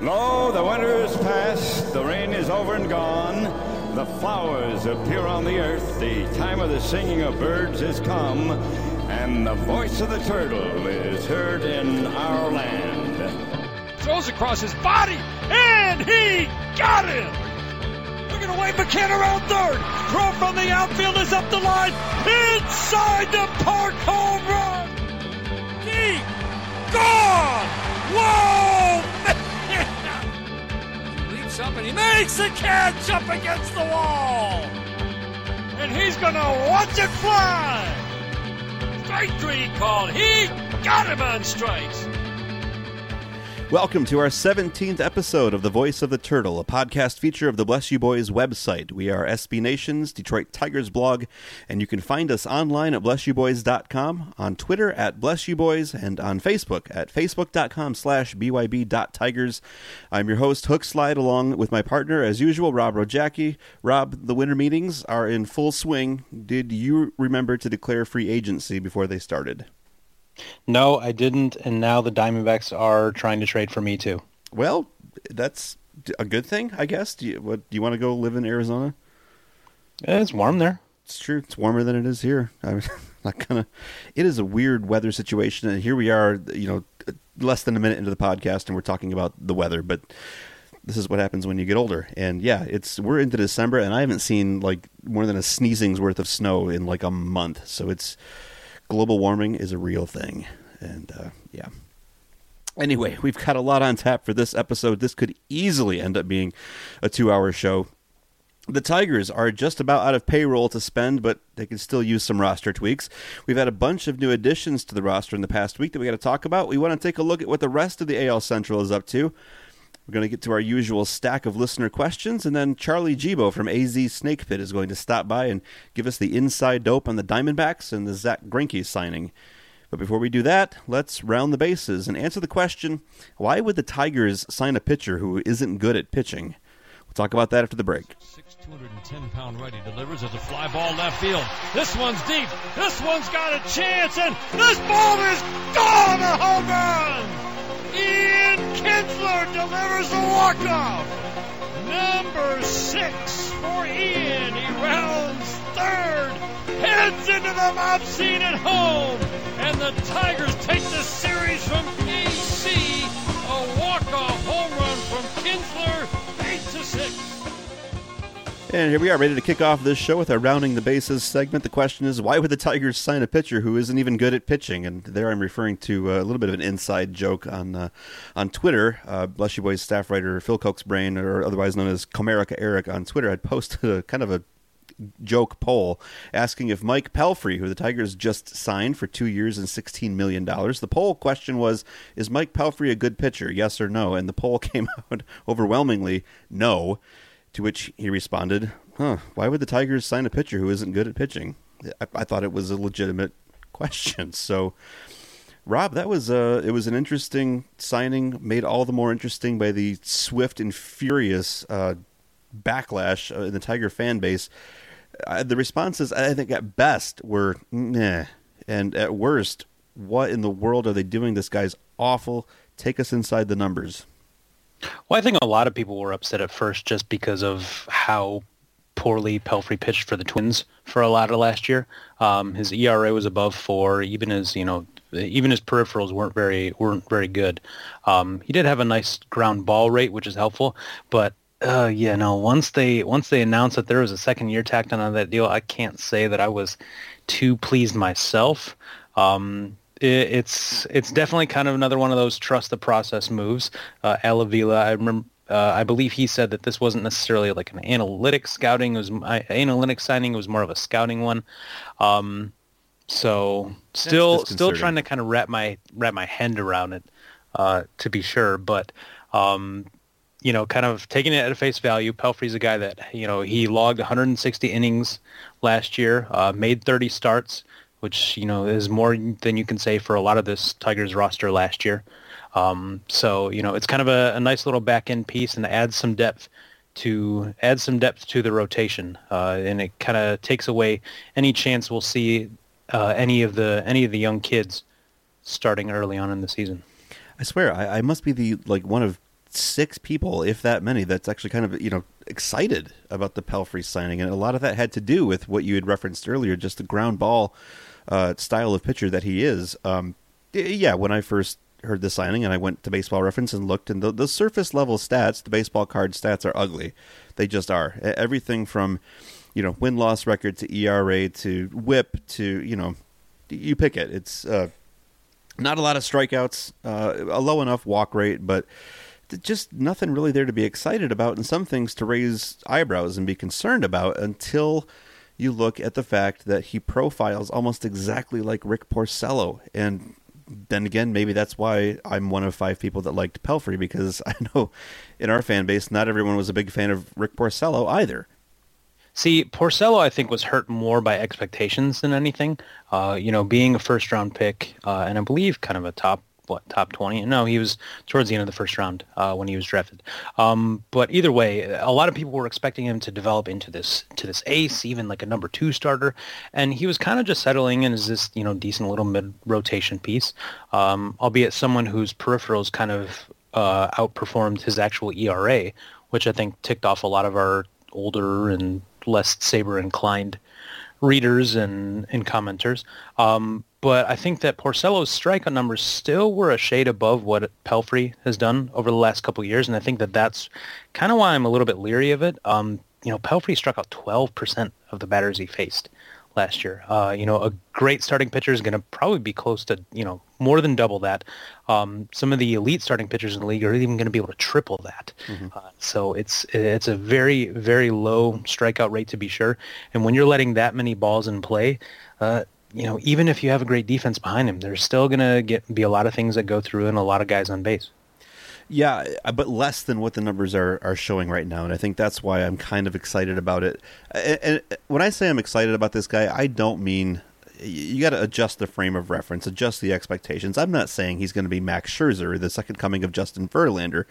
Lo, the winter is past, the rain is over and gone. The flowers appear on the earth, the time of the singing of birds is come, and the voice of the turtle is heard in our land. Throws across his body, and he got him! Looking away, McKenna around third. Throw from the outfield is up the line, inside the park home run! Deep! Gone! Whoa! Up and he makes the catch up against the wall! And he's gonna watch it fly! Strike three called. He got him on strikes. Welcome to our 17th episode of The Voice of the Turtle, a podcast feature of the Bless You Boys website. We are SB Nation's Detroit Tigers blog, and you can find us online at blessyouboys.com, on Twitter at blessyouboys, and on Facebook at facebook.com slash byb.tigers. I'm your host, Hook Slide, along with my partner, as usual, Rob Rogacki. Rob, the winter meetings are in full swing. Did you remember to declare free agency before they started? No, I didn't, and now the Diamondbacks are trying to trade for me too. Well, that's a good thing, I guess. Do you, what, do you want to go live in Arizona? Yeah, it's warm there. It's true. It's warmer than it is here. I'm not gonna. It is a weird weather situation, and here we are. You know, less than a minute into the podcast, and we're talking about the weather. But this is what happens when you get older. And yeah, it's we're into December, and I haven't seen like more than a sneezing's worth of snow in like a month. So it's global warming is a real thing. And uh, yeah. Anyway, we've got a lot on tap for this episode. This could easily end up being a two hour show. The Tigers are just about out of payroll to spend, but they can still use some roster tweaks. We've had a bunch of new additions to the roster in the past week that we got to talk about. We want to take a look at what the rest of the AL Central is up to. We're going to get to our usual stack of listener questions, and then Charlie Gibo from AZ Snake Pit is going to stop by and give us the inside dope on the Diamondbacks and the Zack Greinke signing. But before we do that, let's round the bases and answer the question why would the Tigers sign a pitcher who isn't good at pitching? We'll talk about that after the break. 210 pound righty delivers as a fly ball left field. This one's deep. This one's got a chance, and this ball is gone! A home run! Ian Kinsler delivers a walk-off. Number six for Ian. He rounds third, heads into the mob scene at home, and the Tigers take the series from KC. A walk-off home run from Kinsler, eight to six. And here we are, ready to kick off this show with our rounding the bases segment. The question is, why would the Tigers sign a pitcher who isn't even good at pitching? And there, I'm referring to uh, a little bit of an inside joke on uh, on Twitter. Uh, Bless You Boys staff writer Phil Cokesbrain, or otherwise known as Comerica Eric on Twitter, had posted a kind of a joke poll asking if Mike Pelfrey, who the Tigers just signed for two years and $16 million, the poll question was, is Mike Pelfrey a good pitcher, yes or no? And the poll came out overwhelmingly no. To which he responded, "Huh? Why would the Tigers sign a pitcher who isn't good at pitching?" I, I thought it was a legitimate question. So, Rob, that was uh, it was an interesting signing, made all the more interesting by the swift and furious uh, backlash uh, in the Tiger fan base. Uh, the responses, I think, at best were nah, and at worst, what in the world are they doing? This guy's awful. Take us inside the numbers. Well, I think a lot of people were upset at first just because of how poorly Pelfrey pitched for the Twins for a lot of last year. Um, his ERA was above four. Even his, you know, even his peripherals weren't very weren't very good. Um, he did have a nice ground ball rate, which is helpful. But uh, yeah, no. Once they once they announced that there was a second year tacked on that deal, I can't say that I was too pleased myself. Um, it's it's definitely kind of another one of those trust the process moves. Uh, Al Avila, I remember. Uh, I believe he said that this wasn't necessarily like an analytic scouting. It was uh, analytic signing. It was more of a scouting one. Um, so still still trying to kind of wrap my wrap my head around it uh, to be sure. But um, you know, kind of taking it at face value. Pelfrey's a guy that you know he logged 160 innings last year, uh, made 30 starts which you know is more than you can say for a lot of this Tigers roster last year. Um, so you know it's kind of a, a, nice little back end piece and adds some depth to add some depth to the rotation, uh, and it kind of takes away any chance we'll see uh, any of the any of the young kids starting early on in the season. I swear, I, I must be the like one of six people, if that many, that's actually kind of you know excited about the Pelfrey signing, and a lot of that had to do with what you had referenced earlier, just the ground ball uh, style of pitcher that he is. Um, yeah, when I first heard the signing and I went to Baseball Reference and looked, and the, the surface level stats, the baseball card stats are ugly. They just are. Everything from you know win loss record to ERA to WHIP to you know you pick it. It's uh, not a lot of strikeouts, uh, a low enough walk rate, but just nothing really there to be excited about, and some things to raise eyebrows and be concerned about until you look at the fact that he profiles almost exactly like Rick Porcello. And then again, maybe that's why I'm one of five people that liked Pelfrey because I know in our fan base, not everyone was a big fan of Rick Porcello either. See, Porcello, I think, was hurt more by expectations than anything. Uh, you know, being a first round pick, uh, and I believe kind of a top what top 20 no he was towards the end of the first round uh, when he was drafted. Um, but either way a lot of people were expecting him to develop into this to this ace even like a number two starter. And he was kind of just settling in as this you know decent little mid rotation piece. Um, albeit someone whose peripherals kind of uh, outperformed his actual ERA which I think ticked off a lot of our older and less saber inclined readers and, and commenters. Um, but I think that Porcello's strikeout numbers still were a shade above what Pelfrey has done over the last couple years, and I think that that's kind of why I'm a little bit leery of it. Um, you know, Pelfrey struck out 12% of the batters he faced last year. Uh, you know, a great starting pitcher is going to probably be close to, you know, more than double that. Um, some of the elite starting pitchers in the league are even going to be able to triple that. Mm-hmm. Uh, so it's it's a very very low strikeout rate to be sure. And when you're letting that many balls in play, uh, you know, even if you have a great defense behind him, there's still going to get be a lot of things that go through and a lot of guys on base. Yeah, uh, but less than what the numbers are, are showing right now, and I think that's why I'm kind of excited about it. And, and when I say I'm excited about this guy, I don't mean you got to adjust the frame of reference, adjust the expectations. I'm not saying he's going to be Max Scherzer, the second coming of Justin Verlander.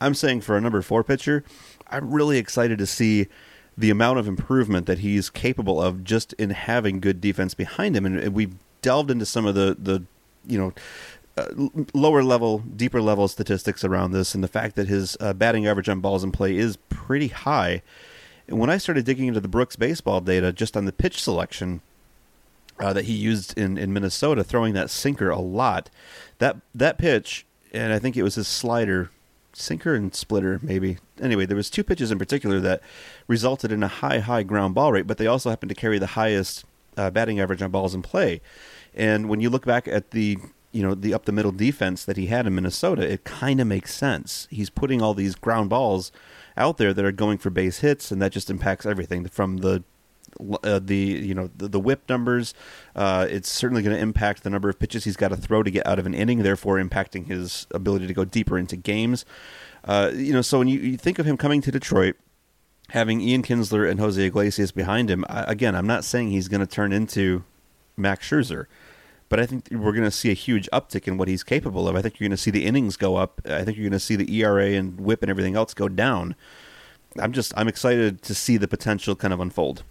I'm saying for a number four pitcher, I'm really excited to see the amount of improvement that he's capable of just in having good defense behind him. And we've delved into some of the the you know uh, lower level, deeper level statistics around this, and the fact that his uh, batting average on balls in play is pretty high. And when I started digging into the Brooks baseball data, just on the pitch selection uh, that he used in, in Minnesota, throwing that sinker a lot, that that pitch, and I think it was his slider, sinker and splitter, maybe. Anyway, there was two pitches in particular that resulted in a high, high ground ball rate, but they also happened to carry the highest uh, batting average on balls in play. And when you look back at the you know the up the middle defense that he had in Minnesota, it kind of makes sense. He's putting all these ground balls out there that are going for base hits, and that just impacts everything from the uh, the you know the, the whip numbers. Uh, it's certainly going to impact the number of pitches he's got to throw to get out of an inning, therefore impacting his ability to go deeper into games. Uh, you know, so when you, you think of him coming to Detroit, having Ian Kinsler and Jose Iglesias behind him, I, again, I'm not saying he's going to turn into Max Scherzer but I think we're going to see a huge uptick in what he's capable of. I think you're going to see the innings go up. I think you're going to see the ERA and WHIP and everything else go down. I'm just I'm excited to see the potential kind of unfold.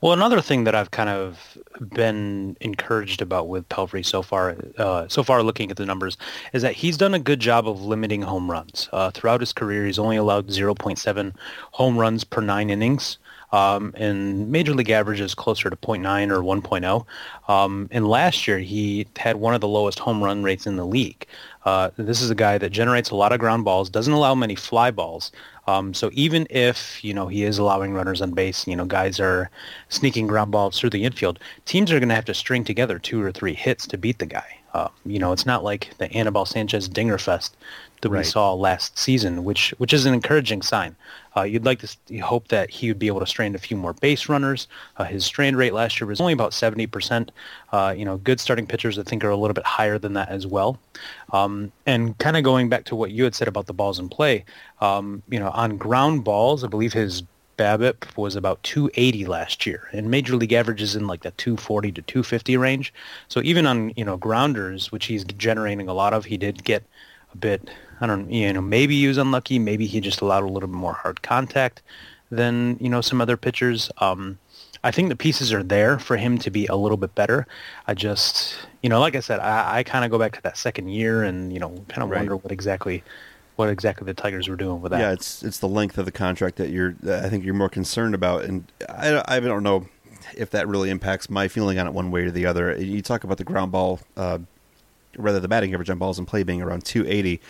Well, another thing that I've kind of been encouraged about with Pelfrey so far, uh, so far looking at the numbers, is that he's done a good job of limiting home runs. Uh, throughout his career, he's only allowed 0.7 home runs per nine innings. Um, and major league average is closer to 0.9 or 1.0. Um, and last year he had one of the lowest home run rates in the league. Uh, this is a guy that generates a lot of ground balls, doesn't allow many fly balls. Um, so even if you know he is allowing runners on base, you know guys are sneaking ground balls through the infield, teams are going to have to string together two or three hits to beat the guy. Uh, you know, it's not like the Anibal Sanchez Dinger Fest that right. we saw last season, which which is an encouraging sign. Uh, you'd like to hope that he would be able to strand a few more base runners. Uh, his strand rate last year was only about 70%. Uh, you know, good starting pitchers I think are a little bit higher than that as well. Um, and kind of going back to what you had said about the balls in play, um, you know, on ground balls, I believe his BABIP was about 280 last year, and major league averages in like the 240 to 250 range. So even on you know grounders, which he's generating a lot of, he did get a bit I don't, you know, maybe he was unlucky. Maybe he just allowed a little bit more hard contact than, you know, some other pitchers. Um, I think the pieces are there for him to be a little bit better. I just, you know, like I said, I, I kind of go back to that second year and, you know, kind of right. wonder what exactly what exactly the Tigers were doing with that. Yeah, it's it's the length of the contract that you're. That I think you're more concerned about, and I I don't know if that really impacts my feeling on it one way or the other. You talk about the ground ball, uh, rather the batting average on balls in play being around 280,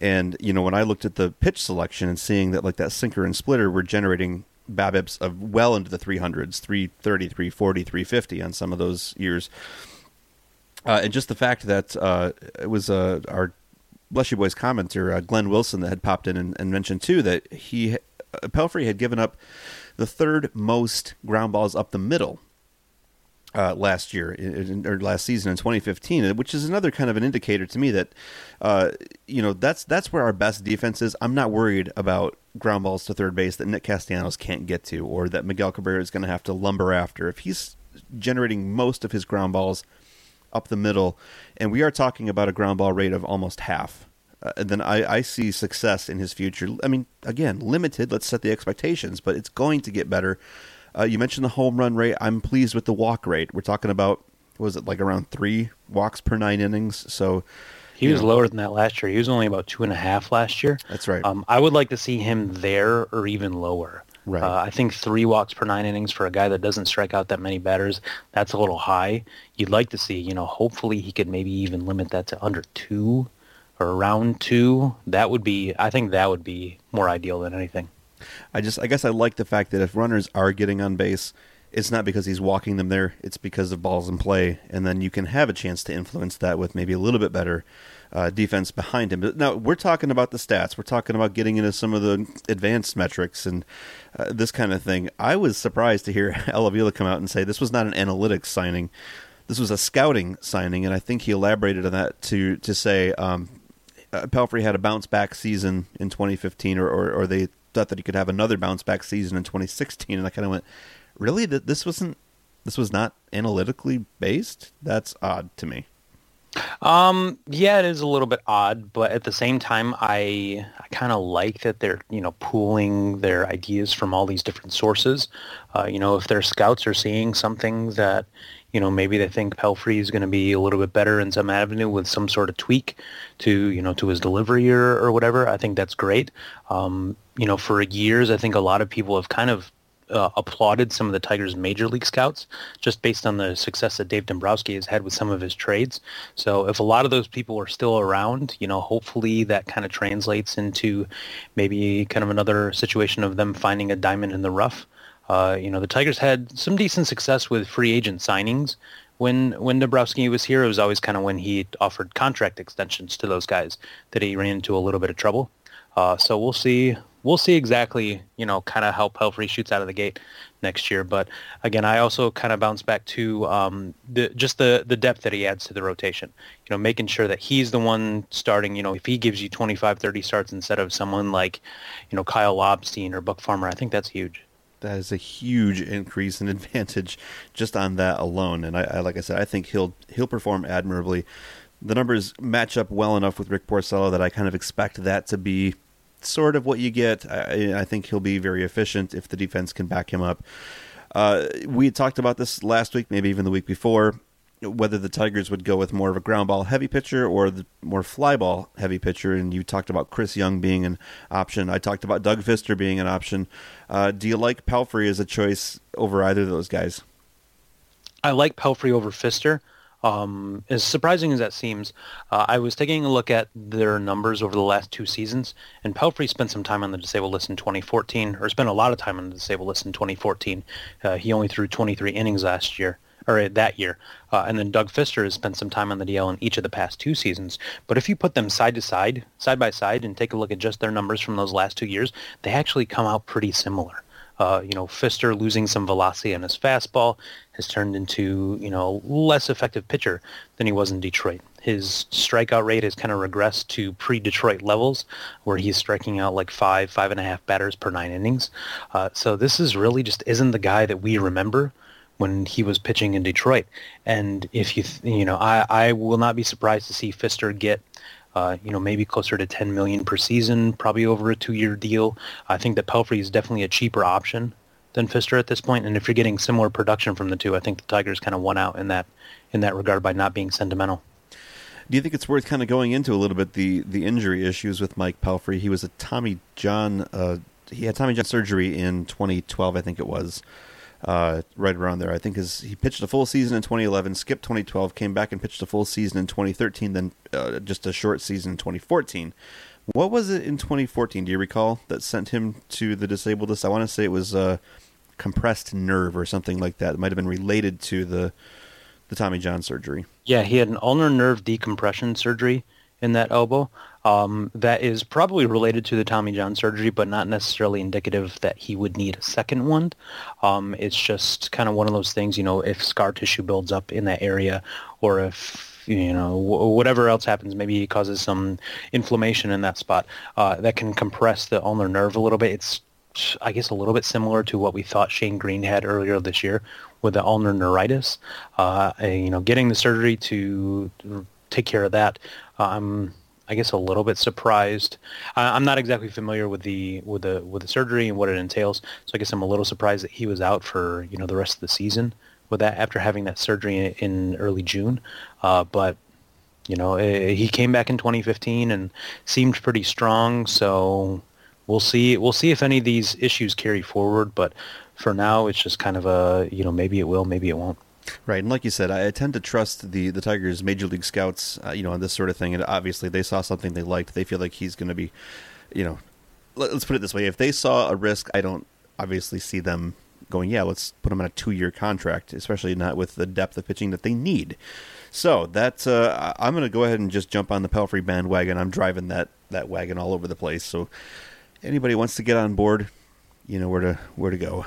and you know when I looked at the pitch selection and seeing that like that sinker and splitter were generating BABIPs of well into the 300s, 330, 340, 350 on some of those years. Uh, and just the fact that uh, it was uh, our Bless You Boys commenter, uh, Glenn Wilson, that had popped in and, and mentioned too that he, uh, Pelfrey had given up the third most ground balls up the middle uh, last year in, or last season in 2015, which is another kind of an indicator to me that uh, you know that's that's where our best defense is. I'm not worried about ground balls to third base that Nick Castellanos can't get to, or that Miguel Cabrera is going to have to lumber after. If he's generating most of his ground balls up the middle, and we are talking about a ground ball rate of almost half. Uh, then I, I see success in his future. I mean, again, limited. Let's set the expectations, but it's going to get better. Uh, you mentioned the home run rate. I'm pleased with the walk rate. We're talking about was it like around three walks per nine innings? So he was know. lower than that last year. He was only about two and a half last year. That's right. Um, I would like to see him there or even lower. Right. Uh, I think three walks per nine innings for a guy that doesn't strike out that many batters, that's a little high. You'd like to see, you know, hopefully he could maybe even limit that to under two or around two. That would be, I think that would be more ideal than anything. I just, I guess I like the fact that if runners are getting on base, it's not because he's walking them there. It's because of balls in play, and then you can have a chance to influence that with maybe a little bit better uh, defense behind him. But now we're talking about the stats. We're talking about getting into some of the advanced metrics and uh, this kind of thing. I was surprised to hear Al Avila come out and say this was not an analytics signing. This was a scouting signing, and I think he elaborated on that to to say um, uh, Pelfrey had a bounce back season in 2015, or, or, or they thought that he could have another bounce back season in 2016, and I kind of went, really? That this wasn't this was not analytically based? That's odd to me. Um, yeah, it is a little bit odd, but at the same time, I I kind of like that they're you know pooling their ideas from all these different sources. Uh, you know, if their scouts are seeing something that you know maybe they think Pelfrey is going to be a little bit better in some avenue with some sort of tweak to you know to his delivery or, or whatever, I think that's great. Um, you know, for years, I think a lot of people have kind of uh, applauded some of the Tigers' major league scouts just based on the success that Dave Dombrowski has had with some of his trades. So if a lot of those people are still around, you know, hopefully that kind of translates into maybe kind of another situation of them finding a diamond in the rough. Uh, you know, the Tigers had some decent success with free agent signings. When when Dombrowski was here, it was always kind of when he offered contract extensions to those guys that he ran into a little bit of trouble. Uh, so we'll see we'll see exactly, you know, kind of how Pelfrey shoots out of the gate next year. But again, I also kind of bounce back to um, the, just the, the depth that he adds to the rotation. You know, making sure that he's the one starting, you know, if he gives you 25, 30 starts instead of someone like, you know, Kyle Lobstein or Buck Farmer, I think that's huge. That is a huge increase in advantage just on that alone. And I, I like I said, I think he'll he'll perform admirably. The numbers match up well enough with Rick Porcello that I kind of expect that to be sort of what you get. I, I, think he'll be very efficient if the defense can back him up. Uh, we talked about this last week, maybe even the week before, whether the Tigers would go with more of a ground ball heavy pitcher or the more fly ball heavy pitcher. And you talked about Chris Young being an option. I talked about Doug Fister being an option. Uh, do you like Pelfrey as a choice over either of those guys? I like Pelfrey over Fister. Um, as surprising as that seems, uh, I was taking a look at their numbers over the last two seasons, and Pelfrey spent some time on the disabled list in 2014, or spent a lot of time on the disabled list in 2014. Uh, he only threw 23 innings last year, or that year. Uh, and then Doug Fister has spent some time on the DL in each of the past two seasons. But if you put them side to side, side by side, and take a look at just their numbers from those last two years, they actually come out pretty similar. Uh, you know, Fister losing some velocity on his fastball has turned into, you know, less effective pitcher than he was in Detroit. His strikeout rate has kind of regressed to pre-Detroit levels where he's striking out like five, five and a half batters per nine innings. Uh, so this is really just isn't the guy that we remember when he was pitching in Detroit. And if you, you know, I, I will not be surprised to see Fister get uh, you know, maybe closer to 10 million per season, probably over a two-year deal. I think that Pelfrey is definitely a cheaper option than Fister at this point. And if you're getting similar production from the two, I think the Tigers kind of won out in that in that regard by not being sentimental. Do you think it's worth kind of going into a little bit the the injury issues with Mike Pelfrey? He was a Tommy John. Uh, he had Tommy John surgery in 2012, I think it was, uh, right around there. I think his he pitched a full season in 2011, skipped 2012, came back and pitched a full season in 2013, then uh, just a short season in 2014. What was it in 2014? Do you recall that sent him to the disabled list? I want to say it was a compressed nerve or something like that. It might have been related to the the Tommy John surgery. Yeah, he had an ulnar nerve decompression surgery in that elbow. Um, that is probably related to the Tommy John surgery, but not necessarily indicative that he would need a second one. Um, it's just kind of one of those things, you know, if scar tissue builds up in that area, or if you know whatever else happens, maybe it causes some inflammation in that spot uh, that can compress the ulnar nerve a little bit. It's I guess a little bit similar to what we thought Shane Greene had earlier this year with the ulnar neuritis. Uh, you know, getting the surgery to take care of that. I'm, I guess, a little bit surprised. I'm not exactly familiar with the with the with the surgery and what it entails, so I guess I'm a little surprised that he was out for you know the rest of the season with that after having that surgery in, in early June. Uh, but you know, eh, he came back in 2015 and seemed pretty strong. So we'll see. We'll see if any of these issues carry forward. But for now, it's just kind of a you know maybe it will, maybe it won't. Right, and like you said, I tend to trust the the Tigers' major league scouts, uh, you know, on this sort of thing. And obviously, they saw something they liked. They feel like he's going to be, you know, let, us put it this way: if they saw a risk, I don't obviously see them going, yeah, let's put him on a two year contract, especially not with the depth of pitching that they need. So that's uh, I'm going to go ahead and just jump on the Pelfrey bandwagon. I'm driving that that wagon all over the place. So anybody wants to get on board, you know where to where to go.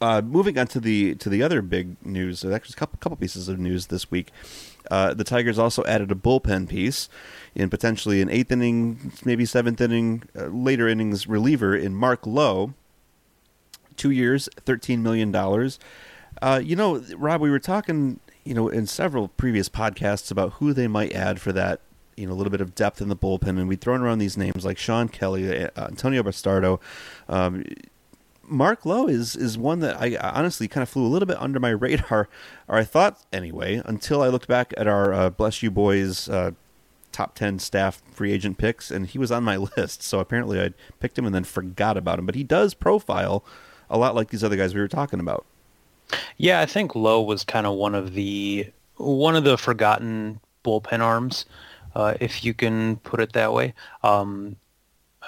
Uh, moving on to the to the other big news, actually a couple, couple pieces of news this week. Uh, the Tigers also added a bullpen piece in potentially an eighth inning, maybe seventh inning, uh, later innings reliever in Mark Lowe. Two years, thirteen million dollars. Uh, you know, Rob, we were talking, you know, in several previous podcasts about who they might add for that you know a little bit of depth in the bullpen, and we'd thrown around these names like Shawn Kelley, uh, Antonio Bastardo. Um, Mark Lowe is is one that I honestly kind of flew a little bit under my radar, or I thought anyway, until I looked back at our uh, Bless You Boys uh, top ten staff free agent picks, and he was on my list. So apparently I picked him and then forgot about him. But he does profile a lot like these other guys we were talking about. Yeah, I think Lowe was kind of one of the one of the forgotten bullpen arms uh, if you can put it that way. Um,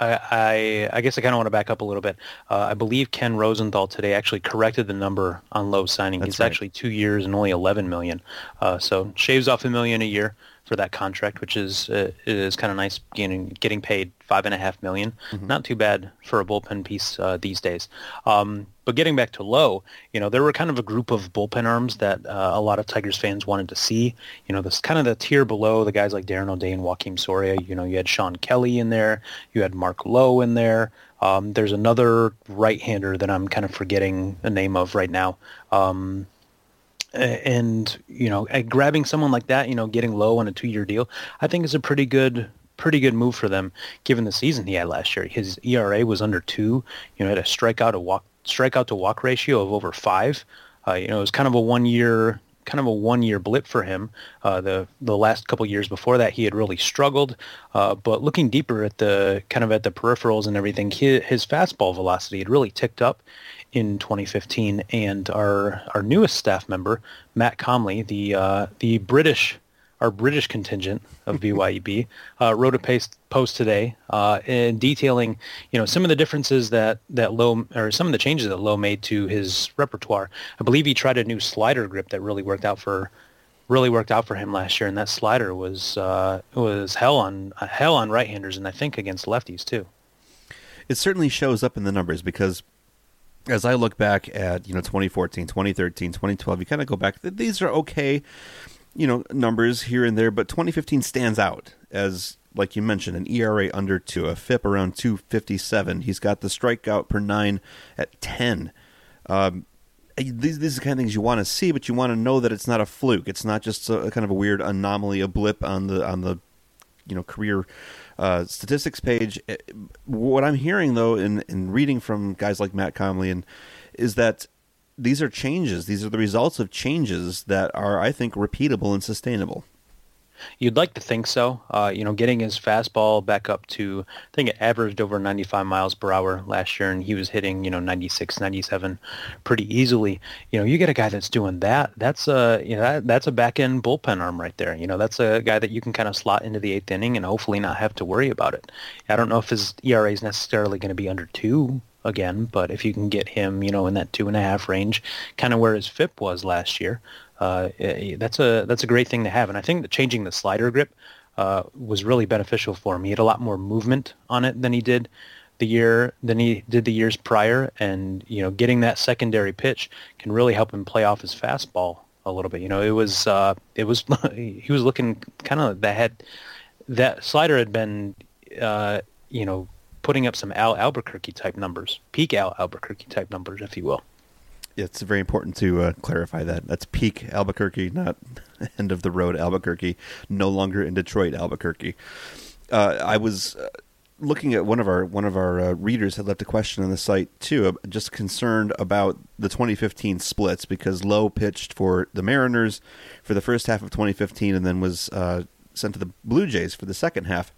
I, I, I, guess I kind of want to back up a little bit. Uh, I believe Ken Rosenthal today actually corrected the number on Lowe's signing. That's He's right. actually two years and only 11 million. Uh, so shaves off a million a year for that contract, which is uh, is kind of nice getting getting paid five and a half million. Mm-hmm. Not too bad for a bullpen piece uh, these days. Um, but getting back to Lowe, you know, there were kind of a group of bullpen arms that uh, a lot of Tigers fans wanted to see. You know, this kind of the tier below the guys like Darren O'Day and Joakim Soria. You know, you had Shawn Kelley in there, you had Mark Lowe in there. Um, there's another right-hander that I'm kind of forgetting the name of right now. Um, and you know, grabbing someone like that, you know, getting Lowe on a two-year deal, I think is a pretty good pretty good move for them given the season he had last year. His ERA was under two. You know, had a strikeout to walk strikeout to walk ratio of over five. Uh, you know, it was kind of a one year kind of a one year blip for him. Uh, the the last couple years before that, he had really struggled. Uh, but looking deeper at the kind of at the peripherals and everything, his, his fastball velocity had really ticked up in 2015. And our our newest staff member, Matt Comley, the uh, the British our British contingent of BYB, uh, wrote a post, post today uh, in detailing, you know, some of the differences that that Lowe or some of the changes that Lowe made to his repertoire. I believe he tried a new slider grip that really worked out for really worked out for him last year, and that slider was uh, was hell on hell on right-handers, and I think against lefties too. It certainly shows up in the numbers because as I look back at you know 2014, 2013, 2012, you kind of go back. These are okay you know, numbers here and there, but 2015 stands out as, like you mentioned, an ERA under two, a FIP around 257. He's got the strikeout per nine at 10. Um, these, these are the kind of things you want to see, but you want to know that it's not a fluke. It's not just a, a kind of a weird anomaly, a blip on the on the you know career uh, statistics page. Eh, what I'm hearing though, in in reading from guys like Matt Comley, and is that these are changes. These are the results of changes that are, I think, repeatable and sustainable. You'd like to think so. Uh, you know, getting his fastball back up to, I think it averaged over 95 miles per hour last year, and he was hitting, you know, 96, 97 pretty easily. You know, you get a guy that's doing that. That's a, you know, that, that's a back end bullpen arm right there. You know, that's a guy that you can kind of slot into the eighth inning and hopefully not have to worry about it. I don't know if his ERA is necessarily going to be under two again, but if you can get him, you know, in that two and a half range, kind of where his FIP was last year, uh, eh, that's a that's a great thing to have. And I think that changing the slider grip uh, was really beneficial for him. He had a lot more movement on it than he did the year than he did the years prior, and you know, getting that secondary pitch can really help him play off his fastball a little bit. You know, it was uh, it was he was looking kind of that had that slider had been uh, you know putting up some Al Albuquerque type numbers, peak Al Albuquerque type numbers, if you will it's very important to uh, clarify that. That's peak Albuquerque, not end of the road Albuquerque. No longer in Detroit, Albuquerque. Uh, I was uh, looking at one of our one of our uh, readers had left a question on the site too, uh, just concerned about the 2015 splits because Lowe pitched for the Mariners for the first half of 2015 and then was sent to the Blue Jays for the second half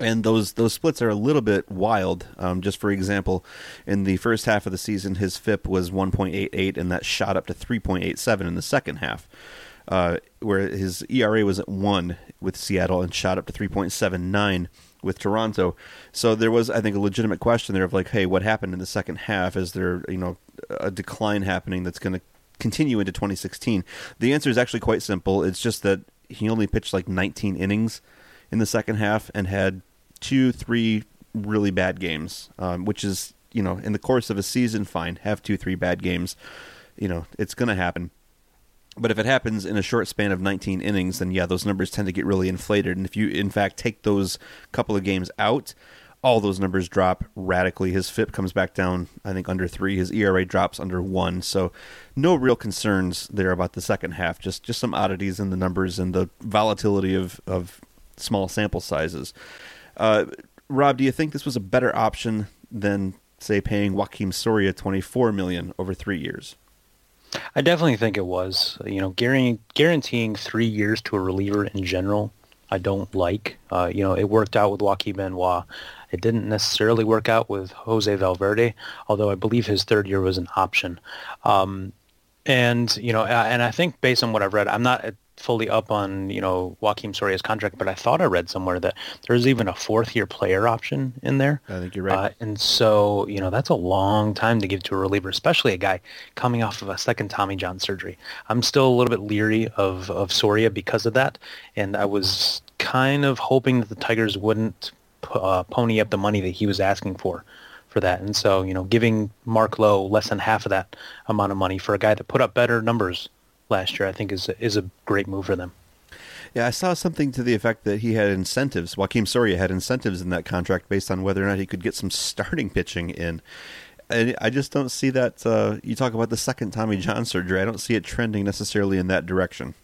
and those those splits are a little bit wild. Um, just for example, in the first half of the season, his FIP was 1.88, and that shot up to 3.87 in the second half. Uh, where his ERA was at one with Seattle and shot up to 3.79 with Toronto. So there was, I think, a legitimate question there of like, hey, what happened in the second half? Is there, you know, a decline happening that's going to continue into 2016? The answer is actually quite simple. It's just that he only pitched like 19 innings in the second half and had two, three really bad games, um, which is you know in the course of a season, fine. Have two, three bad games. You know it's going to happen. But if it happens in a short span of 19 innings, then yeah, those numbers tend to get really inflated. And if you, in fact, take those couple of games out, all those numbers drop radically. His FIP comes back down, I think, under three. His ERA drops under one. So, no real concerns there about the second half. Just just some oddities in the numbers and the volatility of of small sample sizes. Uh, Rob, do you think this was a better option than, say, paying Joakim Soria twenty four million over three years? I definitely think it was. You know, guaranteeing three years to a reliever in general, I don't like. Uh, you know, it worked out with Joaquin Benoit. It didn't necessarily work out with Jose Valverde, although I believe his third year was an option. Um, and you know, and I think based on what I've read, I'm not fully up on you know Joakim Soria's contract, but I thought I read somewhere that there's even a fourth year player option in there. I think you're right. Uh, and so you know that's a long time to give to a reliever, especially a guy coming off of a second Tommy John surgery. I'm still a little bit leery of of Soria because of that, and I was kind of hoping that the Tigers wouldn't uh, pony up the money that he was asking for for that. And so, you know, giving Mark Lowe less than half of that amount of money for a guy that put up better numbers last year, I think is is a great move for them. Yeah, I saw something to the effect that he had incentives. Joakim Soria had incentives in that contract based on whether or not he could get some starting pitching in. And I just don't see that. Uh, you talk about the second Tommy John surgery. I don't see it trending necessarily in that direction.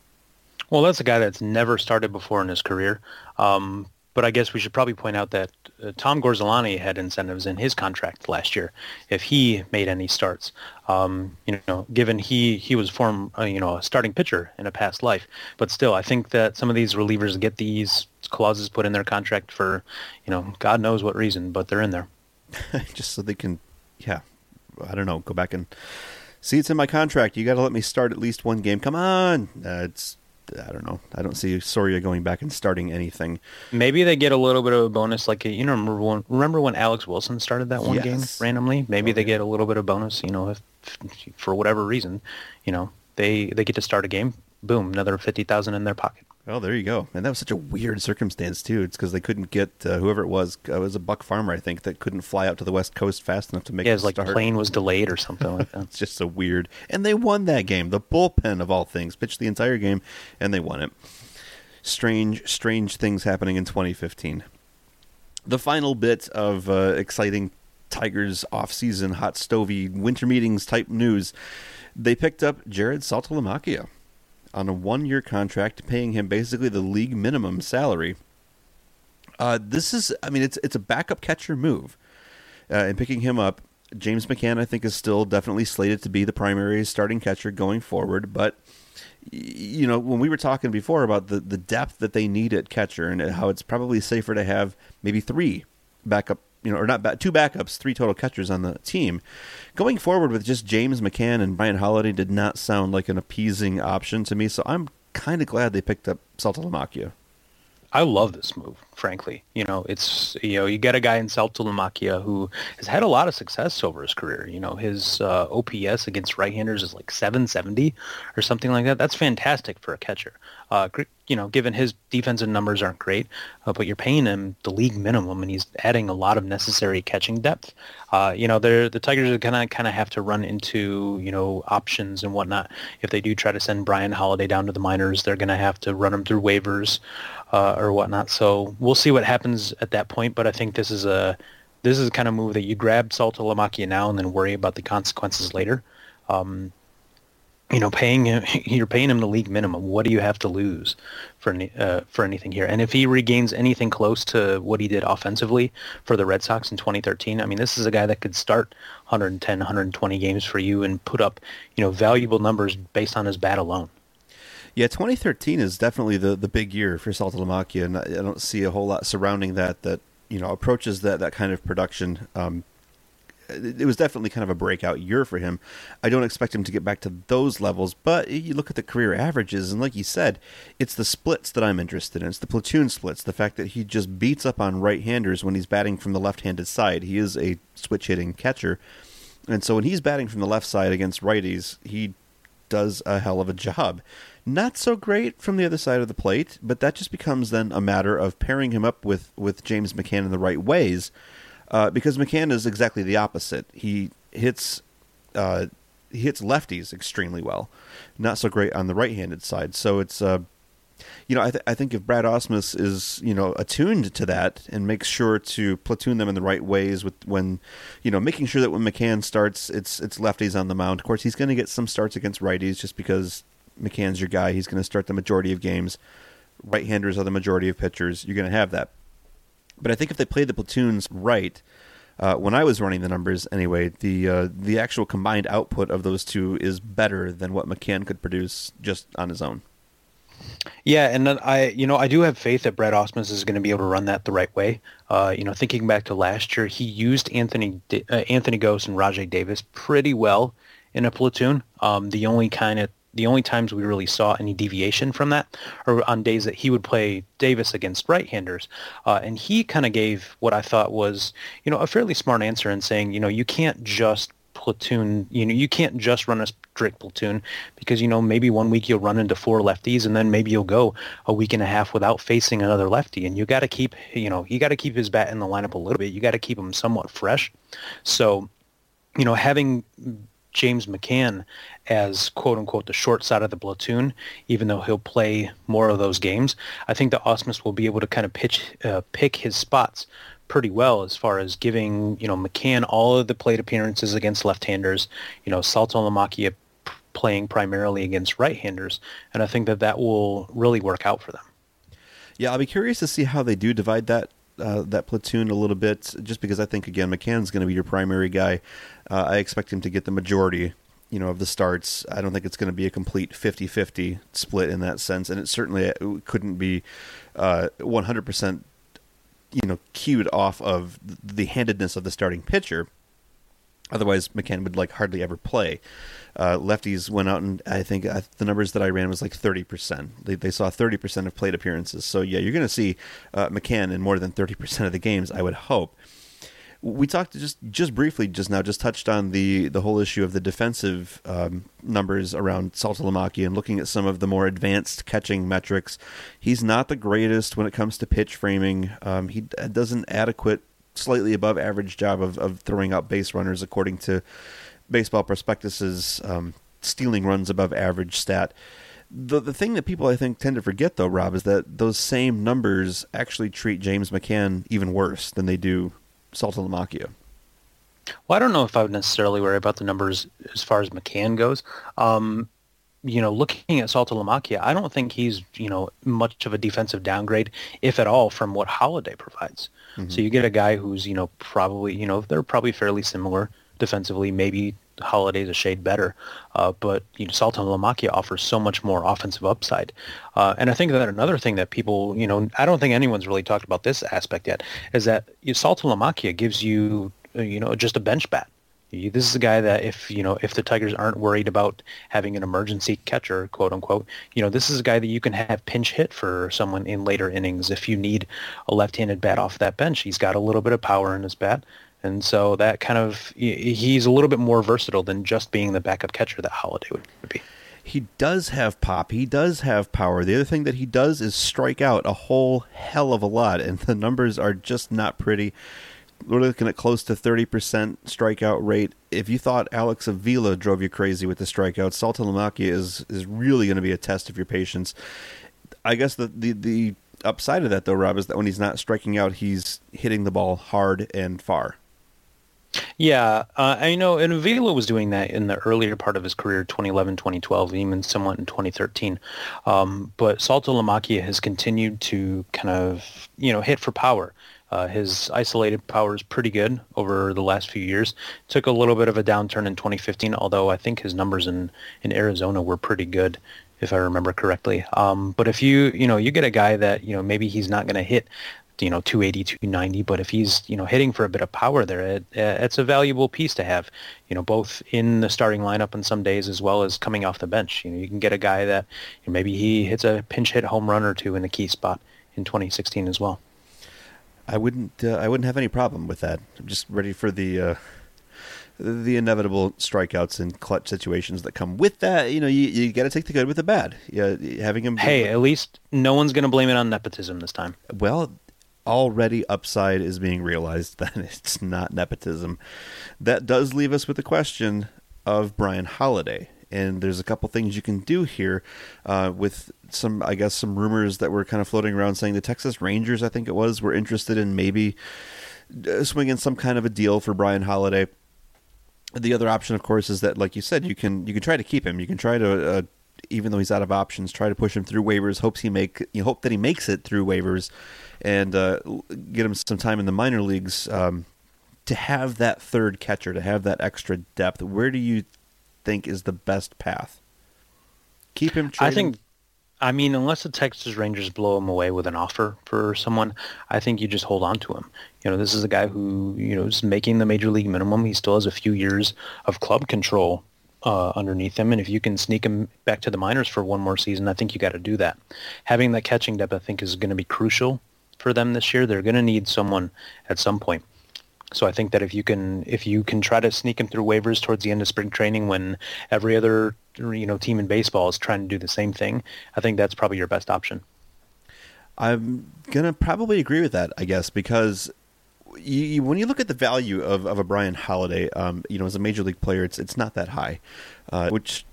Well, that's a guy that's never started before in his career. Um, but I guess we should probably point out that uh, Tom Gorzelanny had incentives in his contract last year if he made any starts. Um, you know, given he he was form uh, you know a starting pitcher in a past life, but still, I think that some of these relievers get these clauses put in their contract for you know God knows what reason, but they're in there just so they can, yeah, I don't know, go back and see it's in my contract. You got to let me start at least one game. Come on, uh, it's I don't know. I don't see Soria going back and starting anything. Maybe they get a little bit of a bonus, like you know, remember when, remember when Alex Wilson started that one yes. game randomly? Maybe oh, they get a little bit of bonus, you know, if, for whatever reason, you know, they they get to start a game. Boom, another fifty thousand in their pocket. Oh, there you go. And that was such a weird circumstance too. It's because they couldn't get uh, whoever it was. Uh, it was a Buck Farmer, I think, that couldn't fly out to the west coast fast enough to make. Yeah, it was like start. plane was delayed or something like that. it's just so weird. And they won that game. The bullpen of all things pitched the entire game, and they won it. Strange, strange things happening in 2015. The final bit of uh, exciting Tigers off-season hot stovey winter meetings type news. They picked up Jarrod Saltalamacchia on a one year contract, paying him basically the league minimum salary. Uh, this is, I mean, it's it's a backup catcher move, uh, and picking him up. James McCann, I think, is still definitely slated to be the primary starting catcher going forward. But you know, when we were talking before about the the depth that they need at catcher and how it's probably safer to have maybe three backup, you know, or not two backups, three total catchers on the team. Going forward with just James McCann and Bryan Holaday did not sound like an appeasing option to me. So I'm kind of glad they picked up Saltalamacchia. I love this move, frankly. You know, it's you know you get a guy in Saltalamacchia who has had a lot of success over his career. You know, his uh, OPS against right-handers is like 770 or something like that. That's fantastic for a catcher. Uh, you know, given his defensive numbers aren't great, uh, but you're paying him the league minimum, and he's adding a lot of necessary catching depth. Uh, you know, the Tigers are gonna kind of have to run into you know options and whatnot. If they do try to send Bryan Holaday down to the minors, they're gonna have to run him through waivers uh, or whatnot. So we'll see what happens at that point. But I think this is a this is kind of move that you grab Saltalamacchia now and then worry about the consequences later. Um, you know, paying him, you're paying him the league minimum. What do you have to lose for uh, for anything here? And if he regains anything close to what he did offensively for the Red Sox in 2013, I mean, this is a guy that could start 110, 120 games for you and put up, you know, valuable numbers based on his bat alone. Yeah, 2013 is definitely the, the big year for Saltalamacchia, and I don't see a whole lot surrounding that that you know approaches that that kind of production. Um, it was definitely kind of a breakout year for him. I don't expect him to get back to those levels, but you look at the career averages, and like you said, it's the splits that I'm interested in. It's the platoon splits, the fact that he just beats up on right-handers when he's batting from the left-handed side. He is a switch-hitting catcher, and so when he's batting from the left side against righties, he does a hell of a job not so great from the other side of the plate, but that just becomes then a matter of pairing him up with, with James McCann in the right ways, uh, because McCann is exactly the opposite. He hits uh, he hits lefties extremely well, not so great on the right-handed side. So it's uh, you know I, th- I think if Brad Ausmus is you know attuned to that and makes sure to platoon them in the right ways with when you know making sure that when McCann starts it's it's lefties on the mound. Of course, he's going to get some starts against righties just because McCann's your guy. He's going to start the majority of games. Right-handers are the majority of pitchers. You're going to have that. But I think if they play the platoons right, uh, when I was running the numbers anyway, the uh, the actual combined output of those two is better than what McCann could produce just on his own. Yeah, and then I, you know, I do have faith that Brad Ausmus is going to be able to run that the right way. Uh, you know, thinking back to last year, he used Anthony uh, Anthony Gose and Rajay Davis pretty well in a platoon. Um, the only kind of the only times we really saw any deviation from that are on days that he would play Davis against right-handers. Uh, and he kind of gave what I thought was, you know, a fairly smart answer in saying, you know, you can't just platoon, you know, you can't just run a strict platoon because, you know, maybe one week you'll run into four lefties and then maybe you'll go a week and a half without facing another lefty. And you got to keep, you know, you got to keep his bat in the lineup a little bit. You got to keep him somewhat fresh. So, you know, having James McCann as quote unquote the short side of the platoon, even though he'll play more of those games. I think that Ausmus will be able to kind of pitch uh, pick his spots pretty well as far as giving you know McCann all of the plate appearances against left-handers. You know, Salto Saltalamacchia playing primarily against right-handers, and I think that that will really work out for them. Yeah, I'll be curious to see how they do divide that uh, that platoon a little bit, just because I think again McCann's going to be your primary guy. Uh, I expect him to get the majority, you know, of the starts. I don't think it's going to be a complete 50-50 split in that sense, and it certainly uh, couldn't be uh, 100%, you know, cued off of the handedness of the starting pitcher. Otherwise, McCann would like hardly ever play. Uh, lefties went out and I think uh, the numbers that I ran was like thirty percent. They, they saw thirty percent of plate appearances. So yeah, you're going to see uh, McCann in more than thirty percent of the games. I would hope we talked just just briefly just now, just touched on the the whole issue of the defensive um, numbers around Saltalamacchia and looking at some of the more advanced catching metrics. He's not the greatest when it comes to pitch framing. Um, he does an adequate, slightly above average job of, of throwing out base runners, according to Baseball Prospectus's um, stealing runs above average stat. The the thing that people I think tend to forget though, Rob, is that those same numbers actually treat James McCann even worse than they do Saltalamacchia? Well, I don't know if I would necessarily worry about the numbers as far as McCann goes. Um, you know, looking at Saltalamacchia, I don't think he's, you know, much of a defensive downgrade, if at all, from what Holaday provides. Mm-hmm. So you get a guy who's, you know, probably, you know, they're probably fairly similar defensively. Maybe Holaday's a shade better, uh, but you know, Saltalamacchia offers so much more offensive upside. Uh, and I think that another thing that people, you know, I don't think anyone's really talked about this aspect yet, is that you know, Saltalamacchia gives you, uh, you know, just a bench bat. This is a guy that if you know if the Tigers aren't worried about having an emergency catcher, quote unquote, you know this is a guy that you can have pinch hit for someone in later innings if you need a left-handed bat off that bench. He's got a little bit of power in his bat, and so that kind of he's a little bit more versatile than just being the backup catcher that Holaday would be. He does have pop. He does have power. The other thing that he does is strike out a whole hell of a lot, and the numbers are just not pretty we're looking at close to 30% strikeout rate. If you thought Alex Avila drove you crazy with the strikeouts, Saltalamacchia is is really going to be a test of your patience. I guess the, the the upside of that though, Rob, is that when he's not striking out, he's hitting the ball hard and far. Yeah, uh, I know, and Avila was doing that in the earlier part of his career, 2011, 2012, even somewhat in 2013. Um, but Saltalamacchia has continued to kind of, you know, hit for power. Uh, his isolated power is pretty good over the last few years. Took a little bit of a downturn in 2015, although I think his numbers in, in Arizona were pretty good, if I remember correctly. Um, but if you, you know, you get a guy that, you know, maybe he's not going to hit, you know, 280, 290, but if he's, you know, hitting for a bit of power there, it, it's a valuable piece to have, you know, both in the starting lineup on some days as well as coming off the bench. You know, you can get a guy that you know, maybe he hits a pinch hit home run or two in the key spot in 2016 as well. I wouldn't. Uh, I wouldn't have any problem with that. I'm just ready for the uh, the inevitable strikeouts and clutch situations that come with that. You know, you, you got to take the good with the bad. Yeah, having him. Hey, at least no one's going to blame it on nepotism this time. Well, already upside is being realized that it's not nepotism. That does leave us with the question of Bryan Holaday and there's a couple things you can do here uh, with some, I guess, some rumors that were kind of floating around saying the Texas Rangers, I think it was, were interested in maybe uh, swinging some kind of a deal for Bryan Holaday. The other option, of course, is that, like you said, you can you can try to keep him. You can try to, uh, even though he's out of options, try to push him through waivers. Hopes he make you hope that he makes it through waivers, and uh, get him some time in the minor leagues. Um, to have that third catcher, to have that extra depth, where do you think is the best path? Keep him. I think. I mean, unless the Texas Rangers blow him away with an offer for someone, I think you just hold on to him. You know, this is a guy who you know is making the major league minimum. He still has a few years of club control uh, underneath him, and if you can sneak him back to the minors for one more season, I think you got to do that. Having that catching depth, I think, is going to be crucial for them this year. They're going to need someone at some point. So I think that if you can if you can try to sneak him through waivers towards the end of spring training when every other you know team in baseball is trying to do the same thing, I think that's probably your best option. I'm gonna probably agree with that, I guess, because you, you, when you look at the value of, of a Bryan Holaday, um, you know, as a major league player, it's it's not that high, uh, which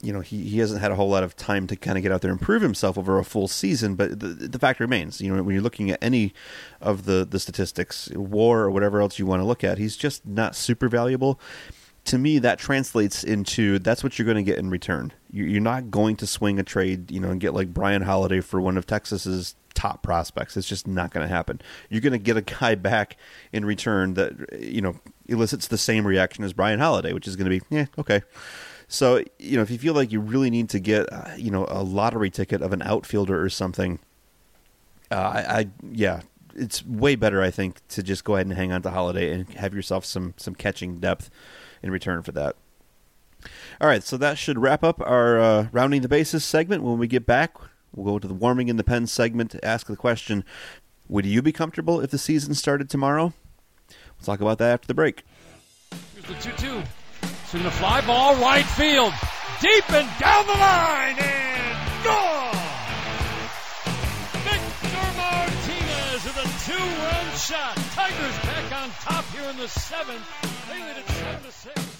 you know he, he hasn't had a whole lot of time to kind of get out there and prove himself over a full season but the, the fact remains you know when you're looking at any of the the statistics war or whatever else you want to look at he's just not super valuable to me that translates into that's what you're going to get in return. You're not going to swing a trade you know and get like Bryan Holaday for one of texas's top prospects. It's just not going to happen. You're going to get a guy back in return that you know elicits the same reaction as Bryan Holaday, which is going to be yeah okay. So you know, if you feel like you really need to get uh, you know a lottery ticket of an outfielder or something, uh, I, I yeah, it's way better I think to just go ahead and hang on to Holaday and have yourself some some catching depth in return for that. All right, so that should wrap up our uh, rounding the bases segment. When we get back, we'll go to the warming in the pen segment to ask the question: Would you be comfortable if the season started tomorrow? We'll talk about that after the break. Here's the two-two. Swing the fly ball right field. Deep and down the line and gone! Two-run shot. Tigers back on top here in the seventh. They lead it seven to six.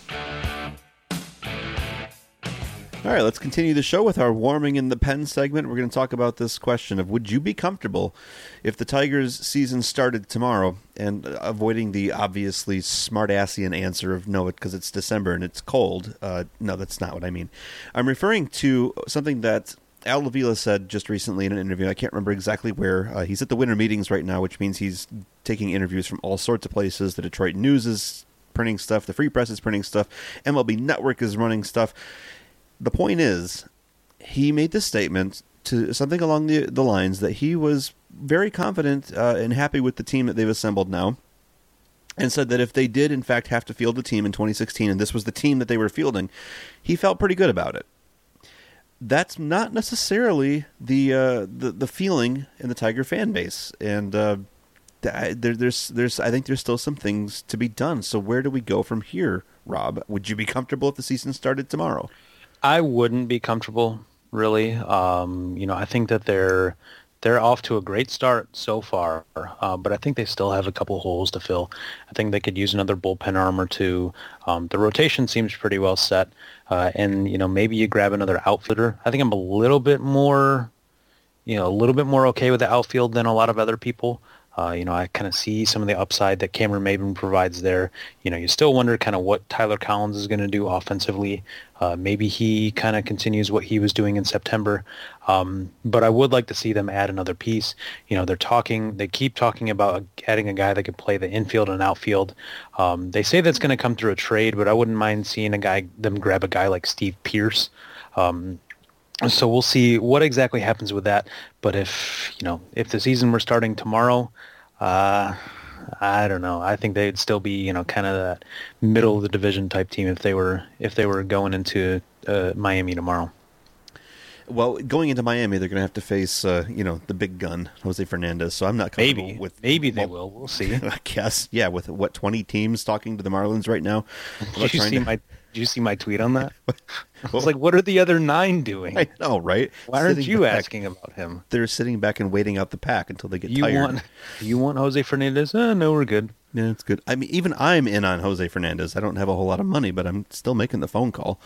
All right, let's continue the show with our warming in the pen segment. We're going to talk about this question of would you be comfortable if the Tigers season started tomorrow and avoiding the obviously smartassian answer of no, because it's December and it's cold. Uh, no, that's not what I mean. I'm referring to something that Al Avila said just recently in an interview. I can't remember exactly where. Uh, he's at the winter meetings right now, which means he's taking interviews from all sorts of places. The Detroit News is printing stuff. The Free Press is printing stuff. MLB Network is running stuff. The point is, he made this statement to something along the the lines that he was very confident uh, and happy with the team that they've assembled now, and said that if they did in fact have to field the team in 2016, and this was the team that they were fielding, he felt pretty good about it. That's not necessarily the uh, the the feeling in the Tiger fan base, and uh, there, there's there's I think there's still some things to be done. So where do we go from here, Rob? Would you be comfortable if the season started tomorrow? I wouldn't be comfortable really. Um, you know, I think that they're they're off to a great start so far, uh, but I think they still have a couple holes to fill. I think they could use another bullpen arm or two. Um, the rotation seems pretty well set, uh, and you know maybe you grab another outfielder. I think I'm a little bit more, you know, a little bit more okay with the outfield than a lot of other people. Uh, you know, I kind of see some of the upside that Cameron Maybin provides there. You know, you still wonder kind of what Tyler Collins is going to do offensively. Uh, maybe he kind of continues what he was doing in September. Um, but I would like to see them add another piece. You know, they're talking, they keep talking about adding a guy that could play the infield and outfield. Um, they say that's going to come through a trade, but I wouldn't mind seeing a guy, them grab a guy like Steve Pearce. Um, so we'll see what exactly happens with that. But if you know, if the season were starting tomorrow, uh, I don't know. I think they'd still be you know kind of that middle of the division type team if they were if they were going into uh, Miami tomorrow. Well, going into Miami, they're going to have to face, uh, you know, the big gun, Jose Fernandez. So I'm not comfortable maybe with. Maybe they well, will. We'll see. I guess, yeah. With what 20 teams talking to the Marlins right now? Did you see to... my did you see my tweet on that? I was like, what are the other nine doing? I know, right? Why aren't you back. asking about him? They're sitting back and waiting out the pack until they get you tired. Want, you want Jose Fernandez? Uh, no, we're good. Yeah, it's good. I mean, even I'm in on Jose Fernandez. I don't have a whole lot of money, but I'm still making the phone call.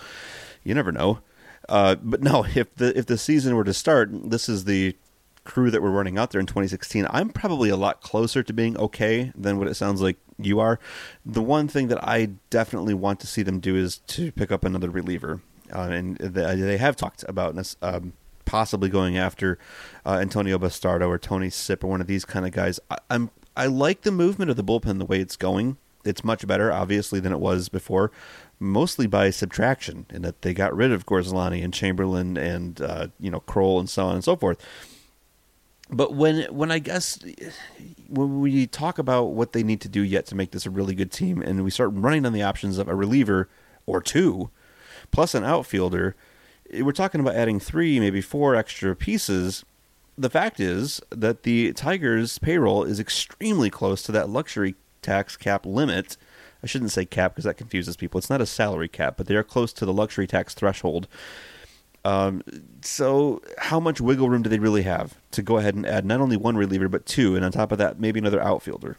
You never know. Uh, but no, if the if the season were to start, this is the crew that we're running out there in 2016. I'm probably a lot closer to being okay than what it sounds like you are. The one thing that I definitely want to see them do is to pick up another reliever, uh, and they have talked about this. Um, possibly going after uh, Antonio Bastardo or Tony Sipp or one of these kind of guys. I, I'm I like the movement of the bullpen the way it's going. It's much better, obviously, than it was before, mostly by subtraction, in that they got rid of Gorzelanny and Chamberlain and uh, you know Krol and so on and so forth but when when I guess when we talk about what they need to do yet to make this a really good team, and we start running on the options of a reliever or two, plus an outfielder, we're talking about adding three, maybe four extra pieces. The fact is that the Tigers' payroll is extremely close to that luxury tax cap limit. I shouldn't say cap because that confuses people. It's not a salary cap, but they are close to the luxury tax threshold um, so, how much wiggle room do they really have to go ahead and add not only one reliever but two, and on top of that, maybe another outfielder?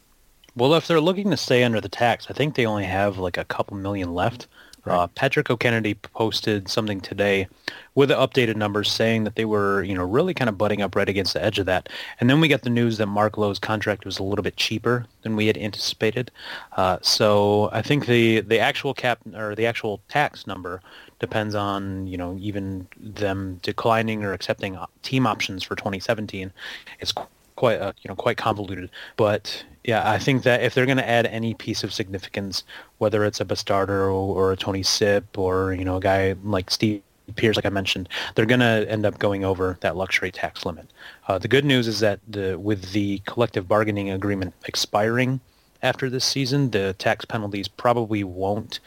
Well, if they're looking to stay under the tax, I think they only have like a couple million left. Right. Uh, Patrick O'Kennedy posted something today with the updated numbers saying that they were, you know, really kind of butting up right against the edge of that. And then we got the news that Mark Lowe's contract was a little bit cheaper than we had anticipated. Uh, so I think the the actual cap or the actual tax number depends on you know even them declining or accepting team options for 2017. It's quite uh, you know quite convoluted, but yeah, I think that if they're going to add any piece of significance, whether it's a Bastardo or, a Tony Sipp or you know a guy like Steve Pearce, like I mentioned, they're going to end up going over that luxury tax limit. Uh, the good news is that the, with the collective bargaining agreement expiring after this season, the tax penalties probably won't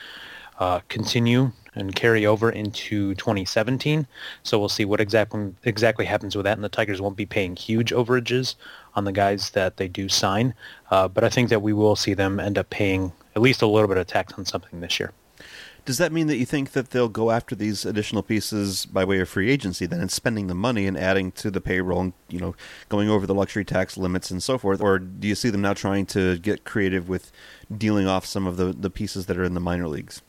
uh, continue and carry over into 2017. So we'll see what exactly exactly happens with that. And the Tigers won't be paying huge overages on the guys that they do sign, uh, but I think that we will see them end up paying at least a little bit of tax on something this year. Does that mean that you think that they'll go after these additional pieces by way of free agency then and spending the money and adding to the payroll and you know going over the luxury tax limits and so forth or do you see them now trying to get creative with dealing off some of the, the pieces that are in the minor leagues?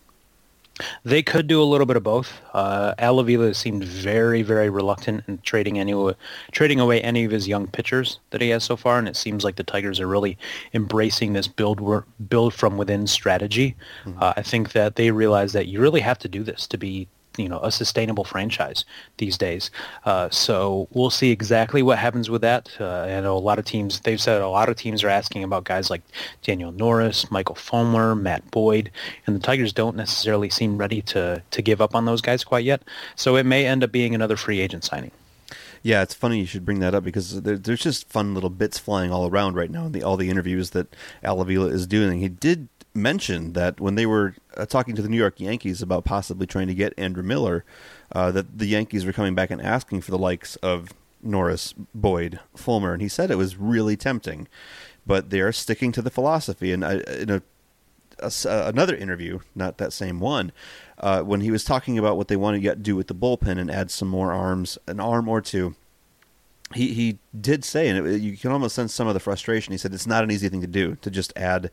They could do a little bit of both. Uh, Al Avila seemed very, very reluctant in trading any trading away any of his young pitchers that he has so far, and it seems like the Tigers are really embracing this build build from within strategy. Mm-hmm. Uh, I think that they realize that you really have to do this to be you know a sustainable franchise these days. Uh, so we'll see exactly what happens with that. Uh, I know a lot of teams. They've said a lot of teams are asking about guys like Daniel Norris, Michael Fulmer, Matt Boyd, and the Tigers don't necessarily seem ready to to give up on those guys quite yet. So it may end up being another free agent signing. Yeah, it's funny you should bring that up because there, there's just fun little bits flying all around right now in the, all the interviews that Al Avila is doing. He did mention that when they were uh, talking to the New York Yankees about possibly trying to get Andrew Miller, uh, that the Yankees were coming back and asking for the likes of Norris, Boyd, Fulmer, and he said it was really tempting, but they are sticking to the philosophy. And I, in a, a, another interview, not that same one, uh, when he was talking about what they want to do with the bullpen and add some more arms, an arm or two. He he did say, and it, you can almost sense some of the frustration. He said it's not an easy thing to do to just add,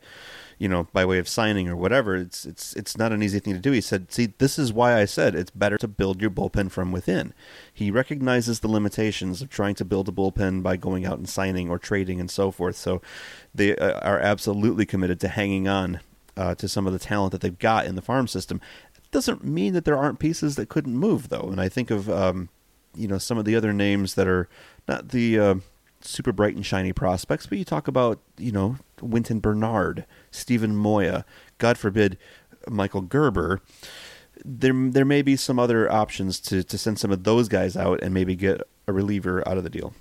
you know, by way of signing or whatever. It's it's it's not an easy thing to do. He said, "See, this is why I said it's better to build your bullpen from within." He recognizes the limitations of trying to build a bullpen by going out and signing or trading and so forth. So they uh, are absolutely committed to hanging on uh, to some of the talent that they've got in the farm system It doesn't mean that there aren't pieces that couldn't move, though. And I think of um, you know some of the other names that are not the uh, super bright and shiny prospects, but you talk about you know Wynton Bernard, Steven Moya, God forbid Michael Gerber. There, there may be some other options to, to send some of those guys out and maybe get a reliever out of the deal.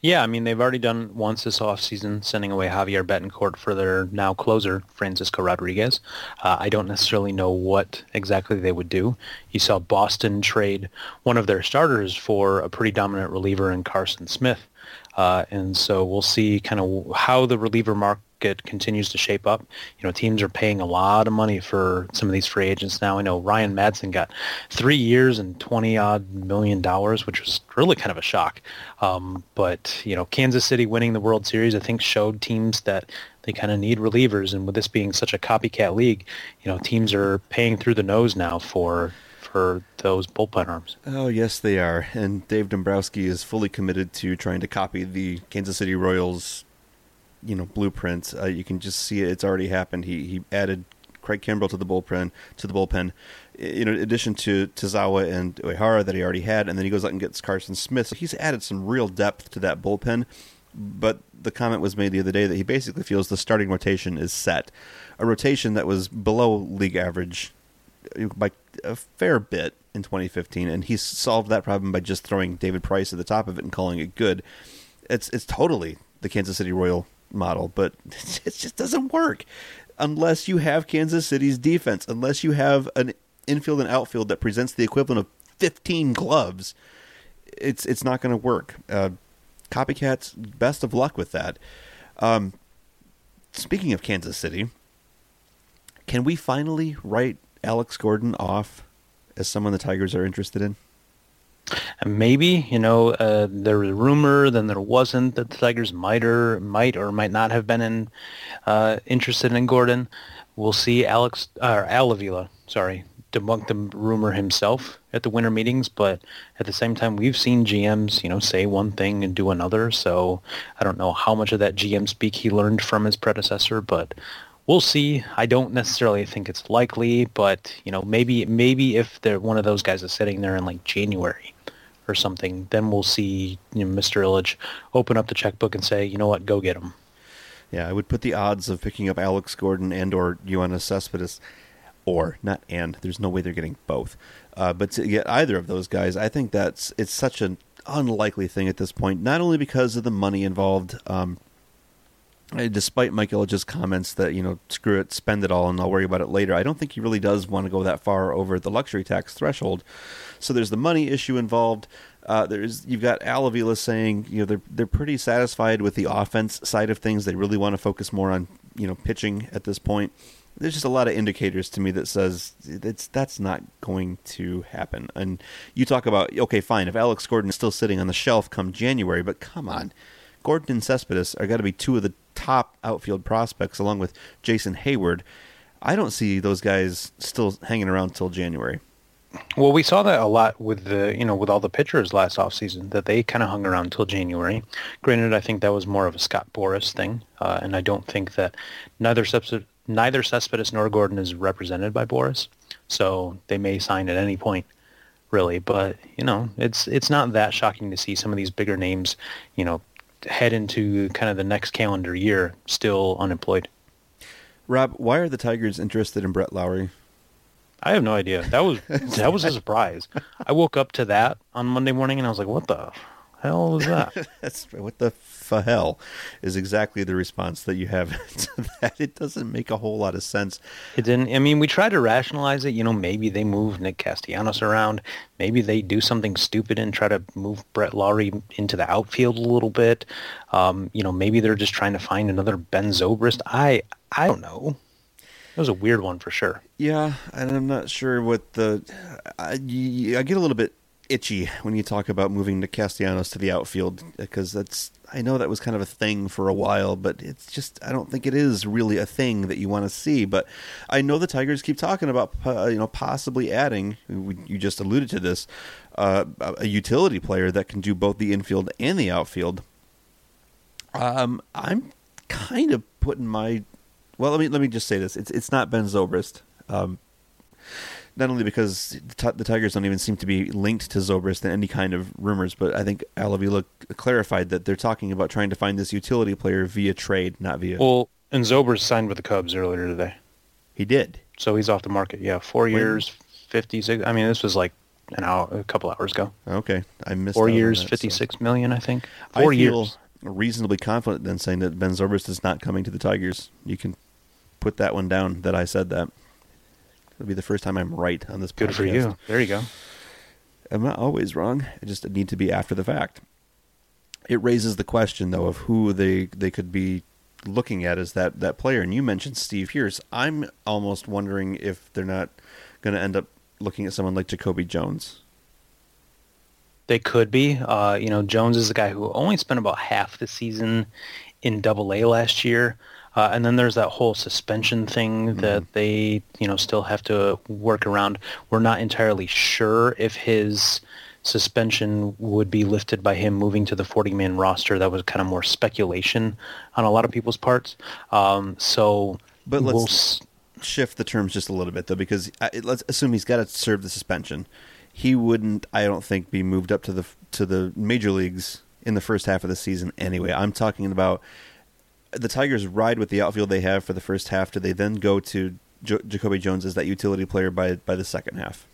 Yeah, I mean they've already done once this offseason, sending away Javier Betancourt for their now closer Francisco Rodriguez. Uh, I don't necessarily know what exactly they would do. You saw Boston trade one of their starters for a pretty dominant reliever in Carson Smith, uh, and so we'll see kind of how the reliever market continues to shape up. You know, teams are paying a lot of money for some of these free agents now. I know Ryan Madson got three years and 20 odd million dollars, which was really kind of a shock. Um, but, you know, Kansas City winning the World Series, I think showed teams that they kind of need relievers. And with this being such a copycat league, you know, teams are paying through the nose now for for those bullpen arms. Oh, yes, they are. And Dave Dombrowski is fully committed to trying to copy the Kansas City Royals you know blueprint. Uh, you can just see it; it's already happened. He he added Craig Kimbrel to the bullpen to the bullpen. In addition to Tazawa and Uehara that he already had, and then he goes out and gets Carson Smith. So he's added some real depth to that bullpen. But the comment was made the other day that he basically feels the starting rotation is set, a rotation that was below league average by a fair bit in 2015, and he's solved that problem by just throwing David Price at the top of it and calling it good. It's it's totally the Kansas City Royal model, but it just doesn't work unless you have Kansas City's defense, unless you have an infield and outfield that presents the equivalent of 15 gloves. It's it's not going to work. Uh, copycats, best of luck with that. Um, speaking of Kansas City, can we finally write Alex Gordon off as someone the Tigers are interested in? Maybe you know uh, there was a rumor, then there wasn't that the Tigers might or might or might not have been in, uh, interested in Gordon. We'll see. Alex or Al Avila, sorry, debunk the rumor himself at the winter meetings, but at the same time, we've seen GMs, you know, say one thing and do another. So I don't know how much of that GM speak he learned from his predecessor, but we'll see. I don't necessarily think it's likely, but you know, maybe maybe if they're one of those guys is sitting there in like January or something, then we'll see you know, Mr. Ilitch open up the checkbook and say, you know what, go get him. Yeah, I would put the odds of picking up Alex Gordon and or Yoenis Cespedes, or not and. There's no way they're getting both. Uh, but to get either of those guys, I think that's it's such an unlikely thing at this point. Not only because of the money involved, um, despite Mike Ilitch's comments that you know screw it, spend it all, and I'll worry about it later. I don't think he really does want to go that far over the luxury tax threshold. So there's the money issue involved. Uh, there's you've got Al Avila saying you know they're they're pretty satisfied with the offense side of things. They really want to focus more on you know pitching at this point. There's just a lot of indicators to me that says it's that's not going to happen. And you talk about okay, fine, if Alex Gordon is still sitting on the shelf come January, but come on, Gordon and Cespedes are got to be two of the top outfield prospects along with Jason Heyward. I don't see those guys still hanging around till January. Well, we saw that a lot with the you know with all the pitchers last offseason that they kind of hung around until January. Granted, I think that was more of a Scott Boras thing, uh, and I don't think that neither neither Cespedes nor Gordon is represented by Boras. so they may sign at any point, really. But you know, it's it's not that shocking to see some of these bigger names, you know, head into kind of the next calendar year still unemployed. Rob, why are the Tigers interested in Brett Lawrie? I have no idea. That was that was a surprise. I woke up to that on Monday morning and I was like, "What the hell is that?" That's what the f- hell is exactly the response that you have to that. It doesn't make a whole lot of sense. It didn't. I mean, we tried to rationalize it. You know, maybe they move Nick Castellanos around. Maybe they do something stupid and try to move Brett Lawrie into the outfield a little bit. Um, you know, maybe they're just trying to find another Ben Zobrist. I I don't know. It was a weird one for sure. Yeah, and I'm not sure what the. I, I get a little bit itchy when you talk about moving the Castellanos to the outfield because that's. I know that was kind of a thing for a while, but it's just I don't think it is really a thing that you want to see. But I know the Tigers keep talking about uh, you know possibly adding. You just alluded to this, uh, a utility player that can do both the infield and the outfield. Um, I'm kind of putting my well, let me let me just say this: it's it's not Ben Zobrist. Um, not only because the, the, Tigers don't even seem to be linked to Zobrist in any kind of rumors, but I think Al Avila clarified that they're talking about trying to find this utility player via trade, not via. Well, and Zobrist signed with the Cubs earlier today. He did. So he's off the market. Yeah, four when? years, fifty six. I mean, this was like an hour, a couple hours ago. Okay, I missed. Four years, fifty six so. million, I think. Four I years. Reasonably confident then saying that Ben Zobrist is not coming to the Tigers. You can put that one down that I said that. It'll be the first time I'm right on this. Good podcast. for you. There you go. I'm not always wrong. I just need to be after the fact. It raises the question though of who they they could be looking at as that that player. And you mentioned Steve Pearce. I'm almost wondering if they're not going to end up looking at someone like Jacoby Jones. They could be. Uh, you know, Jones is the guy who only spent about half the season in Double A last year. Uh, and then there's that whole suspension thing mm-hmm. that they, you know, still have to work around. We're not entirely sure if his suspension would be lifted by him moving to the 40-man roster. That was kind of more speculation on a lot of people's parts. Um, so, but let's we'll s- shift the terms just a little bit though, because I, let's assume he's got to serve the suspension. He wouldn't, I don't think, be moved up to the to the major leagues in the first half of the season anyway. I'm talking about the Tigers ride with the outfield they have for the first half. Do they then go to jo- Jacoby Jones as that utility player by by the second half?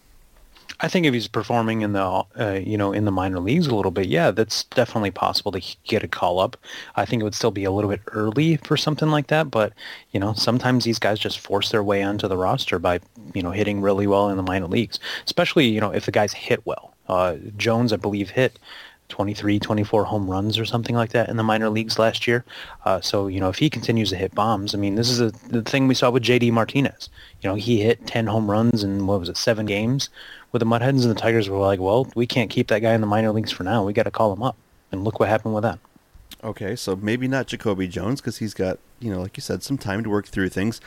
I think if he's performing in the uh, you know in the minor leagues a little bit, yeah, that's definitely possible to get a call up. I think it would still be a little bit early for something like that, but you know sometimes these guys just force their way onto the roster by you know hitting really well in the minor leagues, especially you know if the guys hit well. Uh, Jones, I believe, hit 23, 24 home runs or something like that in the minor leagues last year. Uh, so, you know, if he continues to hit bombs, I mean, this is a, the thing we saw with J.D. Martinez. You know, he hit 10 home runs in, what was it, seven games with the Mudhens, and the Tigers were like, well, we can't keep that guy in the minor leagues for now. We got to call him up. And look what happened with that. Okay, so maybe not Jacoby Jones because he's got, you know, like you said, some time to work through things.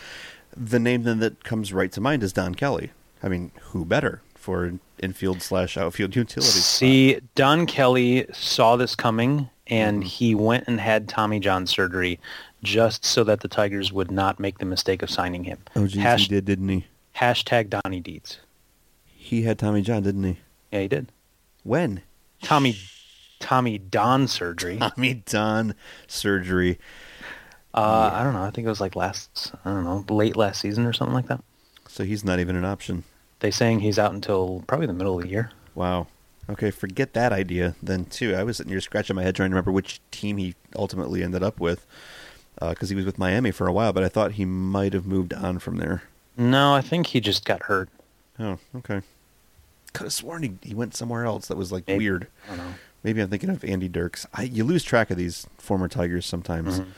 The name then that comes right to mind is Don Kelly. I mean, who better? For infield slash outfield utility. See, Don Kelly saw this coming, and mm-hmm. he went and had Tommy John surgery just so that the Tigers would not make the mistake of signing him. Oh, geez, Hash- he did, didn't he? Hashtag Donnie Deeds. He had Tommy John, didn't he? Yeah, he did. When? Tommy Tommy Don surgery. Tommy Don surgery. Uh, yeah. I don't know. I think it was like last, I don't know, late last season or something like that. So he's not even an option. They saying he's out until probably the middle of the year. Wow. Okay, forget that idea then too. I was sitting here scratching my head trying to remember which team he ultimately ended up with because uh, he was with Miami for a while, but I thought he might have moved on from there. No, I think he just got hurt. Oh, okay. Could have sworn he, he went somewhere else that was like Maybe. weird. I don't know. Maybe I'm thinking of Andy Dirks. I, you lose track of these former Tigers sometimes. Mm-hmm.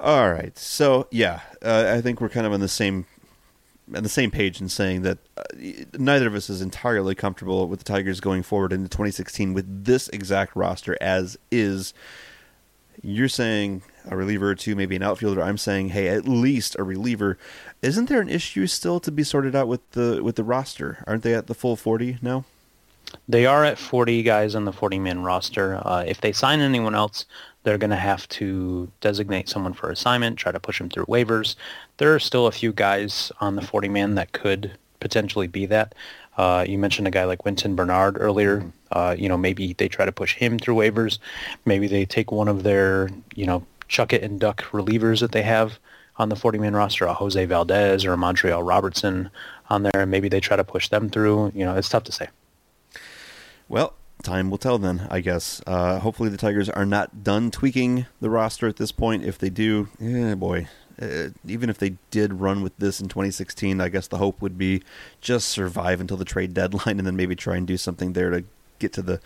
All right, so yeah, uh, I think we're kind of on the same on the same page in saying that uh, neither of us is entirely comfortable with the Tigers going forward into 2016 with this exact roster as is. You're saying a reliever or two, maybe an outfielder. I'm saying, hey, at least a reliever. Isn't there an issue still to be sorted out with the with the roster? Aren't they at the full 40 now? They are at 40 guys on the 40 man roster. Uh, if they sign anyone else, they're going to have to designate someone for assignment, try to push them through waivers. There are still a few guys on the 40 man that could potentially be that. Uh, you mentioned a guy like Wynton Bernard earlier. Uh, you know, maybe they try to push him through waivers. Maybe they take one of their, you know, chuck it and duck relievers that they have on the 40-man roster, a Jose Valdez or a Montreal Robertson on there. Maybe they try to push them through. You know, it's tough to say. Well, time will tell then, I guess. Uh, hopefully the Tigers are not done tweaking the roster at this point. If they do, eh, boy, uh, even if they did run with this in 2016, I guess the hope would be just survive until the trade deadline and then maybe try and do something there to get to the,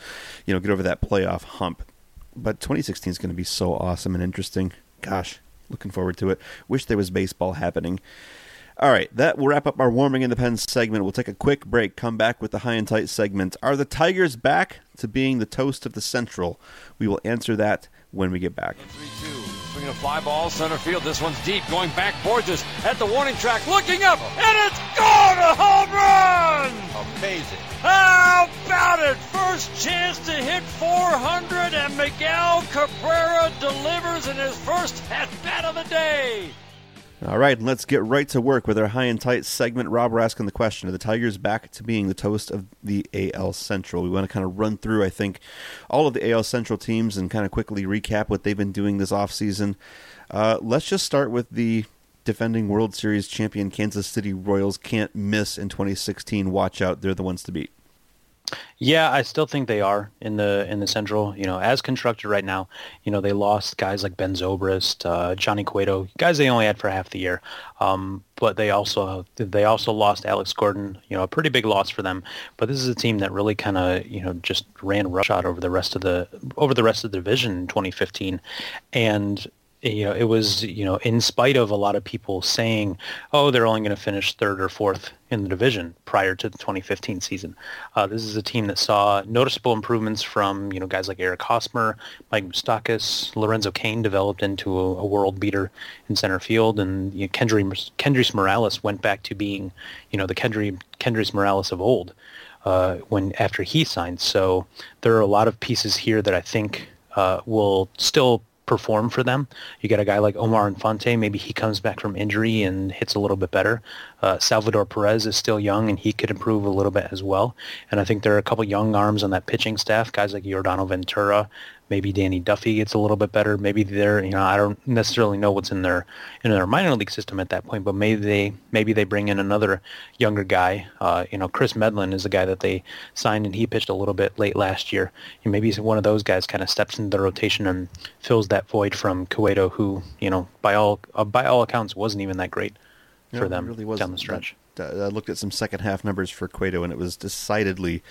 you know, get over that playoff hump. But 2016 is going to be so awesome and interesting. Gosh, looking forward to it. Wish there was baseball happening. All right, that will wrap up our warming in the pen segment. We'll take a quick break, come back with the high and tight segment. Are the Tigers back to being the toast of the Central? We will answer that when we get back. 3 2. Swinging a fly ball, center field. This one's deep, going back Borges at the warning track, looking up, and it's gone! A home run! Amazing. How about it? First chance to hit 400, and Miguel Cabrera delivers in his first at bat of the day. All right, let's get right to work with our high and tight segment. Rob, we're asking the question Are the Tigers back to being the toast of the AL Central? We want to kind of run through, I think, all of the AL Central teams and kind of quickly recap what they've been doing this offseason. Uh, let's just start with the defending World Series champion Kansas City Royals. Can't miss in 2016. Watch out, they're the ones to beat. Yeah, I still think they are in the in the Central. You know, as constructed right now, you know they lost guys like Ben Zobrist, uh, Johnny Cueto, guys they only had for half the year. Um, but they also they also lost Alex Gordon. You know, a pretty big loss for them. But this is a team that really kind of you know just ran roughshod over the rest of the over the rest of the division in 2015, and you know, it was, you know, in spite of a lot of people saying, oh, they're only going to finish third or fourth in the division prior to the 2015 season. Uh, this is a team that saw noticeable improvements from, you know, guys like Eric Hosmer, Mike Moustakas, Lorenzo Cain developed into a, a world beater in center field, and you know, Kendry, Kendrys Morales went back to being, you know, the Kendry, Kendrys Morales of old uh, when after he signed. So there are a lot of pieces here that I think uh, will still perform for them. You get a guy like Omar Infante, maybe he comes back from injury and hits a little bit better. Uh, Salvador Perez is still young and he could improve a little bit as well. And I think there are a couple young arms on that pitching staff, guys like Yordano Ventura, maybe Danny Duffy gets a little bit better. Maybe they're, you know, I don't necessarily know what's in their in their minor league system at that point, but maybe they maybe they bring in another younger guy. Uh, you know, Kris Medlen is a guy that they signed and he pitched a little bit late last year. And maybe one of those guys kind of steps into the rotation and fills that void from Cueto, who you know by all uh, by all accounts wasn't even that great for them really down the stretch. I looked at some second half numbers for Cueto, and it was decidedly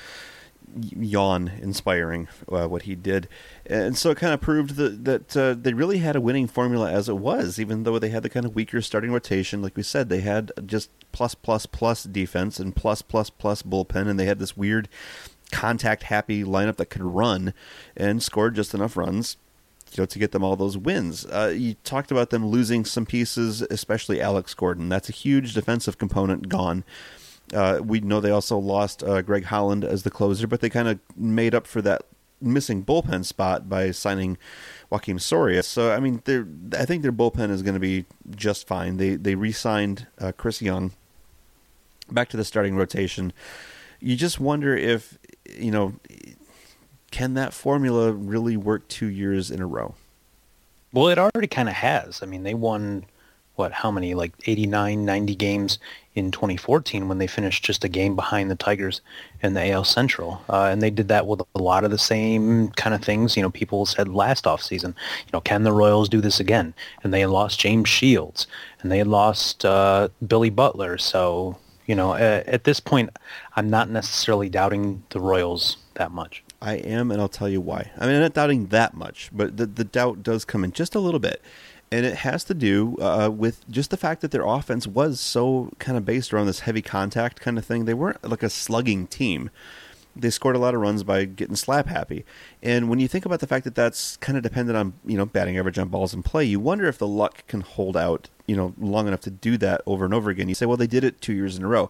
yawn inspiring uh, what he did and so it kind of proved that, that uh, they really had a winning formula as it was even though they had the kind of weaker starting rotation like we said they had just plus plus plus defense and plus plus plus bullpen and they had this weird contact happy lineup that could run and scored just enough runs you know, to get them all those wins. Uh, you talked about them losing some pieces, especially Alex Gordon. That's a huge defensive component gone. Uh, we know they also lost uh, Greg Holland as the closer, but they kind of made up for that missing bullpen spot by signing Joakim Soria. So I mean, I think their bullpen is going to be just fine. They they re-signed uh, Chris Young back to the starting rotation. You just wonder if you know can that formula really work two years in a row? Well, it already kind of has. I mean, they won what how many like 89 90 games in 2014 when they finished just a game behind the tigers in the al central. Uh, and they did that with a lot of the same kind of things you know people said last off season you know can the royals do this again? And they lost james shields and they had lost uh, billy butler. So you know at, at this point i'm not necessarily doubting the royals that much. I am, and I'll tell you why. I mean, I'm not doubting that much, but the, the doubt does come in just a little bit and it has to do uh, with just the fact that their offense was so kind of based around this heavy contact kind of thing. They weren't like a slugging team. They scored a lot of runs by getting slap happy. And when you think about the fact that that's kind of dependent on, you know, batting average on balls in play, you wonder if the luck can hold out, you know, long enough to do that over and over again. You say, well, they did it two years in a row.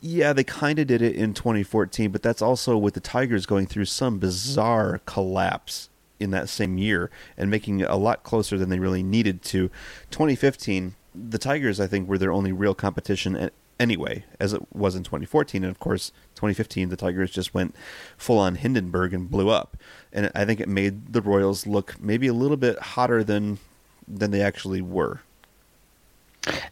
Yeah, they kind of did it in 2014, but that's also with the Tigers going through some bizarre collapse in that same year and making it a lot closer than they really needed to. 2015, the Tigers, I think, were their only real competition anyway, as it was in 2014. And of course, 2015, the Tigers just went full on Hindenburg and blew up. And I think it made the Royals look maybe a little bit hotter than than they actually were.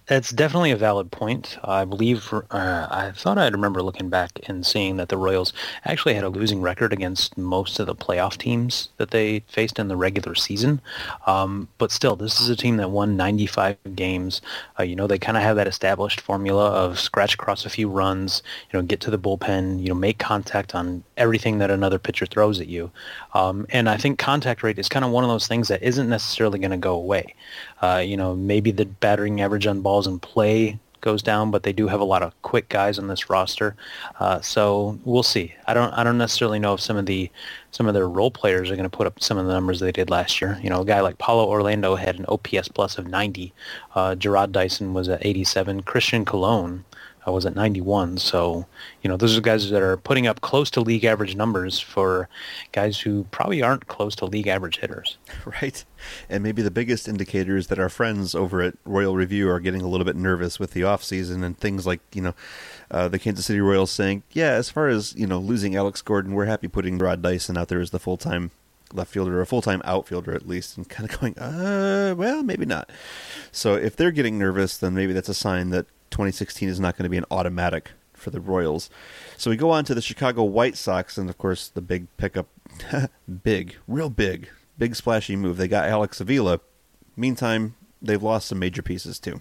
That's definitely a valid point. I believe uh, I thought I'd remember looking back and seeing that the Royals actually had a losing record against most of the playoff teams that they faced in the regular season. Um, but still, this is a team that won 95 games. Uh, you know, they kind of have that established formula of scratch across a few runs, you know, get to the bullpen, you know, make contact on everything that another pitcher throws at you. Um, and I think contact rate is kind of one of those things that isn't necessarily going to go away. Uh, you know, maybe the battering average on balls in play goes down, but they do have a lot of quick guys on this roster. Uh, so we'll see. I don't I don't necessarily know if some of the some of their role players are going to put up some of the numbers they did last year. You know, a guy like Paulo Orlando had an OPS plus of 90. Uh, Jarrod Dyson was at 87. Christian Colon I was at 91. So, you know, those are guys that are putting up close to league average numbers for guys who probably aren't close to league average hitters. Right. And maybe the biggest indicator is that our friends over at Royal Review are getting a little bit nervous with the offseason and things like, you know, uh, the Kansas City Royals saying, yeah, as far as, you know, losing Alex Gordon, we're happy putting Rod Dyson out there as the full-time left fielder or a full-time outfielder at least and kind of going uh well maybe not so if they're getting nervous then maybe that's a sign that 2016 is not going to be an automatic for the Royals. So we go on to the Chicago White Sox, and of course the big pickup, big, real big, big splashy move. They got Alex Avila. Meantime, they've lost some major pieces too.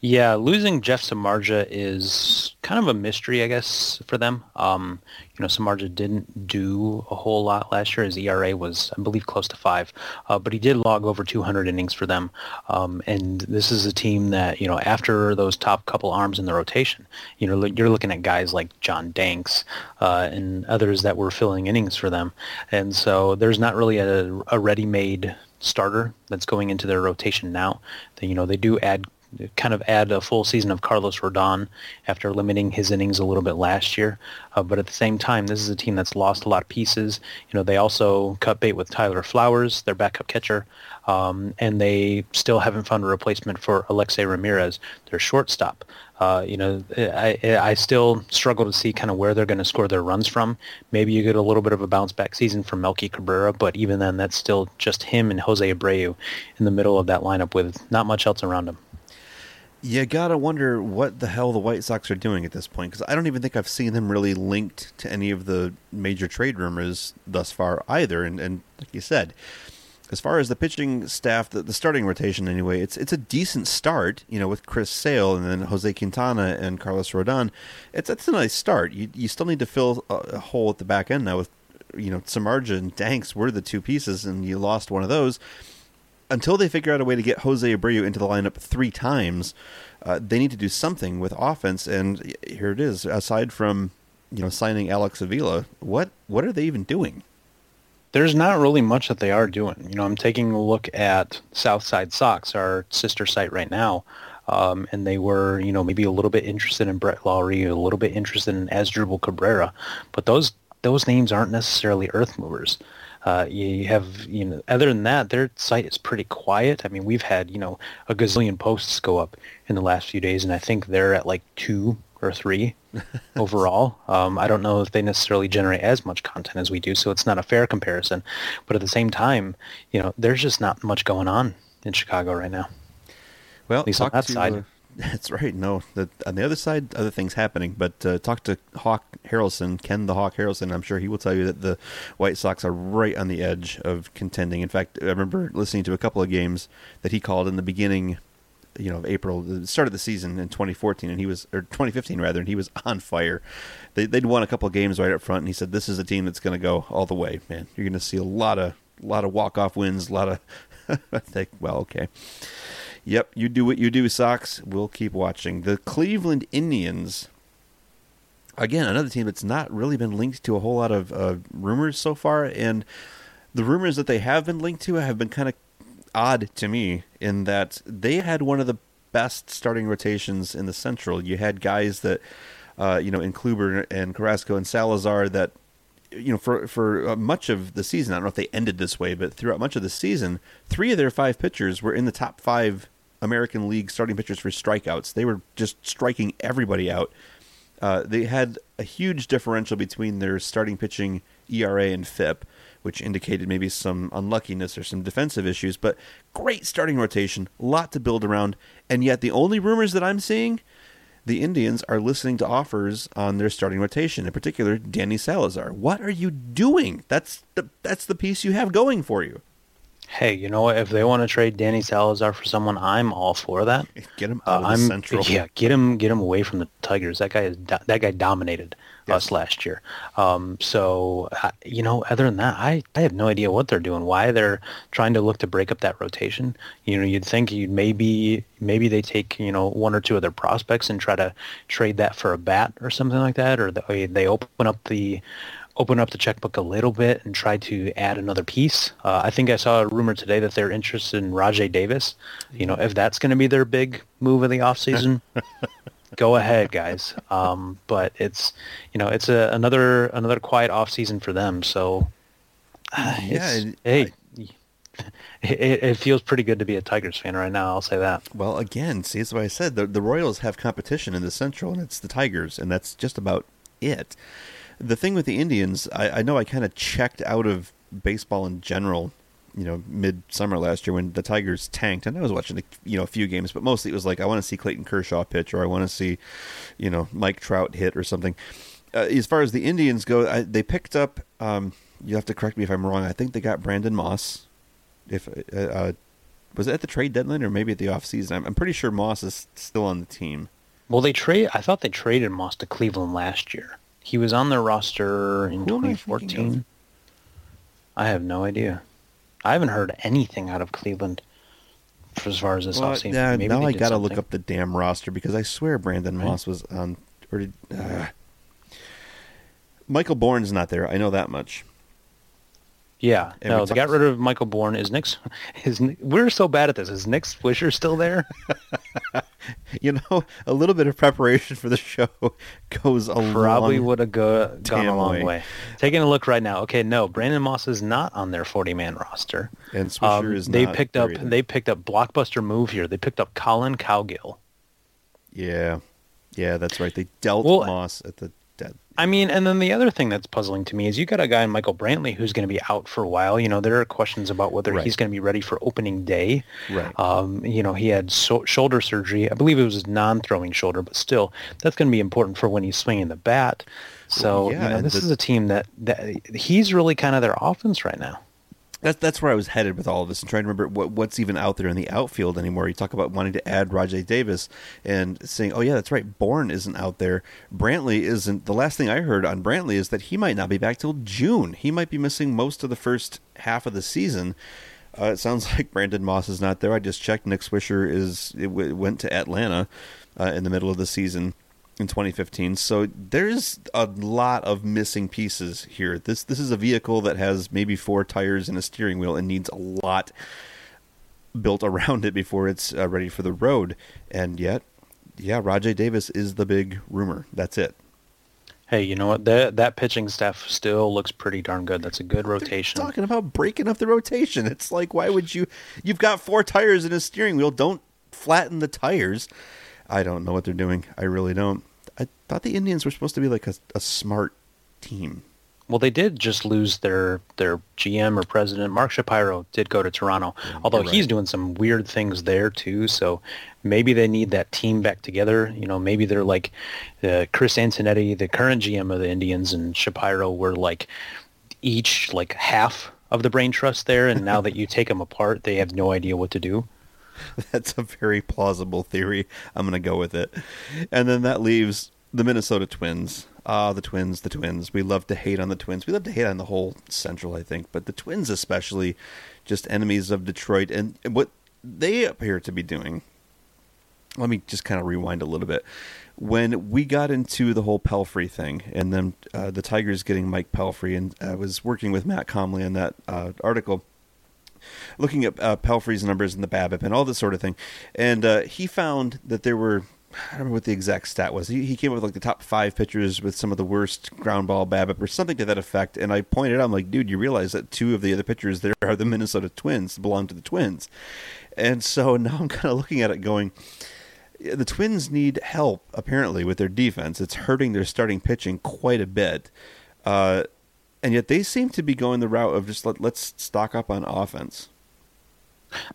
Yeah, losing Jeff Samardzija is kind of a mystery, I guess, for them. Um, you know, Samardzija didn't do a whole lot last year. His ERA was, I believe, close to five, uh, but he did log over 200 innings for them. Um, and this is a team that, you know, after those top couple arms in the rotation, you know, you're looking at guys like John Danks uh, and others that were filling innings for them. And so there's not really a, a ready-made starter that's going into their rotation now. You know, they do add kind of add a full season of Carlos Rodon after limiting his innings a little bit last year. Uh, but at the same time, this is a team that's lost a lot of pieces. You know, they also cut bait with Tyler Flowers, their backup catcher, um, and they still haven't found a replacement for Alexei Ramirez, their shortstop. Uh, you know, I, I still struggle to see kind of where they're going to score their runs from. Maybe you get a little bit of a bounce back season from Melky Cabrera, but even then, that's still just him and Jose Abreu in the middle of that lineup with not much else around him you gotta wonder what the hell the White Sox are doing at this point because I don't even think I've seen them really linked to any of the major trade rumors thus far either. And, and like you said, as far as the pitching staff, the, the starting rotation anyway, it's it's a decent start. You know, with Chris Sale and then Jose Quintana and Carlos Rodon, it's it's a nice start. You you still need to fill a, hole at the back end now with you know Samardzija and Danks were the two pieces, and you lost one of those until they figure out a way to get Jose Abreu into the lineup three times, uh, they need to do something with offense. And here it is. Aside from you know signing Alex Avila, what what are they even doing? There's not really much that they are doing. You know, I'm taking a look at Southside Sox, our sister site right now. Um, and they were, you know, maybe a little bit interested in Brett Lawrie, a little bit interested in Asdrubal Cabrera, but those those names aren't necessarily earth movers. Uh, you have, you know, other than that, their site is pretty quiet. I mean, we've had, you know, a gazillion posts go up in the last few days, and I think they're at like two or three overall. Um, I don't know if they necessarily generate as much content as we do, so it's not a fair comparison. But at the same time, you know, there's just not much going on in Chicago right now. Well, at least on that to, side. Uh, That's right. No, the, on the other side, other things happening. But uh, talk to Hawk Harrelson, Ken the Hawk Harrelson. I'm sure he will tell you that the White Sox are right on the edge of contending. In fact, I remember listening to a couple of games that he called in the beginning, you know, of April, the start of the season in 2014, and he was or 2015 rather, and he was on fire. They, would won a couple of games right up front, and he said, "This is a team that's going to go all the way, man. You're going to see a lot of, A lot of walk off wins, a lot of." I think, well, okay. Yep, you do what you do, Sox. We'll keep watching. The Cleveland Indians, again, another team that's not really been linked to a whole lot of uh, rumors so far, and the rumors that they have been linked to have been kind of odd to me in that they had one of the best starting rotations in the Central. You had guys that, uh, you know, in Kluber and Carrasco and Salazar that you know, for for uh, much of the season, I don't know if they ended this way, but throughout much of the season, three of their five pitchers were in the top five American League starting pitchers for strikeouts. They were just striking everybody out. Uh, they had a huge differential between their starting pitching ERA and FIP, which indicated maybe some unluckiness or some defensive issues. But great starting rotation, a lot to build around. And yet, the only rumors that I'm seeing, the Indians are listening to offers on their starting rotation, in particular, Danny Salazar. What are you doing? That's the that's the piece you have going for you. Hey, you know what? If they want to trade Danny Salazar for someone, I'm all for that. Get him out Uh, of I'm Central. yeah, get him get him away from the Tigers. That guy is that guy dominated us last year. Um, so uh, you know, other than that, I I have no idea what they're doing. Why they're trying to look to break up that rotation? You know, you'd think you'd maybe maybe they take you know one or two of their prospects and try to trade that for a bat or something like that, or they open up the open up the checkbook a little bit and try to add another piece. Uh, I think I saw a rumor today that they're interested in Rajai Davis. You know, if that's going to be their big move of the offseason, go ahead, guys. Um, but it's, you know, it's a, another another quiet offseason for them. So, uh, Yeah, and hey, it, it feels pretty good to be a Tigers fan right now. I'll say that. Well, again, see, that's what I said. The, the Royals have competition in the Central, and it's the Tigers, and that's just about it. The thing with the Indians, I, I know I kind of checked out of baseball in general, you know, midsummer last year when the Tigers tanked, and I was watching, you know, a few games, but mostly it was like I want to see Clayton Kershaw pitch, or I want to see, you know, Mike Trout hit or something. Uh, as far as the Indians go, I, they picked up. Um, you have to correct me if I'm wrong. I think they got Brandon Moss. If uh, uh, was it at the trade deadline or maybe at the offseason? I'm, I'm pretty sure Moss is still on the team. Well, they trade. I thought they traded Moss to Cleveland last year. He was on the roster in Who am I 2014. I have no idea. I haven't heard anything out of Cleveland for as far as this Well, offseason. yeah, Maybe now I got to look up the damn roster because I swear Brandon Right. Moss was on. Or did, uh, Michael Bourn's not there. I know that much. Yeah, And no, they got rid of Michael Bourn. Is Nick's? Is we're so bad at this? Is Nick Swisher still there? You know, a little bit of preparation for the show goes a long way. Probably would have go, gone a long way. way. Taking a look right now. Okay, no, Brandon Moss is not on their 40-man roster. And Swisher is Um, they not picked up. either. They picked up blockbuster move here. They picked up Collin Cowgill. Yeah, yeah, that's right. They dealt Well, Moss at the dead. I mean, and then the other thing that's puzzling to me is you got a guy in Michael Brantley who's going to be out for a while. You know, there are questions about whether Right. he's going to be ready for opening day. Right. Um, you know, he had so- shoulder surgery. I believe it was his non-throwing shoulder, but still, that's going to be important for when he's swinging the bat. So, Well, yeah, you know, this the- is a team that, that he's really kind of their offense right now. That's that's where I was headed with all of this and trying to remember what what's even out there in the outfield anymore. You talk about wanting to add Rajai Davis and saying, "Oh yeah, that's right, Bourn isn't out there. Brantley isn't." The last thing I heard on Brantley is that he might not be back till June. He might be missing most of the first half of the season. Uh, it sounds like Brandon Moss is not there. I just checked. Nick Swisher is it w- went to Atlanta uh, in the middle of the season in 2015. So there's a lot of missing pieces here. This this is a vehicle that has maybe four tires and a steering wheel and needs a lot built around it before it's uh, ready for the road. And yet, yeah, Rajai Davis is the big rumor. That's it. Hey, you know what? That that pitching staff still looks pretty darn good. That's a good rotation. Talking about breaking up the rotation. It's like, why would you? You've got four tires and a steering wheel. Don't flatten the tires. I don't know what they're doing. I really don't. I thought the Indians were supposed to be like a, a smart team. Well, they did just lose their their GM or president. Mark Shapiro did go to Toronto, although right. he's doing some weird things there too. So maybe they need that team back together. You know, maybe they're like uh, Chris Antonetti, the current GM of the Indians, and Shapiro were like each like half of the brain trust there, and now that you take them apart, they have no idea what to do. That's a very plausible theory. I'm going to go with it. And then that leaves the Minnesota Twins. Ah, the Twins, the Twins. We love to hate on the Twins. We love to hate on the whole Central, I think, but the Twins especially, just enemies of Detroit. And what they appear to be doing. Let me just kind of rewind a little bit. When we got into the whole Pelfrey thing, and then uh, the Tigers getting Mike Pelfrey, and I was working with Matt Comley on that uh, article looking at uh, Pelfrey's numbers and the BABIP and all this sort of thing, and uh, he found that there were I don't remember what the exact stat was. He, he came up with like the top five pitchers with some of the worst ground ball BABIP or something to that effect. And I pointed out, I'm like, dude, you realize that two of the other pitchers there are the Minnesota Twins, belong to the Twins. And so now I'm kind of looking at it going, the Twins need help apparently with their defense. It's hurting their starting pitching quite a bit. Uh, and yet they seem to be going the route of just let, let's stock up on offense.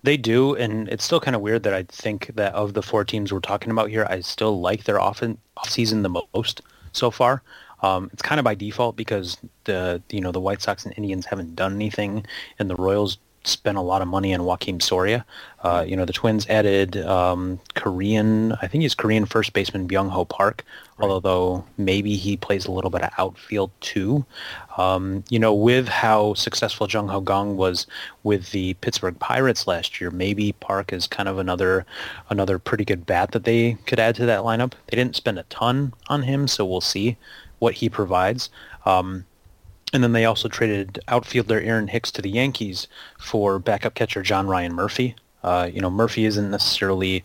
They do, and it's still kind of weird that I think that of the four teams we're talking about here, I still like their off season the most so far. Um, it's kind of by default because the you know the White Sox and Indians haven't done anything, and the Royals spent a lot of money on Joakim Soria. Uh, you know, the Twins added um, Korean, I think he's Korean first baseman Byung Ho Park, right. although maybe he plays a little bit of outfield too. Um, you know, with how successful Jung Ho Kang was with the Pittsburgh Pirates last year, maybe Park is kind of another another pretty good bat that they could add to that lineup. They didn't spend a ton on him, so we'll see what he provides. Um, and then they also traded outfielder Aaron Hicks to the Yankees for backup catcher John Ryan Murphy. Uh, you know, Murphy isn't necessarily,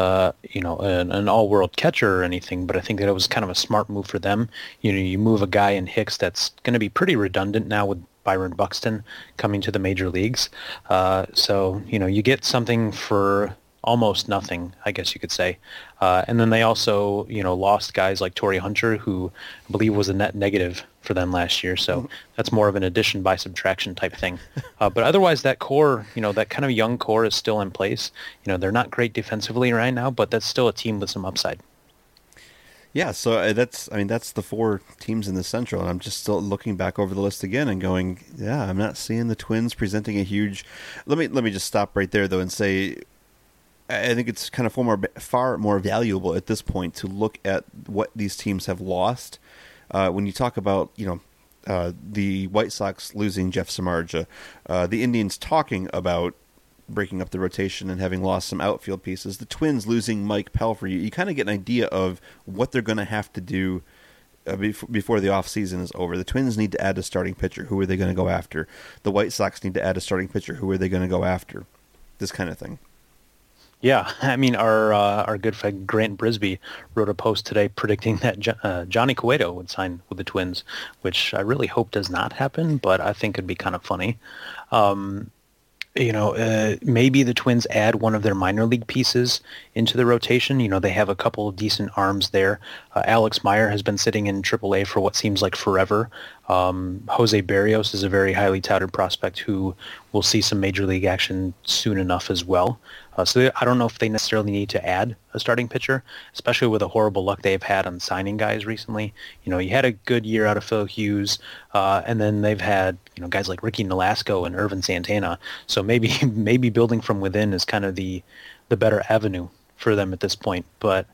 uh, you know, an, an, all-world catcher or anything, but I think that it was kind of a smart move for them. You know, you move a guy in Hicks that's going to be pretty redundant now with Byron Buxton coming to the major leagues. Uh, so, you know, you get something for almost nothing, I guess you could say. Uh, and then they also, you know, lost guys like Torii Hunter, who I believe was a net negative for them last year. So mm-hmm. that's more of an addition by subtraction type thing. Uh, but otherwise, that core, you know, that kind of young core is still in place. You know, they're not great defensively right now, but that's still a team with some upside. Yeah, so uh, that's I mean that's the four teams in the Central, and I'm just still looking back over the list again and going, yeah, I'm not seeing the Twins presenting a huge. Let me let me just stop right there though and say I think it's kind of far more, far more valuable at this point to look at what these teams have lost. Uh, when you talk about, you know, uh, the White Sox losing Jeff Samardzija, uh, the Indians talking about breaking up the rotation and having lost some outfield pieces, the Twins losing Mike Pelfrey, you, you kind of get an idea of what they're going to have to do uh, before the offseason is over. The Twins need to add a starting pitcher. Who are they going to go after? The White Sox need to add a starting pitcher. Who are they going to go after? This kind of thing. Yeah, I mean, our uh, our good friend Grant Brisbee wrote a post today predicting that jo- uh, Johnny Cueto would sign with the Twins, which I really hope does not happen, but I think it'd be kind of funny. Um, you know, uh, maybe the Twins add one of their minor league pieces into the rotation. You know, they have a couple of decent arms there. Uh, Alex Meyer has been sitting in AAA for what seems like forever. Um, Jose Berrios is a very highly touted prospect who will see some major league action soon enough as well. Uh, so I don't know if they necessarily need to add a starting pitcher, especially with the horrible luck they've had on signing guys recently. You know, you had a good year out of Phil Hughes, uh, and then they've had you know guys like Ricky Nolasco and Ervin Santana. So maybe maybe building from within is kind of the the better avenue for them at this point. But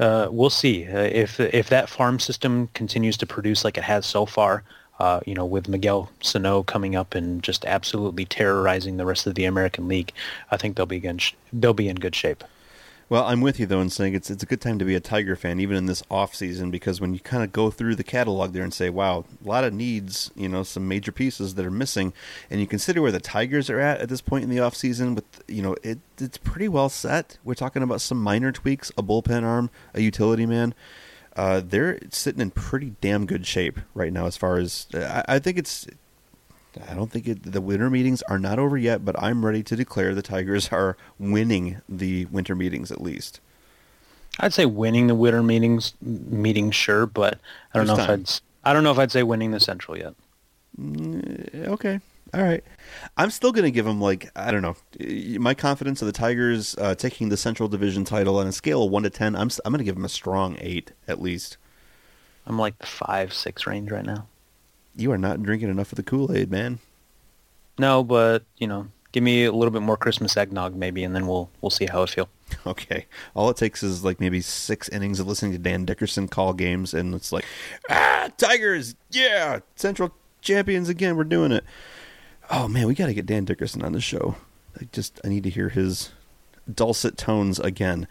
uh, we'll see uh, if if that farm system continues to produce like it has so far uh, you know, with Miguel Sano coming up and just absolutely terrorizing the rest of the American League, I think they'll be in they'll be in good shape. Well, I'm with you though in saying it's it's a good time to be a Tiger fan, even in this off season, because when you kind of go through the catalog there and say, "Wow, a lot of needs," you know, some major pieces that are missing, and you consider where the Tigers are at at this point in the off season, with you know, it it's pretty well set. We're talking about some minor tweaks, a bullpen arm, a utility man uh, they're sitting in pretty damn good shape right now. As far as I, I think it's, I don't think it, the winter meetings are not over yet, but I'm ready to declare the Tigers are winning the winter meetings at least. I'd say winning the winter meetings, meeting sure, but I don't There's know time. if I'd. I don't know if I'd say winning the Central yet. Mm, okay, all right. I'm still going to give them like I don't know. My confidence of the Tigers uh, taking the Central Division title on a scale of one to ten, I'm I'm going to give them a strong eight at least. I'm like the five six range right now. You are not drinking enough of the Kool Aid, man. No, but you know, give me a little bit more Christmas eggnog, maybe, and then we'll we'll see how I feel. Okay. All it takes is like maybe six innings of listening to Dan Dickerson call games, and it's like, ah, Tigers, yeah, Central champions again. We're doing it. Oh man, we got to get Dan Dickerson on the show. I just I need to hear his dulcet tones again.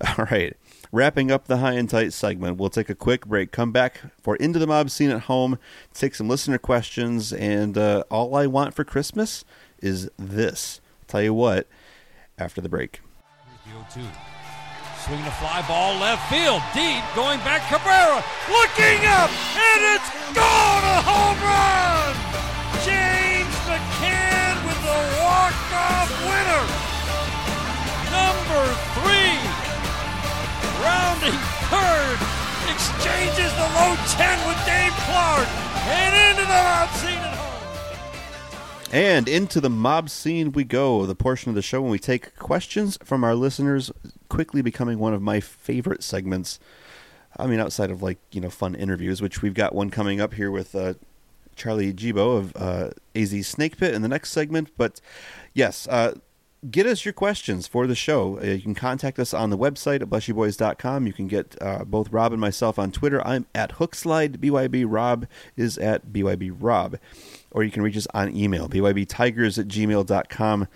All right. Wrapping up the high and tight segment, we'll take a quick break. Come back for Into the Mob Scene at Home, take some listener questions, and uh, all I want for Christmas is this. I'll tell you what, after the break. Swinging a fly ball left field. Deep. Going back. Cabrera. Looking up. And it's gone. A home run. James McCann with the walk-off winner. Number three. Rounding third. Exchanges the low 10 with Dave Clark. And into the mob scene at home. And into the mob scene we go, the portion of the show when we take questions from our listeners, quickly becoming one of my favorite segments. I mean, outside of like, you know, fun interviews, which we've got one coming up here with uh, Charlie Gibo of uh, AZ Snake Pit in the next segment. But yes, uh, get us your questions for the show. Uh, you can contact us on the website at blessyouboys.com. You can get uh, both Rob and myself on Twitter. I'm at Hookslide BYB. Rob is at BYB Rob or you can reach us on email, bybtigers at gmail.com.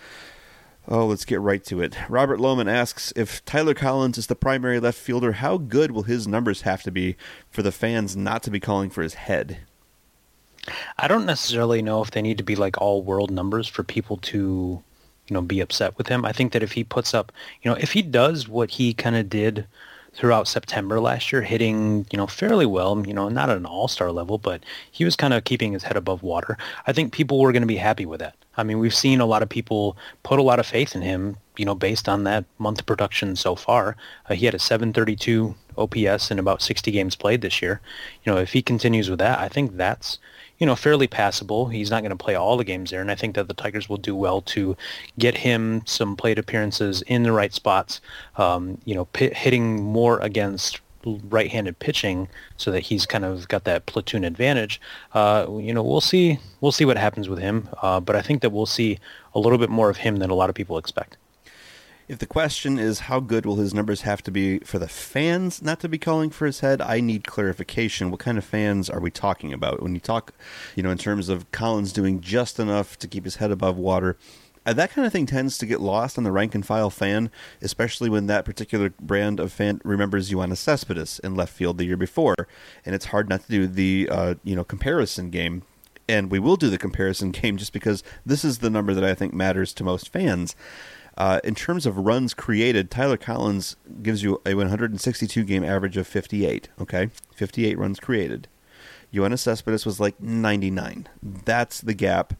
Oh, let's get right to it. Robert Lohman asks if Tyler Collins is the primary left fielder, how good will his numbers have to be for the fans not to be calling for his head? I don't necessarily know if they need to be like all world numbers for people to, you know, be upset with him. I think that if he puts up, you know, if he does what he kind of did throughout September last year, hitting, you know, fairly well, you know, not at an all-star level, but he was kind of keeping his head above water. I think people were going to be happy with that. I mean, we've seen a lot of people put a lot of faith in him, you know, based on that month production so far. Uh, he had a 732 OPS in about 60 games played this year. You know, if he continues with that, I think that's you know, fairly passable. He's not going to play all the games there, and I think that the Tigers will do well to get him some plate appearances in the right spots. Um, you know, p- hitting more against right-handed pitching, so that he's kind of got that platoon advantage. Uh, you know, we'll see. We'll see what happens with him, uh, but I think that we'll see a little bit more of him than a lot of people expect. If the question is how good will his numbers have to be for the fans not to be calling for his head, I need clarification. What kind of fans are we talking about? When you talk, you know, in terms of Collins doing just enough to keep his head above water, uh, that kind of thing tends to get lost on the rank and file fan, especially when that particular brand of fan remembers Yoenis Cespedes in left field the year before, and it's hard not to do the uh, you know comparison game. And we will do the comparison game just because this is the number that I think matters to most fans. Uh, in terms of runs created, Tyler Collins gives you a 162 game average of 58. Okay, 58 runs created. Yoenis Cespedes was like 99. That's the gap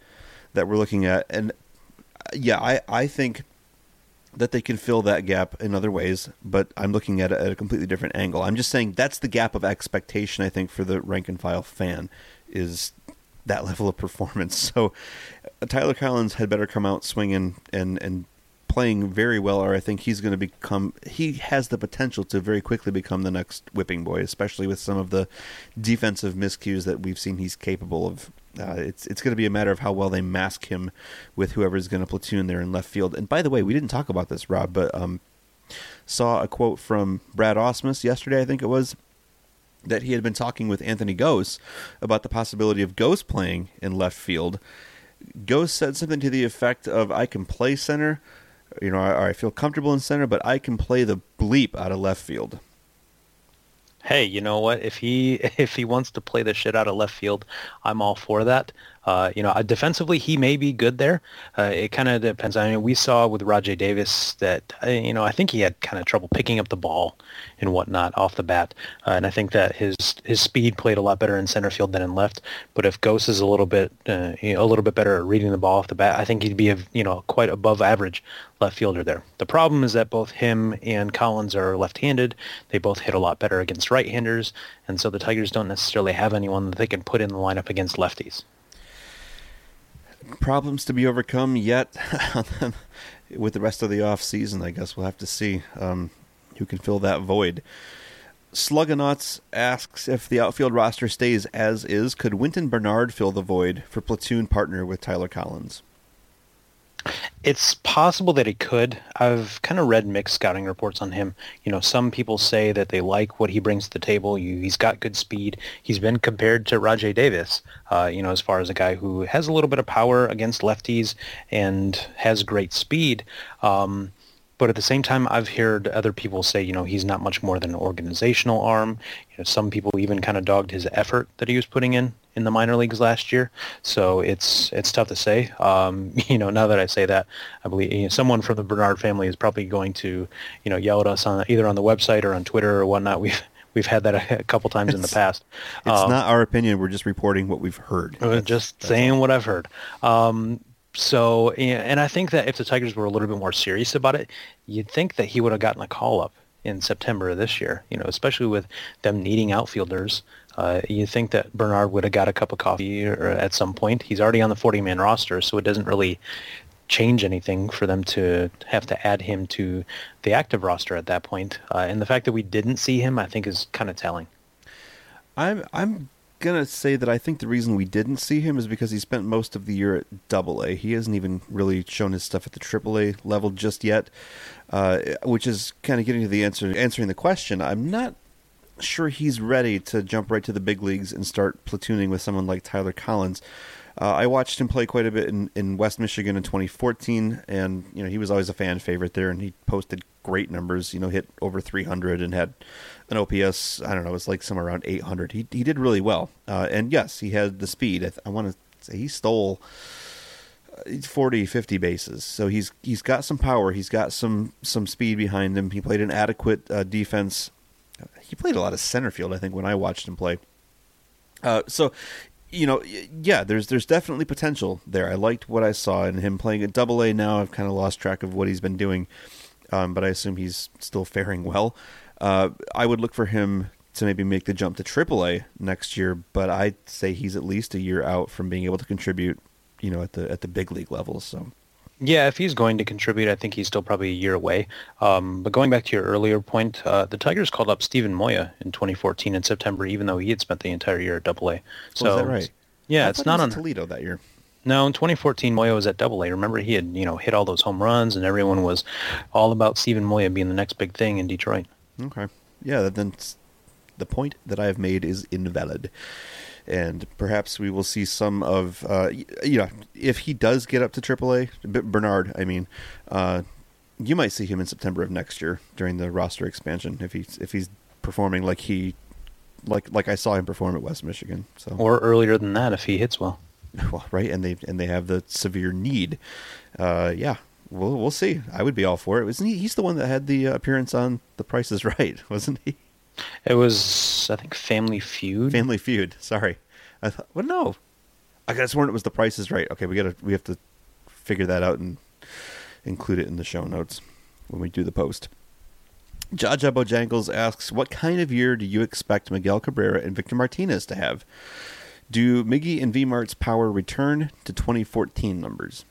that we're looking at, and uh, yeah, I I think that they can fill that gap in other ways, but I'm looking at it at a completely different angle. I'm just saying that's the gap of expectation I think for the rank and file fan is that level of performance. So uh, Tyler Collins had better come out swinging and and playing very well, or I think he's going to become. He has the potential to very quickly become the next whipping boy, especially with some of the defensive miscues that we've seen he's capable of. Uh, it's it's going to be a matter of how well they mask him with whoever's going to platoon there in left field. And by the way, we didn't talk about this, Rob, but um, saw a quote from Brad Ausmus yesterday, I think it was, that he had been talking with Anthony Gose about the possibility of Gose playing in left field. Gose said something to the effect of, "I can play center, you know, I, I feel comfortable in center, but I can play the bleep out of left field. Hey, you know what? If he if he wants to play the shit out of left field, I'm all for that. Uh, you know, uh, defensively, he may be good there. Uh, it kind of depends. I mean, we saw with Rajai Davis that, uh, you know, I think he had kind of trouble picking up the ball and whatnot off the bat. Uh, and I think that his his speed played a lot better in center field than in left. But if Gose is a little bit you know, a little bit better at reading the ball off the bat, I think he'd be a you know quite above average left fielder there. The problem is that both him and Collins are left-handed. They both hit a lot better against right-handers, and so the Tigers don't necessarily have anyone that they can put in the lineup against lefties problems to be overcome yet with the rest of the off season. I guess we'll have to see um, who can fill that void. Slugganauts asks if the outfield roster stays as is, could Wynton Bernard fill the void for platoon partner with Tyler Collins? It's possible that he could. I've kind of read mixed scouting reports on him. You know, some people say that they like what he brings to the table. He's got good speed. He's been compared to Rajai Davis, uh, you know, as far as a guy who has a little bit of power against lefties and has great speed. Um, But at the same time, I've heard other people say, you know, he's not much more than an organizational arm. You know, some people even kind of dogged his effort that he was putting in in the minor leagues last year. So it's it's tough to say. Um, you know, now that I say that, I believe you know, someone from the Bernard family is probably going to, you know, yell at us on either on the website or on Twitter or whatnot. We've we've had that a, couple times It's- in the past. It's Um, not our opinion. We're just reporting what we've heard. just saying what I've heard. Um, so, and I think that if the Tigers were a little bit more serious about it, you'd think that he would have gotten a call up in September of this year. You know, especially with them needing outfielders. Uh, you think that Bernard would have got a cup of coffee or at some point. He's already on the 40-man roster, so it doesn't really change anything for them to have to add him to the active roster at that point. Uh, and the fact that we didn't see him, I think, is kind of telling. I'm I'm gonna say that I think the reason we didn't see him is because he spent most of the year at Double A. He hasn't even really shown his stuff at the Triple A level just yet, uh, which is kind of getting to the answer answering the question. I'm not sure he's ready to jump right to the big leagues and start platooning with someone like Tyler Collins. Uh, I watched him play quite a bit in, in West Michigan in 2014, and you know he was always a fan favorite there, and he posted great numbers. You know, hit over 300 and had an OPS. I don't know, it was like somewhere around 800. He he did really well, uh, and yes, he had the speed. I, th- I want to say he stole uh, 40, 50 bases. So he's he's got some power. He's got some some speed behind him. He played an adequate uh, defense. He played a lot of center field. I think when I watched him play. Uh, so, you know, yeah, there's there's definitely potential there. I liked what I saw in him playing at Double A. Now I've kind of lost track of what he's been doing, um, but I assume he's still faring well. Uh, I would look for him to maybe make the jump to AAA next year, but I'd say he's at least a year out from being able to contribute, you know, at the at the big league level. So. Yeah, if he's going to contribute, I think he's still probably a year away. Um, but going back to your earlier point, uh, the Tigers called up Steven Moya in 2014 in September, even though he had spent the entire year at Double A. So Oh, that right? Yeah, I it's not on Toledo that year. No, in 2014, Moya was at Double A. Remember, he had you know hit all those home runs, and everyone was all about Steven Moya being the next big thing in Detroit. Okay. Yeah, then the point that I have made is invalid. And perhaps we will see some of, uh, you know, if he does get up to AAA, B- Bernard, I mean, uh, you might see him in September of next year during the roster expansion if he's if he's performing like he, like like I saw him perform at West Michigan. So Or earlier than that, if he hits well. well, right, and they and they have the severe need. Uh, yeah, we'll we'll see. I would be all for it. Wasn't he? He's the one that had the uh, appearance on The Price Is Right, wasn't he? It was, I think, Family Feud. Family Feud. Sorry, I thought. Well, no, I got sworn it was The Price Is Right. Okay, we gotta we have to figure that out and include it in the show notes when we do the post. Jaja Bojangles asks, "What kind of year do you expect Miguel Cabrera and Victor Martinez to have? Do Miggy and VMart's power return to 2014 numbers?"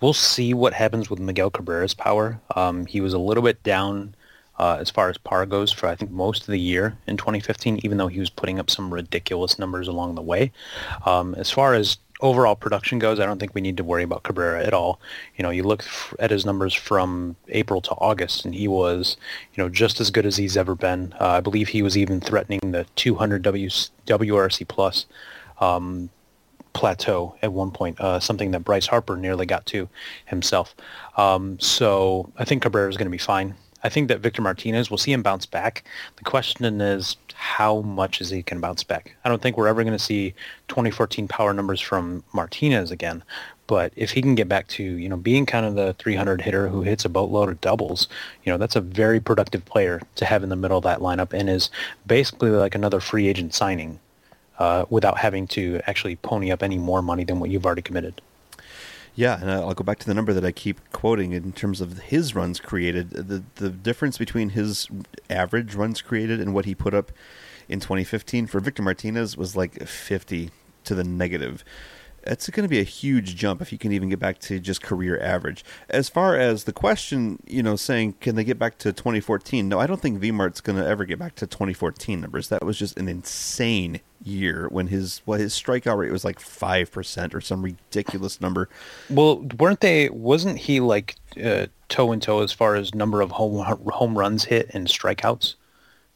We'll see what happens with Miguel Cabrera's power. Um, he was a little bit down uh, as far as par goes for I think most of the year in 2015, even though he was putting up some ridiculous numbers along the way. Um, as far as overall production goes, I don't think we need to worry about Cabrera at all. You know, you look at his numbers from April to August, and he was, you know, just as good as he's ever been. Uh, I believe he was even threatening the 200 w- WRC plus. Um, plateau at one point, uh, something that Bryce Harper nearly got to himself. Um, so I think Cabrera is going to be fine. I think that Victor Martinez, we'll see him bounce back. The question is, how much is he can bounce back? I don't think we're ever going to see 2014 power numbers from Martinez again. But if he can get back to, you know, being kind of the 300 hitter who hits a boatload of doubles, you know, that's a very productive player to have in the middle of that lineup and is basically like another free agent signing uh, without having to actually pony up any more money than what you've already committed. Yeah, and I'll go back to the number that I keep quoting in terms of his runs created. The the difference between his average runs created and what he put up in 2015 for Victor Martinez was like 50 to the negative. It's going to be a huge jump if you can even get back to just career average. As far as the question, you know, saying can they get back to 2014? No, I don't think VMart's going to ever get back to 2014 numbers. That was just an insane year when his well his strikeout rate was like 5% or some ridiculous number. Well, weren't they? Wasn't he like uh, toe and toe as far as number of home home runs hit and strikeouts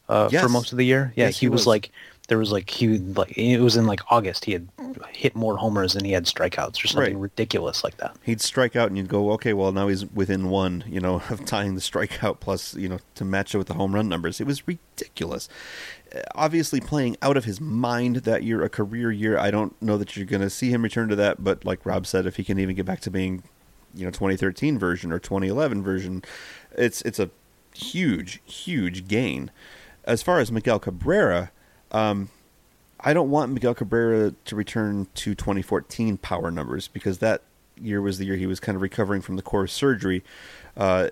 uh, Yes. for most of the year? Yeah, Yes, he, he was, was. like There was like he like it was in like August. He had hit more homers than he had strikeouts or something Right. ridiculous like that. He'd strike out, and you'd go, okay, well now he's within one, you know, of tying the strikeout plus, you know, to match it with the home run numbers. It was ridiculous. Uh, Obviously, playing out of his mind that year, a career year. I don't know that you're going to see him return to that, but like Rob said, if he can even get back to being, you know, 2013 version or 2011 version, it's it's a huge, huge gain. As far as Miguel Cabrera, um, I don't want Miguel Cabrera to return to 2014 power numbers because that year was the year he was kind of recovering from the core surgery. Uh,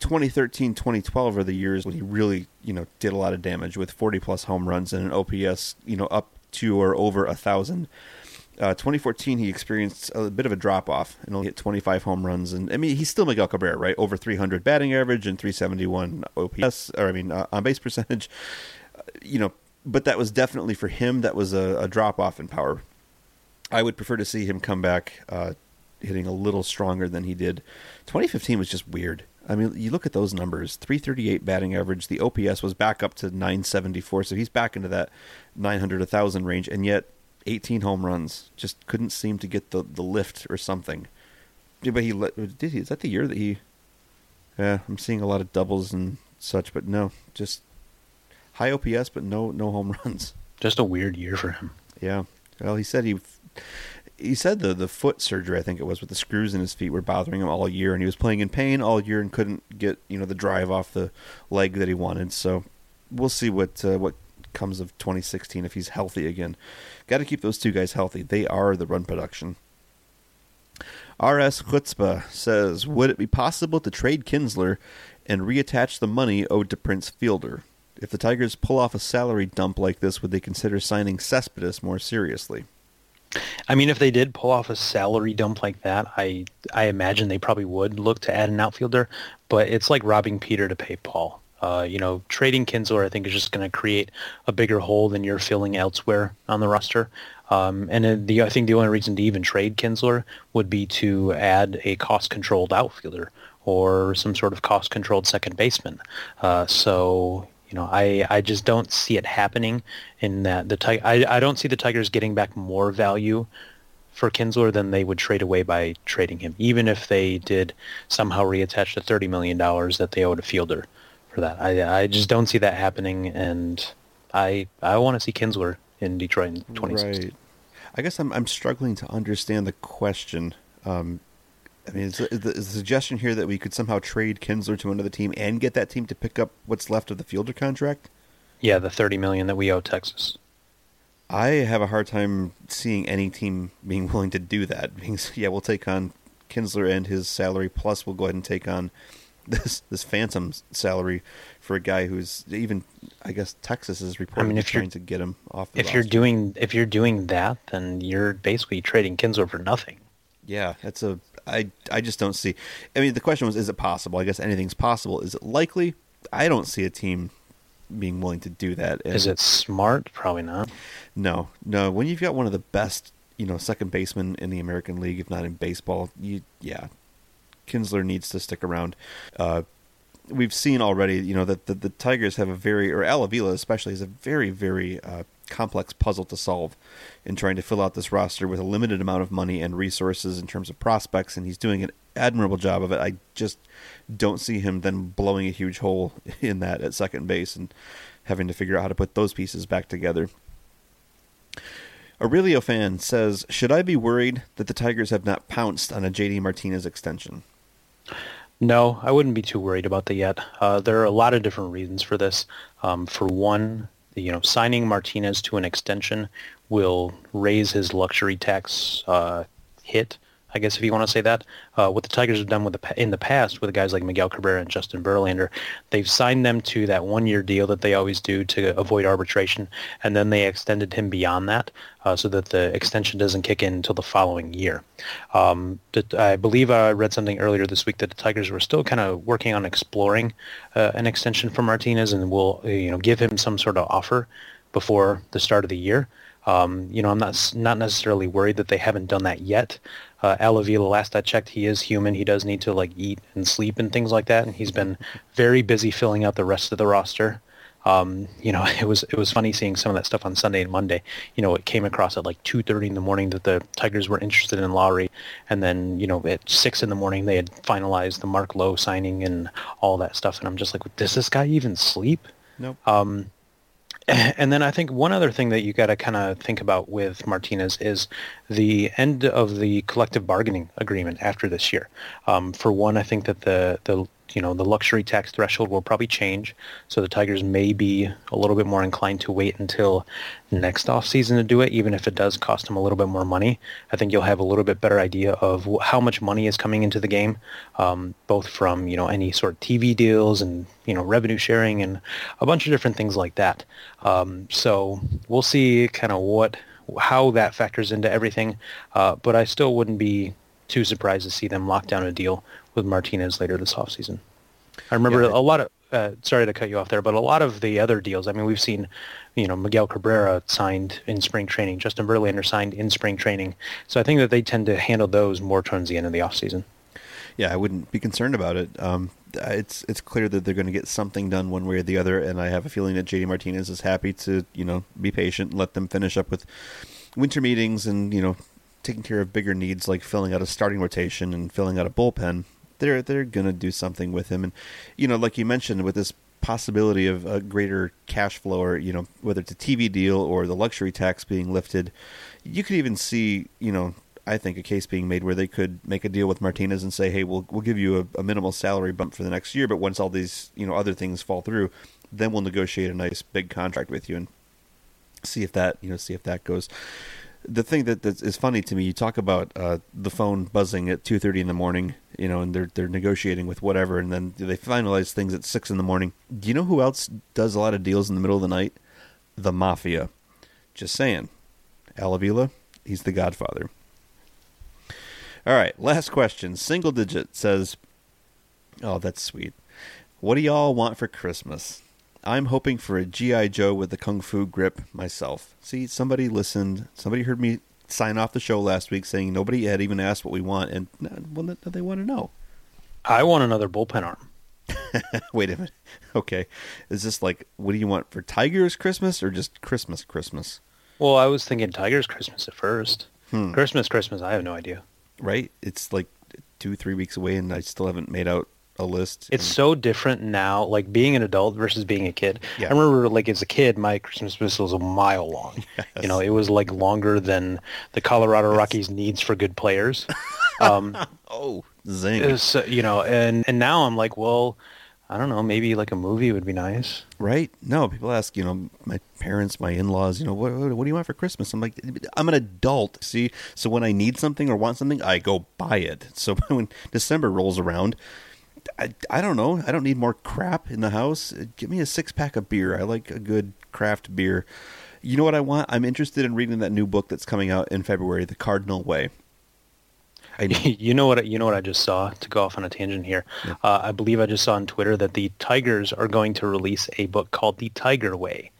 2013, 2012 are the years when he really, you know, did a lot of damage with 40 plus home runs and an OPS, you know, up to or over a thousand. Uh, 2014, he experienced a bit of a drop off and only hit 25 home runs. And I mean, he's still Miguel Cabrera, right? Over 300 batting average and 371 OPS, or I mean, uh, on base percentage. You know, but that was definitely for him. That was a, a drop off in power. I would prefer to see him come back uh, hitting a little stronger than he did. 2015 was just weird. I mean, you look at those numbers 338 batting average. The OPS was back up to 974, so he's back into that 900 1,000 range, and yet 18 home runs. Just couldn't seem to get the, the lift or something. But he did he? Is that the year that he? Yeah, I'm seeing a lot of doubles and such, but no, just high OPS, but no no home runs. Just a weird year for him. Yeah. Well, he said he he said the the foot surgery I think it was with the screws in his feet were bothering him all year, and he was playing in pain all year and couldn't get you know the drive off the leg that he wanted. So we'll see what uh, what comes of 2016 if he's healthy again. Got to keep those two guys healthy. They are the run production. RS Chutzpah says, Would it be possible to trade Kinsler and reattach the money owed to Prince Fielder? If the Tigers pull off a salary dump like this, would they consider signing Cespedes more seriously? I mean, if they did pull off a salary dump like that, I I imagine they probably would look to add an outfielder. But it's like robbing Peter to pay Paul. Uh, you know, trading Kinsler, I think, is just going to create a bigger hole than you're filling elsewhere on the roster. Um, and the I think the only reason to even trade Kinsler would be to add a cost-controlled outfielder or some sort of cost-controlled second baseman. Uh, so you know, I, I just don't see it happening in that the Ti- I, I don't see the Tigers getting back more value for Kinsler than they would trade away by trading him, even if they did somehow reattach the $30 million that they owed a fielder for that. I, I just don't see that happening, and I I want to see Kinsler in Detroit in 2016. Right. I guess I'm I'm struggling to understand the question. Um, I mean, is the, is the suggestion here that we could somehow trade Kinsler to another team and get that team to pick up what's left of the Fielder contract? Yeah, the 30 million that we owe Texas. I have a hard time seeing any team being willing to do that. Being, yeah, we'll take on Kinsler and his salary, plus we'll go ahead and take on this this phantom salary for a guy who's even, I guess Texas is reportedly if you're- trying to get him off. The If you're doing if you're doing that, then you're basically trading Kinsler for nothing. Yeah, that's a. I I just don't see. I mean, the question was, is it possible? I guess anything's possible. Is it likely? I don't see a team being willing to do that. And Is it smart? Probably not. No, no. When you've got one of the best, you know, second baseman in the American League, if not in baseball, you yeah, Kinsler needs to stick around. Uh, we've seen already, you know, that the, the Tigers have a very, or Al Avila especially, is a very, very uh, complex puzzle to solve in trying to fill out this roster with a limited amount of money and resources in terms of prospects, and he's doing an admirable job of it. I just don't see him then blowing a huge hole in that at second base and having to figure out how to put those pieces back together. Aurelio fan says, "Should I be worried that the Tigers have not pounced on a JD Martinez extension?" No, I wouldn't be too worried about that yet. Uh, there are a lot of different reasons for this. Um, for one, you know, signing Martinez to an extension will raise his luxury tax uh, hit. I guess if you want to say that, uh, what the Tigers have done with the in the past with guys like Miguel Cabrera and Justin Verlander, they've signed them to that one-year deal that they always do to avoid arbitration, and then they extended him beyond that uh, so that the extension doesn't kick in until the following year. Um, I believe I read something earlier this week that the Tigers were still kind of working on exploring uh, an extension for Martinez, and will you know give him some sort of offer before the start of the year. Um, you know, I'm not not necessarily worried that they haven't done that yet. Uh, Al Avila, last I checked, he is human. He does need to like eat and sleep and things like that, and he's been very busy filling out the rest of the roster. Um, you know, it was it was funny seeing some of that stuff on Sunday and Monday. You know, it came across at like 2:30 in the morning that the Tigers were interested in Lowrie, and then you know at six in the morning they had finalized the Mark Lowe signing and all that stuff. And I'm just like, does this guy even sleep? Nope. Um, and then I think one other thing that you got to kind of think about with Martinez is the end of the collective bargaining agreement after this year. Um, for one, I think that the the you know the luxury tax threshold will probably change, so the Tigers may be a little bit more inclined to wait until next off season to do it, even if it does cost them a little bit more money. I think you'll have a little bit better idea of how much money is coming into the game, um, both from you know any sort of TV deals and you know revenue sharing and a bunch of different things like that. Um, so we'll see kind of what how that factors into everything, uh, but I still wouldn't be too surprised to see them lock down a deal with Martinez later this offseason. I remember Yeah. a lot of, uh, sorry to cut you off there, but a lot of the other deals, I mean, we've seen, you know, Miguel Cabrera signed in spring training, Justin Verlander signed in spring training. So I think that they tend to handle those more towards the end of the offseason. Yeah, I wouldn't be concerned about it. Um, it's it's clear that they're going to get something done one way or the other, and I have a feeling that JD Martinez is happy to you know be patient, and let them finish up with winter meetings, and you know taking care of bigger needs like filling out a starting rotation and filling out a bullpen. They're they're to do something with him, and you know like you mentioned with this possibility of a greater cash flow, or you know whether it's a TV deal or the luxury tax being lifted, you could even see you know I think a case being made where they could make a deal with Martinez and say, "Hey, we'll we'll give you a, a minimal salary bump for the next year, but once all these you know other things fall through, then we'll negotiate a nice big contract with you and see if that you know see if that goes." The thing that is funny to me, you talk about uh, the phone buzzing at two thirty in the morning, you know, and they're they're negotiating with whatever, and then they finalize things at six in the morning. Do you know who else does a lot of deals in the middle of the night? The mafia. Just saying. Al Avila, he's the Godfather. All right, last question. Single digit says, "Oh, that's sweet. What do y'all want for Christmas?" I'm hoping for a GI Joe with the kung fu grip myself. See, somebody listened. Somebody heard me sign off the show last week saying nobody had even asked what we want, and uh, well, they want to know. I want another bullpen arm. Wait a minute. Okay, is this like what do you want for Tiger's Christmas or just Christmas Christmas? Well, I was thinking Tiger's Christmas at first. Hmm. Christmas, Christmas, I have no idea. Right? It's like two, three weeks away, and I still haven't made out a list. It's And- so different now, like being an adult versus being a kid. Yeah. I remember, like as a kid, my Christmas list was a mile long. You know, it was like longer than the Colorado Rockies needs for good players. Um, oh zing. was, uh, you know, and and now I'm like, well, I don't know, maybe like a movie would be nice. Right? No, people ask, you know, my parents, my in-laws, you know, what, what, what do you want for Christmas? I'm like, I'm an adult, see? So when I need something or want something, I go buy it. So when December rolls around, I, I don't know. I don't need more crap in the house. Give me a six-pack of beer. I like a good craft beer. You know what I want? I'm interested in reading that new book that's coming out in February, The Cardinal Way. I you know what? You know what I just saw. To go off on a tangent here, uh, I believe I just saw on Twitter that the Tigers are going to release a book called The Tiger Way.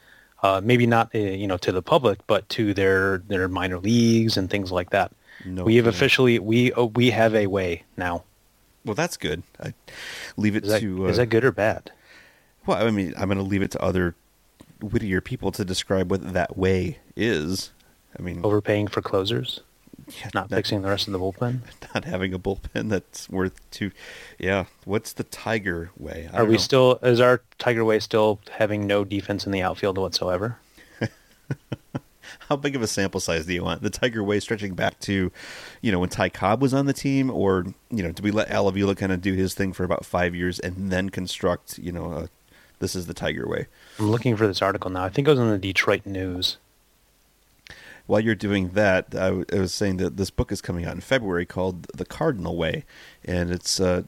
Uh, maybe not, uh, you know, to the public, but to their their minor leagues and things like that. No we have kidding. officially we uh, we have a way now. Well, that's good. I leave it Is that, to uh, is that good or bad? Well, I mean, I'm going to leave it to other wittier people to describe what that way is. I mean, Overpaying for closers, yeah, not not, fixing the rest of the bullpen. not having a bullpen that's worth two. Yeah, what's the Tiger way? I Are we know. still? Is our Tiger Way still having no defense in the outfield whatsoever? How big of a sample size do you want? The Tiger way stretching back to, you know, when Ty Cobb was on the team, or you know, do we let Al Avila kind of do his thing for about five years and then construct, you know, a, this is the Tiger way? I'm looking for this article now. I think it was in the Detroit News. while you're doing that, I, w- I was saying that this book is coming out in February called The Cardinal Way, and it's uh,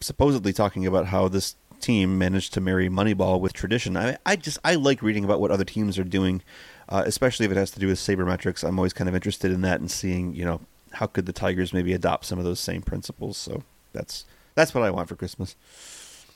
supposedly talking about how this team managed to marry Moneyball with tradition. I, I just I like reading about what other teams are doing, uh, especially if it has to do with sabermetrics. I'm always kind of interested in that and seeing you know how could the Tigers maybe adopt some of those same principles. So that's that's what I want for Christmas.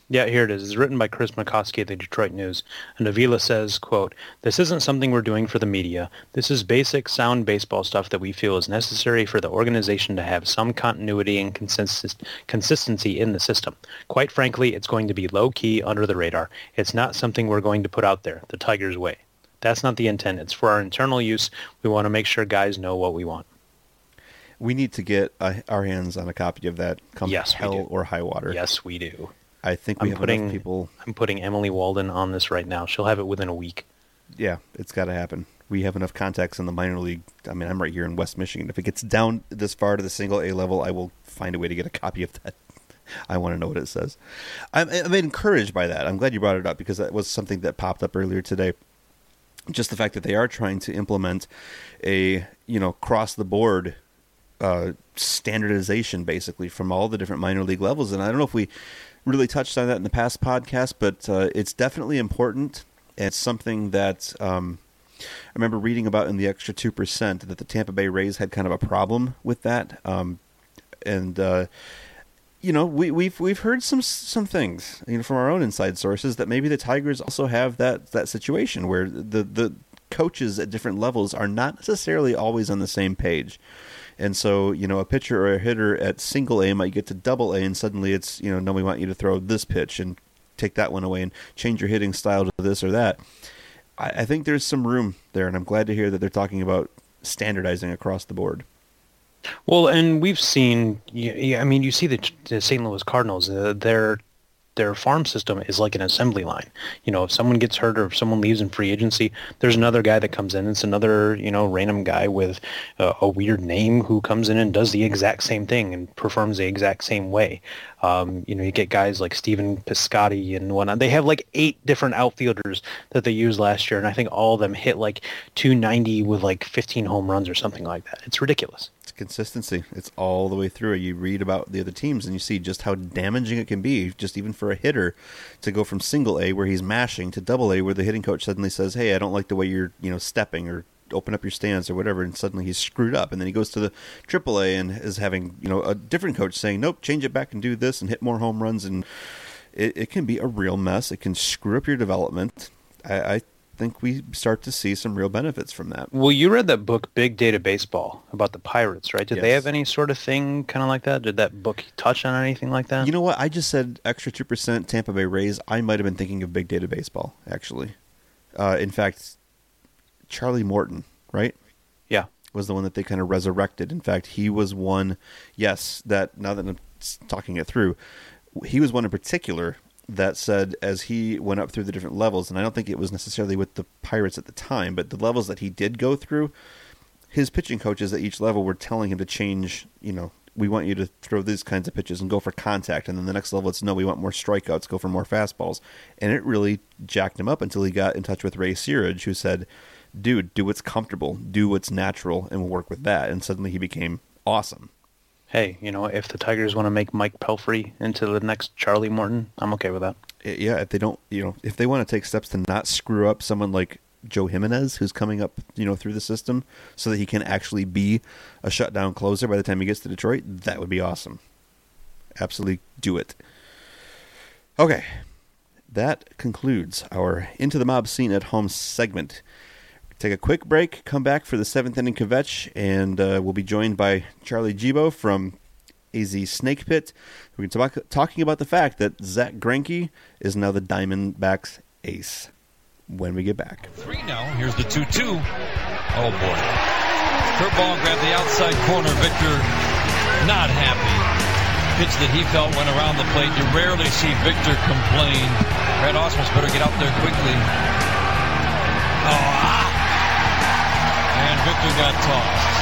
Yeah, here it is. It's written by Chris McCosky of the Detroit News. And Avila says, quote, This isn't something we're doing for the media. This is basic, sound baseball stuff that we feel is necessary for the organization to have some continuity and consist- consistency in the system. Quite frankly, it's going to be low-key, under the radar. It's not something we're going to put out there, the Tigers way. That's not the intent. It's for our internal use. We want to make sure guys know what we want. We need to get uh, our hands on a copy of that come Yes, hell or high water. Yes, we do. I think we I'm have putting enough people. I'm putting Emily Waldon on this right now. She'll have it within a week. Yeah, it's got to happen. We have enough contacts in the minor league. I mean, I'm right here in West Michigan. If it gets down this far to the single A level, I will find a way to get a copy of that. I want to know what it says. I'm, I'm encouraged by that. I'm glad you brought it up because that was something that popped up earlier today. Just the fact that they are trying to implement a you know cross the board uh, standardization basically from all the different minor league levels. And I don't know if we really touched on that in the past podcast, but uh, it's definitely important. It's something that um, I remember reading about in the extra two percent that the Tampa Bay Rays had kind of a problem with that, um, and uh, you know we, we've we've heard some some things you know from our own inside sources that maybe the Tigers also have that that situation where the the coaches at different levels are not necessarily always on the same page. And so, you know, a pitcher or a hitter at single A might get to double A, and suddenly it's, you know, no, we want you to throw this pitch and take that one away and change your hitting style to this or that. I, I think there's some room there, and I'm glad to hear that they're talking about standardizing across the board. Well, and we've seen. I mean, you see the, the St. Louis Cardinals. Uh, their their farm system is like an assembly line. You know, if someone gets hurt or if someone leaves in free agency, there's another guy that comes in. It's another you know random guy with uh, a weird name who comes in and does the exact same thing and performs the exact same way. Um, you know, you get guys like Stephen Piscotty and whatnot. They have like eight different outfielders that they used last year, and I think all of them hit like 290 with like 15 home runs or something like that. It's ridiculous. Consistency. It's all the way through. You read about the other teams and you see just how damaging it can be, just even for a hitter, to go from single A where he's mashing to double A where the hitting coach suddenly says, "Hey, I don't like the way you're, you know, stepping or open up your stance or whatever," and suddenly he's screwed up. And then he goes to the triple A and is having, you know, a different coach saying, "Nope, change it back and do this and hit more home runs." And it, it can be a real mess. It can screw up your development. I, I think we start to see some real benefits from that. Well, you read that book, Big Data Baseball, about the Pirates, right? Did they have any sort of thing kind of like that? Did that book touch on anything like that? You know what? I just said extra two percent Tampa Bay Rays. I might have been thinking of big data baseball. Actually, uh, in fact, Charlie Morton, right, yeah. was the one that they kind of resurrected. In fact, he was one. Yes, that now that I'm talking it through, he was one in particular that said as he went up through the different levels, and I don't think it was necessarily with the Pirates at the time, but the levels that he did go through, his pitching coaches at each level were telling him to change. You know, we want you to throw these kinds of pitches and go for contact, and then the next level it's no, we want more strikeouts, go for more fastballs, and it really jacked him up until he got in touch with Ray Searage, who said, "Dude, do what's comfortable, do what's natural, and we'll work with that." And suddenly he became awesome. Hey, you know, if the Tigers want to make Mike Pelfrey into the next Charlie Morton, I'm okay with that. Yeah, if they don't, you know, if they want to take steps to not screw up someone like Joe Jimenez, who's coming up, you know, through the system, so that he can actually be a shutdown closer by the time he gets to Detroit, that would be awesome. Absolutely do it. Okay, that concludes our Into the Mob Scene at Home segment. Take a quick break, come back for the seventh inning kvetch, and uh, we'll be joined by Charlie Gibo from AZ Snake Pit. We're talk, talking about the fact that Zack Greinke is now the Diamondbacks ace. When we get back, Three now. Here's the 2 2. Oh, boy. Curveball grabbed the outside corner. Victor not happy. Pitch that he felt went around the plate. You rarely see Victor complain. Brad Ausmus better get out there quickly. Oh, Victor got tossed.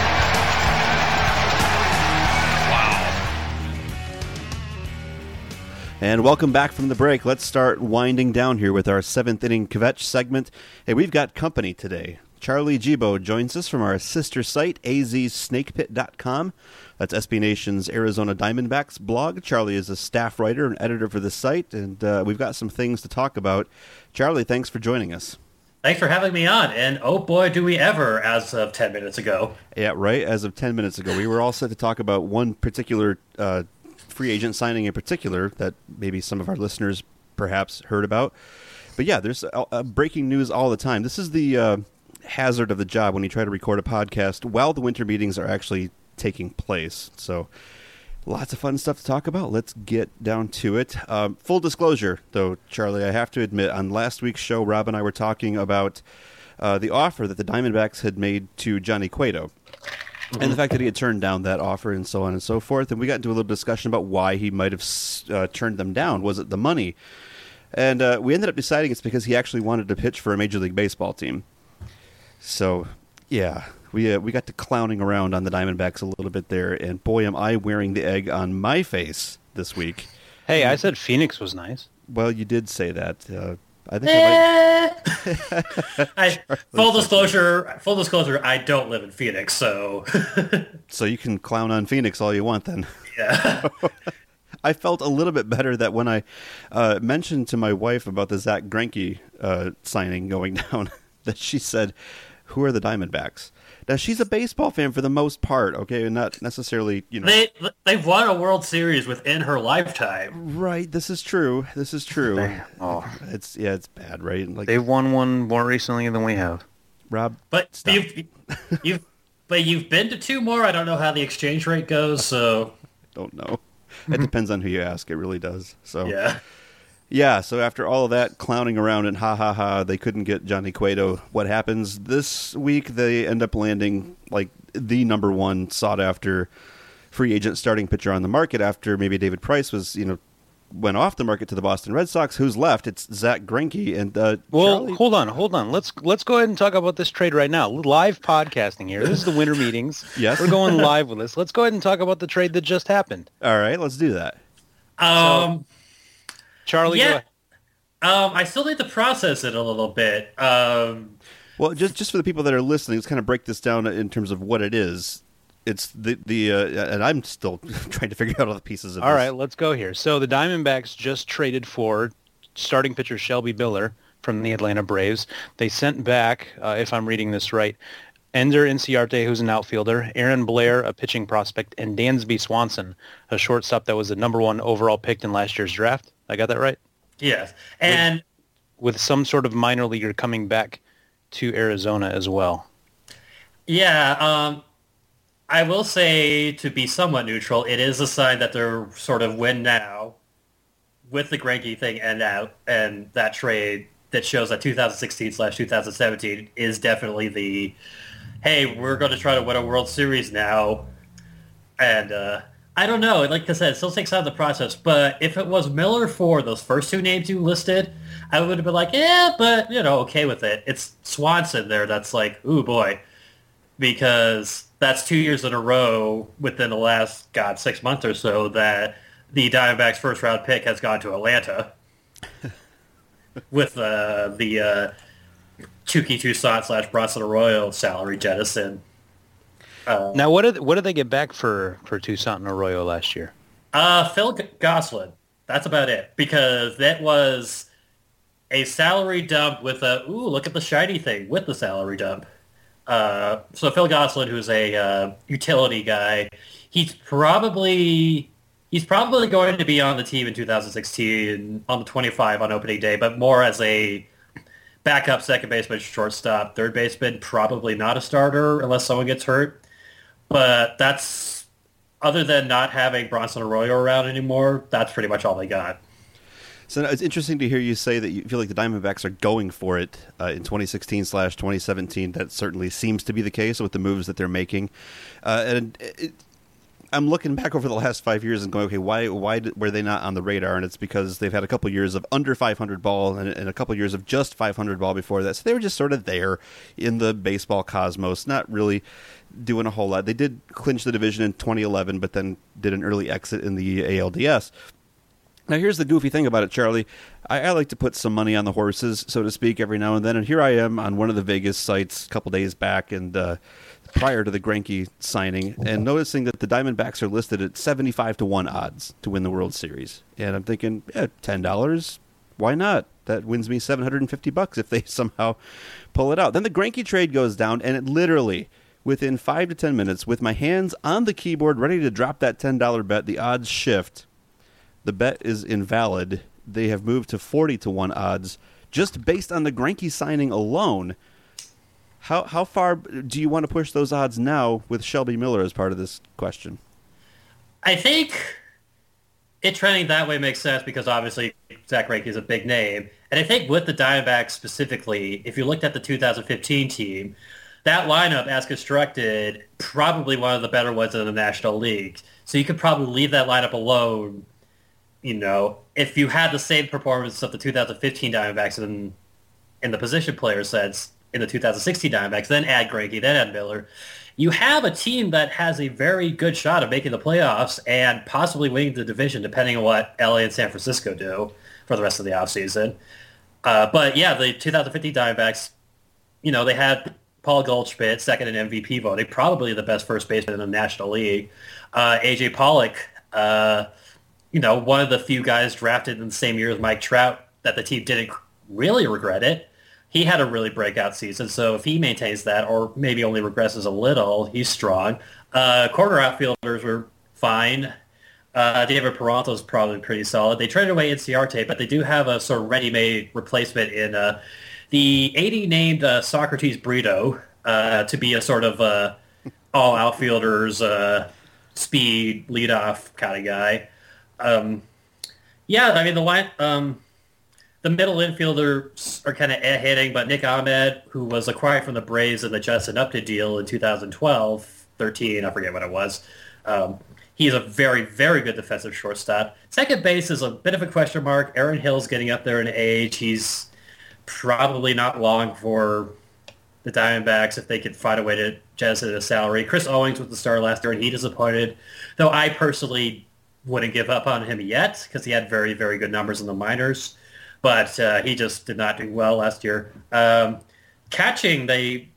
And welcome back from the break. Let's start winding down here with our seventh inning kvetch segment. Hey, we've got company today. Charlie Gibo joins us from our sister site, azsnakepit.com. That's SB Nation's Arizona Diamondbacks blog. Charlie is a staff writer and editor for the site, and uh, we've got some things to talk about. Charlie, thanks for joining us. Thanks for having me on. And oh boy, do we ever, as of 10 minutes ago. Yeah, right. As of 10 minutes ago, we were all set to talk about one particular uh, free agent signing in particular that maybe some of our listeners perhaps heard about. But yeah, there's uh, uh, breaking news all the time. This is the uh, hazard of the job when you try to record a podcast while the winter meetings are actually taking place. So lots of fun stuff to talk about. Let's get down to it. Um, full disclosure, though, Charlie, I have to admit, on last week's show, Rob and I were talking about uh, the offer that the Diamondbacks had made to Johnny Cueto. And the fact that he had turned down that offer and so on and so forth. And we got into a little discussion about why he might have uh, turned them down. Was it the money? And uh, we ended up deciding it's because he actually wanted to pitch for a Major League Baseball team. So, yeah, we uh, we got to clowning around on the Diamondbacks a little bit there, and boy, am I wearing the egg on my face this week. Hey, I said Phoenix was nice. Well, you did say that. Uh, I think I might... I, full disclosure, full disclosure, I don't live in Phoenix, so so you can clown on Phoenix all you want then. Yeah. I felt a little bit better that when I uh, mentioned to my wife about the Zack Greinke uh, signing going down, that she said, "Who are the Diamondbacks?" Now she's a baseball fan for the most part, okay, and not necessarily, you know. They they've won a World Series within her lifetime. Right. This is true. This is true. They, oh, it's yeah, it's bad, right? Like they've won one more recently than we have. Rob, but stop. you've you've but you've been to two more. I don't know how the exchange rate goes, so I don't know. It depends on who you ask. It really does. So yeah. Yeah, so after all of that clowning around and ha ha ha, they couldn't get Johnny Cueto. What happens this week? They end up landing like the number one sought after free agent starting pitcher on the market after maybe David Price was, you know, went off the market to the Boston Red Sox. Who's left? It's Zack Greinke and uh, well, Charlie... hold on, hold on. Let's let's go ahead and talk about this trade right now. Live podcasting here. This is the winter meetings. yes, we're going live with this. Let's go ahead and talk about the trade that just happened. All right, let's do that. Um. So, Charlie, yeah. Um, I still need to process it a little bit. Um, well, just just for the people that are listening, let's kind of break this down in terms of what it is. It's the the uh, and I'm still trying to figure out all the pieces of. All this. right, let's go here. So the Diamondbacks just traded for starting pitcher Shelby Miller from the Atlanta Braves. They sent back, uh, if I'm reading this right, Ender Inciarte, who's an outfielder, Aaron Blair, a pitching prospect, and Dansby Swanson, a shortstop that was the number one overall pick in last year's draft. I got that right? Yes, and with, with some sort of minor leaguer coming back to Arizona as well. Yeah, um, I will say to be somewhat neutral, it is a sign that they're sort of win now with the Greinke thing and out and that trade that shows that 2016 slash 2017 is definitely the hey we're going to try to win a World Series now and uh, I don't know. Like I said, it still takes out of the process. But if it was Miller for those first two names you listed, I would have been like, yeah, but you know, okay with it. It's Swanson there that's like, ooh boy, because that's two years in a row within the last god six months or so that the Diamondbacks' first round pick has gone to Atlanta with uh, the uh, Touki Toussaint slash Bronson Arroyo salary jettison. Uh, now, what did what did they get back for for Toussaint and Arroyo last year? Uh, Phil Gosselin. That's about it because that was a salary dump with a ooh look at the shiny thing with the salary dump. Uh, so Phil Gosselin, who's a uh, utility guy, he's probably he's probably going to be on the team in 2016 on the 25 on opening day, but more as a backup second baseman, shortstop, third baseman, probably not a starter unless someone gets hurt. But that's other than not having Bronson Arroyo around anymore, that's pretty much all they got. So it's interesting to hear you say that you feel like the Diamondbacks are going for it uh, in 2016 slash 2017. That certainly seems to be the case with the moves that they're making. Uh, and it, I'm looking back over the last five years and going, okay, why why were they not on the radar? And it's because they've had a couple years of under 500 ball and, and, a couple years of just 500 ball before that. So they were just sort of there in the baseball cosmos, not really doing a whole lot. They did clinch the division in 2011, but then did an early exit in the ALDS. Now, here's the goofy thing about it, Charlie. I, I, like to put some money on the horses, so to speak, every now and then. And here I am on one of the Vegas sites a couple days back, and uh, prior to the Greinke signing, and noticing that the Diamondbacks are listed at 75 to one odds to win the World Series. And I'm thinking, yeah, ten dollars, why not? That wins me 750 bucks if they somehow pull it out. Then the Greinke trade goes down, and it literally within five to ten minutes, with my hands on the keyboard ready to drop that $10 bet, the odds shift. The bet is invalid, they have moved to 40 to 1 odds just based on the Greinke signing alone. How how far do you want to push those odds now with Shelby Miller as part of this question? I think it trending that way makes sense because obviously Zack Greinke is a big name. And I think with the Diamondbacks specifically, if you looked at the 2015 team, that lineup as constructed, probably one of the better ones in the National League. So you could probably leave that lineup alone, you know, if you had the same performance of the 2015 Diamondbacks in, in the position player sense in the 2016 Diamondbacks, then add Greinke, then add Miller. You have a team that has a very good shot of making the playoffs and possibly winning the division, depending on what LA and San Francisco do for the rest of the offseason. Uh, but yeah, the 2015 Diamondbacks, you know, they had Paul Goldschmidt, second in MVP voting, probably the best first baseman in the National League. Uh, AJ Pollock, uh, you know, one of the few guys drafted in the same year as Mike Trout that the team didn't really regret it. He had a really breakout season, so if he maintains that, or maybe only regresses a little, he's strong. Uh, corner outfielders were fine. Uh, David Peralta is probably pretty solid. They traded away Inciarte, but they do have a sort of ready-made replacement in uh, the 80 named uh, Socrates Brito uh, to be a sort of uh, all outfielders uh, speed leadoff kind of guy. Um, yeah, I mean the line, um, the middle infielders are kind of hitting, but Nick Ahmed, who was acquired from the Braves in the Justin Upton deal in 2012, 13, I forget what it was. Um, he's a very, very good defensive shortstop. Second base is a bit of a question mark. Aaron Hill's getting up there in age. He's probably not long for the Diamondbacks if they could find a way to jazz jettison a salary. Chris Owings was the star last year, and he disappointed. Though I personally wouldn't give up on him yet because he had very, very good numbers in the minors. But uh, he just did not do well last year. Um, catching, they,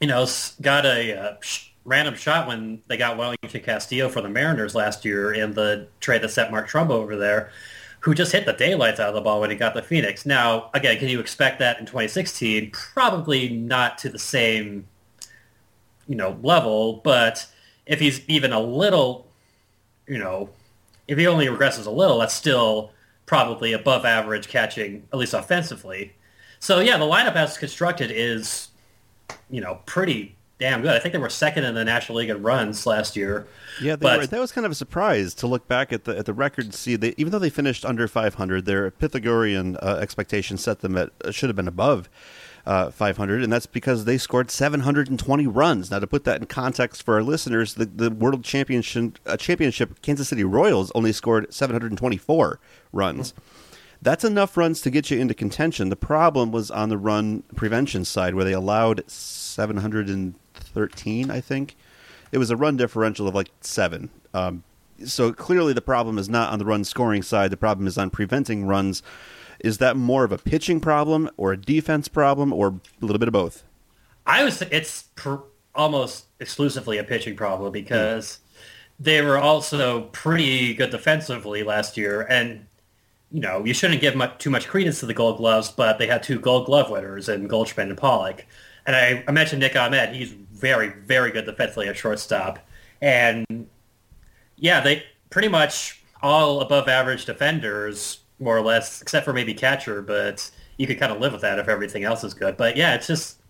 you know, got a uh, random shot when they got Wellington Castillo for the Mariners last year in the trade that sent Mark Trumbo over there who just hit the daylights out of the ball when he got the Phoenix. Now, again, can you expect that in 2016? Probably not to the same, you know, level. But if he's even a little, you know, if he only regresses a little, that's still probably above average catching, at least offensively. So yeah, the lineup as constructed is, you know, pretty damn good. I think they were second in the National League in runs last year. Yeah, but, were, that was kind of a surprise to look back at the at the record and see they even though they finished under 500, their Pythagorean uh, expectation set them at uh, should have been above. Uh, 500, and that's because they scored 720 runs. Now, to put that in context for our listeners, the, the World Championship, uh, Championship Kansas City Royals only scored 724 runs. That's enough runs to get you into contention. The problem was on the run prevention side, where they allowed 713, I think. It was a run differential of like seven. Um, so clearly the problem is not on the run scoring side. The problem is on preventing runs. Is that more of a pitching problem or a defense problem or a little bit of both? I was. It's pr- almost exclusively a pitching problem because mm. they were also pretty good defensively last year, and you know you shouldn't give much, too much credence to the Gold Gloves, but they had two Gold Glove winners in Goldschmidt and Pollock. And I, I mentioned Nick Ahmed. He's very, very good defensively at shortstop. And yeah, they pretty much all above average defenders, more or less, except for maybe catcher, but you could kind of live with that if everything else is good. But yeah, it's just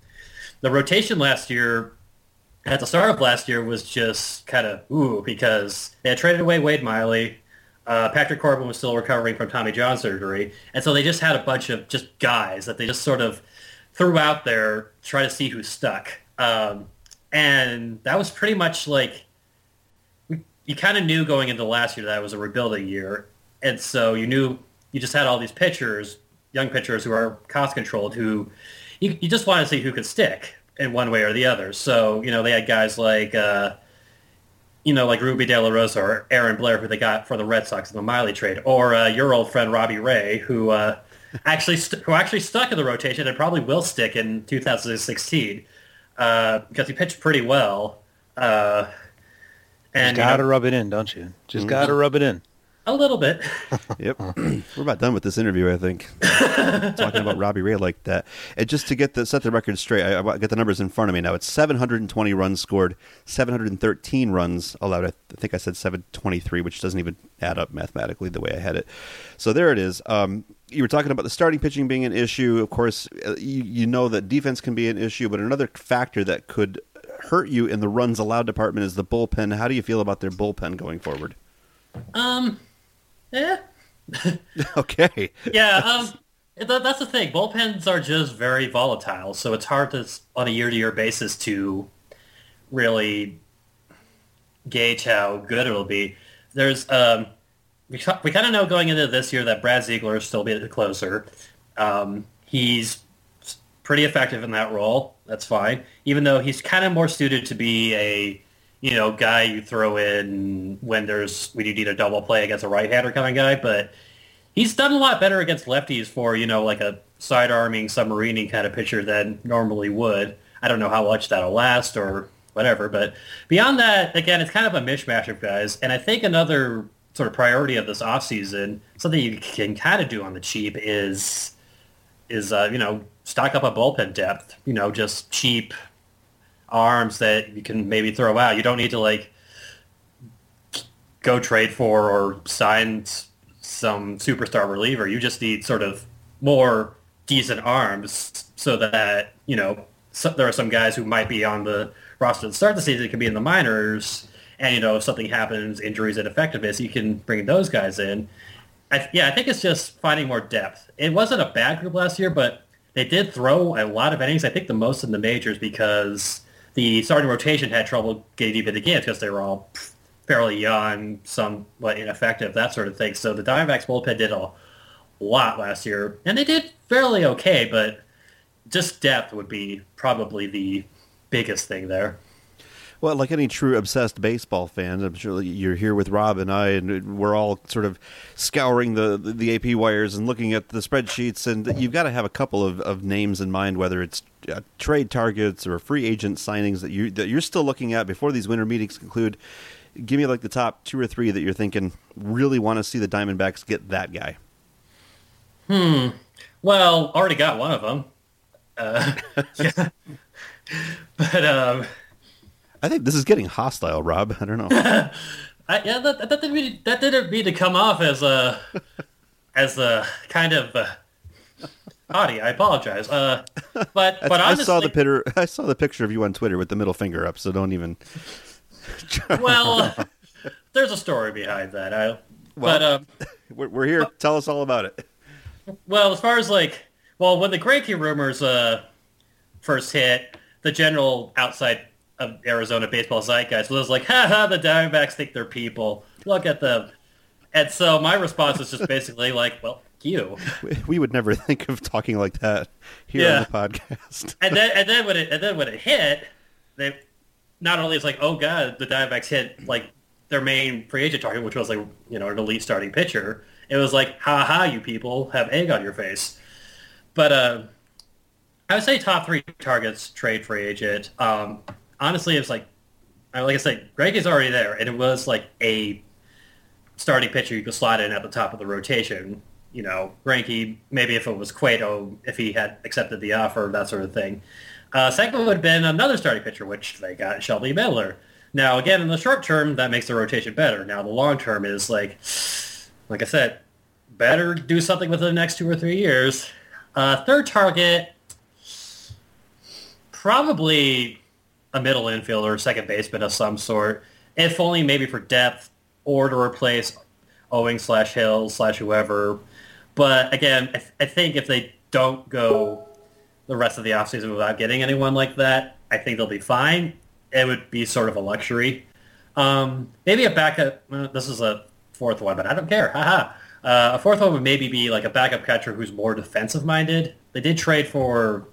the rotation last year, at the start of last year, was just kind of ooh because they had traded away Wade Miley. Uh, Patrick Corbin was still recovering from Tommy John surgery, and so they just had a bunch of just guys that they just sort of threw out there, try to see who stuck. Um, and that was pretty much like you kind of knew going into last year that it was a rebuilding year, and so you knew you just had all these pitchers, young pitchers who are cost controlled, who you, you just want to see who could stick in one way or the other. So you know they had guys like. Uh, you know, like Rubby De La Rosa or Aaron Blair, who they got for the Red Sox in the Miley trade, or uh, your old friend Robbie Ray, who uh, actually st- who actually stuck in the rotation and probably will stick in 2016 uh, because he pitched pretty well. Uh, and got to you know, rub it in, don't you? Just mm-hmm. got to rub it in. A little bit. Yep. We're about done with this interview, I think. Talking about Robbie Ray like that. And just to get the set the record straight, I, I get the numbers in front of me now. It's 720 runs scored, 713 runs allowed. I think I said 723, which doesn't even add up mathematically the way I had it. So there it is. Um, you were talking about the starting pitching being an issue. Of course, uh, you, you know that defense can be an issue, but another factor that could hurt you in the runs allowed department is the bullpen. How do you feel about their bullpen going forward? Um, yeah, okay. yeah. Um, that, that's the thing. Bullpens are just very volatile, so it's hard to, on a year-to-year basis, to really gauge how good it'll be. There's um, we we kind of know going into this year that Brad Ziegler is still be the closer. Um, he's pretty effective in that role. That's fine. Even though he's kind of more suited to be a you know guy you throw in when there's when you need a double play against a right-hander kind of guy, but he's done a lot better against lefties for you know like a side arming submarining kind of pitcher than normally would. I don't know how much that'll last or whatever, but beyond that, again, it's kind of a mishmash of guys. And I think another sort of priority of this offseason, something you can kind of do on the cheap is is uh, you know stock up a bullpen depth. You know, just cheap arms that you can maybe throw out. You don't need to like go trade for or sign some superstar reliever. You just need sort of more decent arms so that you know so, there are some guys who might be on the roster to start the season. It could be in the minors, and you know if something happens, injuries, and effectiveness, you can bring those guys in. I, yeah, I think it's just finding more depth. It wasn't a bad group last year, but they did throw a lot of innings. I think the most in the majors because the starting rotation had trouble getting deep into games because they were all fairly young, somewhat ineffective, that sort of thing. So the Diamondbacks bullpen did a lot last year, and they did fairly okay, but just depth would be probably the biggest thing there. Well, like any true obsessed baseball fan, I'm sure you're here with Rob and I, and we're all sort of scouring the, the AP wires and looking at the spreadsheets. And you've got to have a couple of, of names in mind, whether it's uh, trade targets or free agent signings that you that you're still looking at before these winter meetings conclude. Give me like the top two or three that you're thinking really want to see the Diamondbacks get that guy. Hmm. Well, already got one of them. Uh, yeah. but um, I think this is getting hostile, Rob. I don't know. I, yeah, that, that didn't mean, that didn't mean to come off as a as a kind of uh, naughty. I apologize. Uh, but but honestly, I saw the picture. I saw the picture of you on Twitter with the middle finger up. So don't even. well, there's a story behind that. I, well, but um, we're, we're here. But, Tell us all about it. Well, as far as like, well, when the Greinke rumors uh, first hit, the general outside of Arizona baseball zeitgeist was like, "Ha ha, the Diamondbacks think they're people. Look at them." And so my response was just basically like, "Well, you." We would never think of talking like that here yeah. on the podcast. and then and then when it and then when it hit, they not only it's like, "Oh god, the Diamondbacks hit like their main free agent target, which was like you know an elite starting pitcher." It was like, "Ha ha, you people have egg on your face." But uh, I would say top three targets trade free agent. Um, honestly, it was like, like I said, Greg is already there, and it was like a starting pitcher you could slot in at the top of the rotation. You know, Greinke, maybe if it was Cueto, if he had accepted the offer, that sort of thing. Uh, second would have been another starting pitcher, which they got Shelby Miller. Now, again, in the short term, that makes the rotation better. Now, the long term is like, like I said, better do something within the next two or three years. Uh, third target, probably a middle infielder, second baseman of some sort, if only maybe for depth or to replace Owing slash Hill slash whoever. But again, I, th- I, think if they don't go the rest of the offseason without getting anyone like that, I think they'll be fine. It would be sort of a luxury. Um, maybe a backup. Well, this is a fourth one, but I don't care. Haha. Uh, a fourth one would maybe be like a backup catcher who's more defensive minded. They did trade for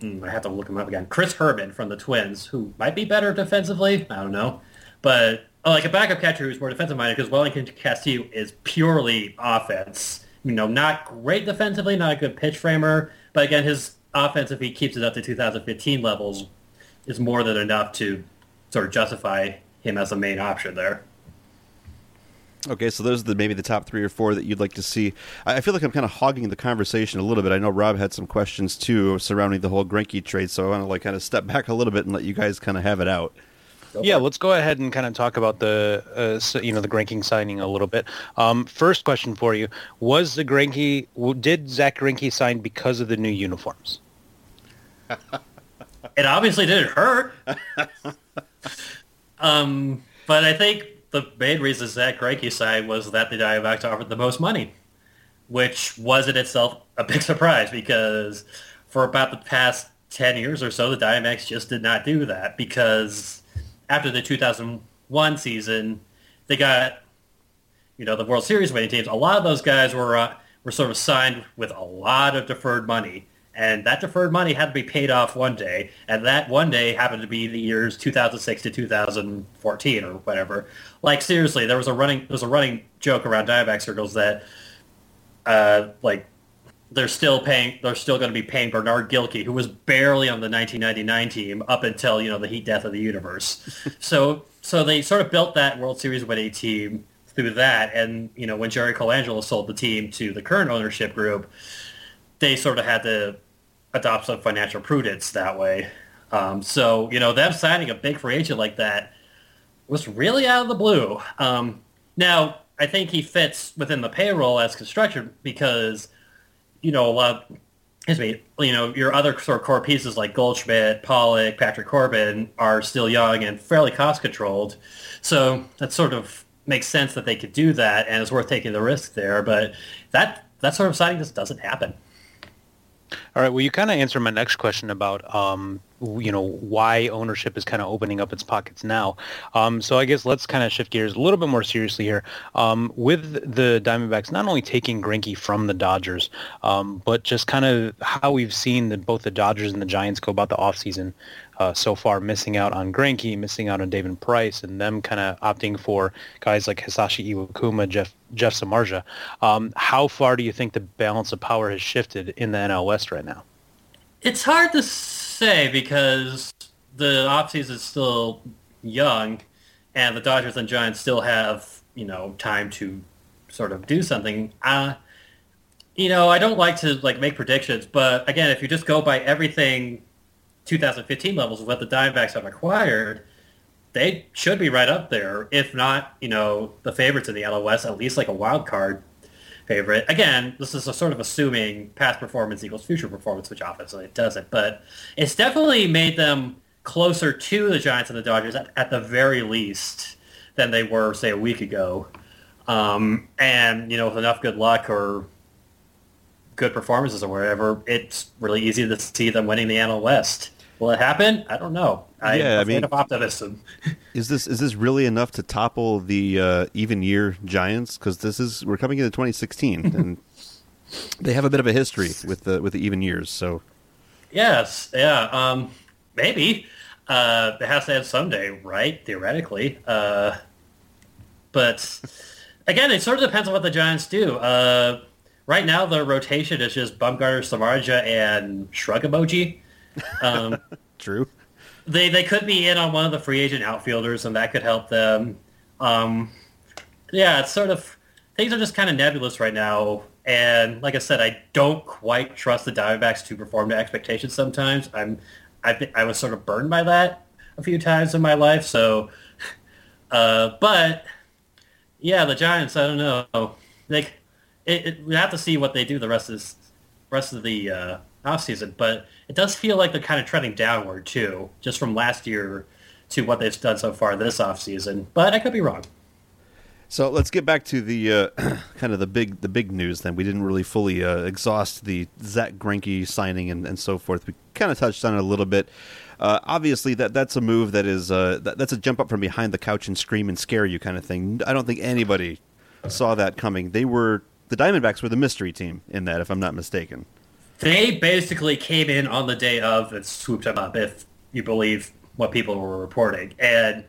Hmm, I have to look him up again. Chris Herrmann from the Twins, who might be better defensively. I don't know, but oh, like a backup catcher who's more defensive minded because Wellington Castillo is purely offense. You know, not great defensively, not a good pitch framer, but again, his offense, if he keeps it up to 2015 levels, is more than enough to sort of justify him as a main option there. Okay, so those are the, maybe the top three or four that you'd like to see. I, I feel like I'm kind of hogging the conversation a little bit. I know Rob had some questions too surrounding the whole Greinke trade, so I want to like kind of step back a little bit and let you guys kind of have it out. yeah, let's go ahead and kind of talk about the uh, so, you know the Greinke signing a little bit. Um, first question for you: Was the Greinke did Zack Greinke sign because of the new uniforms? it obviously didn't hurt. um, but I think the main reason Zack Greinke signed was that the Diamondbacks offered the most money, which was in itself a big surprise because for about the past 10 years or so, the Diamondbacks just did not do that because after the 2001 season, they got, you know, the World Series winning teams. A lot of those guys were, uh, were sort of signed with a lot of deferred money and that deferred money had to be paid off one day, and that one day happened to be the years 2006 to 2014 or whatever. Like seriously, there was a running there was a running joke around Diamondback circles that, uh, like, they're still paying they're still going to be paying Bernard Gilkey, who was barely on the 1999 team up until you know the heat death of the universe. so so they sort of built that World Series winning team through that, and you know when Jerry Colangelo sold the team to the current ownership group they sort of had to adopt some financial prudence that way. Um, so, you know, them signing a big free agent like that was really out of the blue. Um, now, I think he fits within the payroll as construction because, you know, a lot of, excuse me, you know, your other sort of core pieces like Goldschmidt, Pollock, Patrick Corbin are still young and fairly cost controlled. So that sort of makes sense that they could do that and it's worth taking the risk there. But that, that sort of signing just doesn't happen. All right. Well, you kind of answered my next question about, um, you know, why ownership is kind of opening up its pockets now. Um, so I guess let's kind of shift gears a little bit more seriously here. Um, with the Diamondbacks not only taking Greinke from the Dodgers, um, but just kind of how we've seen that both the Dodgers and the Giants go about the offseason uh, so far, missing out on Greinke, missing out on David Price, and them kind of opting for guys like Hisashi Iwakuma, Jeff Jeff Samardzija. Um, how far do you think the balance of power has shifted in the NL West right now? It's hard to say because the offseason is still young, and the Dodgers and Giants still have you know time to sort of do something. Uh, you know, I don't like to like make predictions, but again, if you just go by everything 2015 levels of what the Diamondbacks have acquired, they should be right up there. If not, you know, the favorites in the West, at least like a wild card favorite. Again, this is a sort of assuming past performance equals future performance, which obviously it doesn't. But it's definitely made them closer to the Giants and the Dodgers at, at the very least than they were, say, a week ago. Um, and, you know, with enough good luck or good performances or whatever, it's really easy to see them winning the NL West. Will it happen? I don't know. I, yeah, I mean, of optimism. is this is this really enough to topple the uh, even year Giants? Because this is we're coming into 2016, and they have a bit of a history with the with the even years. So, yes, yeah, um, maybe uh, it has to have someday, right? Theoretically, uh, but again, it sort of depends on what the Giants do. Uh, right now, the rotation is just Bumgarner, Samardzija, and shrug emoji. Um, True. They they could be in on one of the free agent outfielders, and that could help them. Um, yeah, it's sort of things are just kind of nebulous right now. And like I said, I don't quite trust the Diamondbacks to perform to expectations. Sometimes I'm I I was sort of burned by that a few times in my life. So, uh, but yeah, the Giants. I don't know. Like, it, it, we have to see what they do the rest of this, rest of the uh, offseason. But it does feel like they're kind of trending downward too, just from last year to what they've done so far this offseason. But I could be wrong. So let's get back to the uh, kind of the big the big news. Then we didn't really fully uh, exhaust the Zack Greinke signing and, and so forth. We kind of touched on it a little bit. Uh, obviously, that that's a move that is uh, that, that's a jump up from behind the couch and scream and scare you kind of thing. I don't think anybody saw that coming. They were the Diamondbacks were the mystery team in that, if I'm not mistaken. They basically came in on the day of and swooped him up, if you believe what people were reporting. And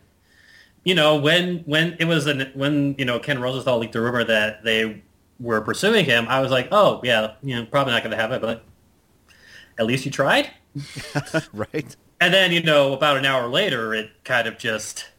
you know, when when it was an, when you know Ken Rosenthal leaked the rumor that they were pursuing him, I was like, oh yeah, you know, probably not going to happen, but at least you tried, right? And then you know, about an hour later, it kind of just,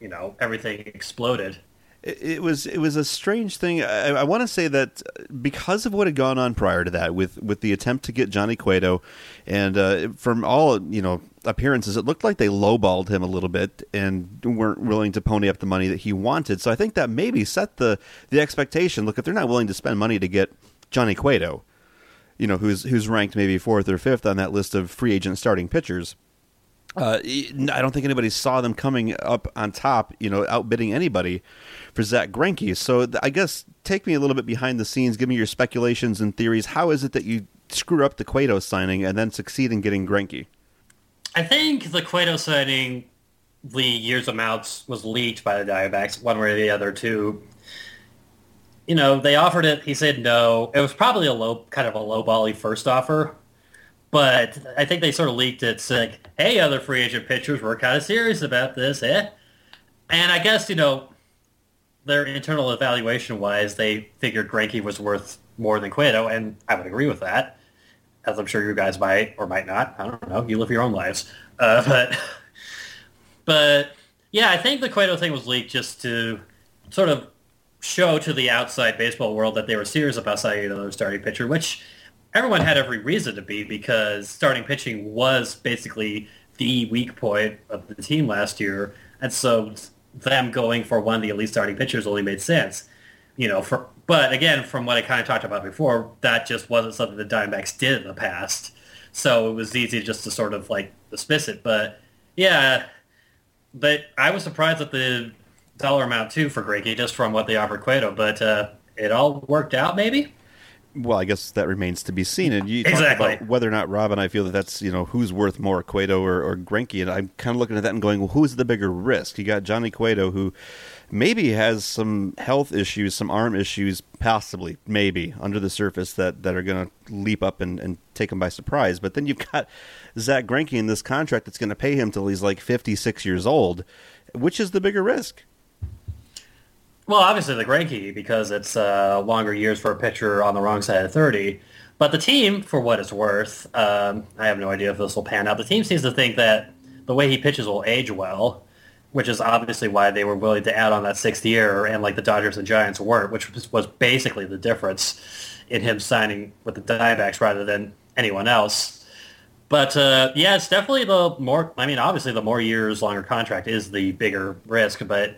you know, everything exploded. It, was it was a strange thing. I, I want to say that because of what had gone on prior to that, with with the attempt to get Johnny Cueto, and uh, from all you know appearances, it looked like they lowballed him a little bit and weren't willing to pony up the money that he wanted. So I think that maybe set the the expectation. Look, if they're not willing to spend money to get Johnny Cueto, you know, who's who's ranked maybe fourth or fifth on that list of free agent starting pitchers. Uh, I don't think anybody saw them coming up on top, you know, outbidding anybody for Zack Greinke. So I guess take me a little bit behind the scenes. Give me your speculations and theories. How is it that you screw up the Cueto signing and then succeed in getting Greinke? I think the Cueto signing, the years amounts was leaked by the Diamondbacks, one way or the other, too. You know, they offered it. He said no. It was probably a low, kind of a low bally first offer. But I think they sort of leaked it saying, hey, other free agent pitchers, we're kind of serious about this, eh? And I guess, you know, their internal evaluation-wise, they figured Greinke was worth more than Cueto, and I would agree with that, as I'm sure you guys might or might not. I don't know. You live your own lives. Uh, but, but yeah, I think the Cueto thing was leaked just to sort of show to the outside baseball world that they were serious about signing another starting pitcher, which – everyone had every reason to be because starting pitching was basically the weak point of the team last year, and so them going for one of the elite starting pitchers only made sense. You know, for but again, from what I kind of talked about before, that just wasn't something the Diamondbacks did in the past. So it was easy just to sort of like dismiss it. But yeah, but I was surprised at the dollar amount too for Greinke just from what they offered Cueto. But uh, it all worked out, maybe well, I guess that remains to be seen. And you exactly. talk about whether or not Rob and I feel that that's you know who's worth more, Cueto or, or Greinke, and I'm kind of looking at that and going, well, who's the bigger risk? You got Johnny Cueto, who maybe has some health issues, some arm issues, possibly, maybe under the surface that that are going to leap up and, and take him by surprise. But then you've got Zack Greinke in this contract that's going to pay him till he's like 56 years old. Which is the bigger risk? Well, obviously the Greinke because it's uh, longer years for a pitcher on the wrong side of 30. But the team, for what it's worth, um, I have no idea if this will pan out. The team seems to think that the way he pitches will age well, which is obviously why they were willing to add on that sixth year, and like the Dodgers and Giants weren't, which was, basically the difference in him signing with the Diamondbacks rather than anyone else. But uh, yeah, it's definitely the more. I mean, obviously, the more years longer contract is the bigger risk, but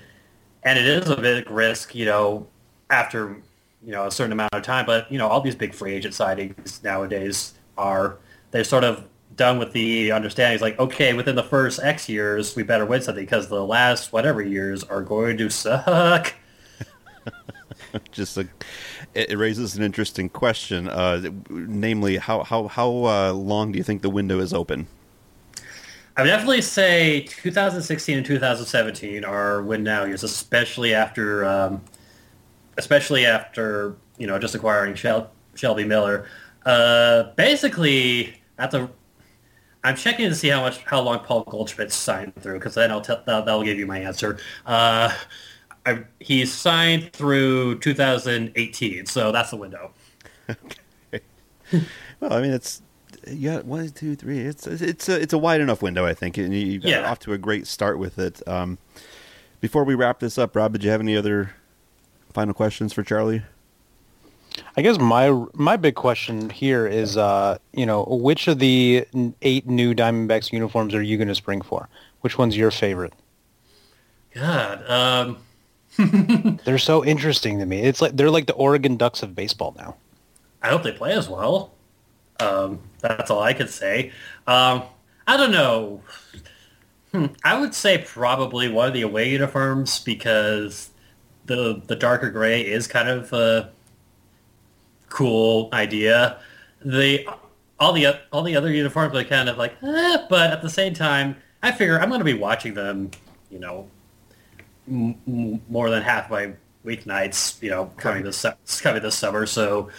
and it is a big risk, you know, after you know a certain amount of time. But you know, all these big free agent signings nowadays are they're sort of done with the understanding. It's like, okay, within the first X years, we better win something because the last whatever years are going to suck. Just a, it raises an interesting question, uh, namely, how how how uh, long do you think the window is open? I would definitely say 2016 and 2017 are win now years, especially after, um, especially after you know just acquiring Shel- Shelby Miller. Uh, basically, at the I'm checking to see how much how long Paul Goldschmidt signed through because then I'll tell that, will give you my answer. Uh, I, he's signed through 2018, so that's the window. okay. Well, I mean, it's you got one, two, three. It's it's a it's a wide enough window, I think, and you got yeah. off to a great start with it. Um, before we wrap this up, Rob, did you have any other final questions for Charlie? I guess my my big question here is, uh, you know, which of the eight new Diamondbacks uniforms are you going to spring for? Which one's your favorite? God, um... they're so interesting to me. It's like they're like the Oregon Ducks of baseball now. I hope they play as well. Um, that's all I could say. Um, I don't know. Hmm, I would say probably one of the away uniforms because the the darker gray is kind of a cool idea. The all the all the other uniforms are kind of like, eh, but at the same time, I figure I'm going to be watching them, you know, m- m- more than half my weeknights, you know, coming this coming this summer. So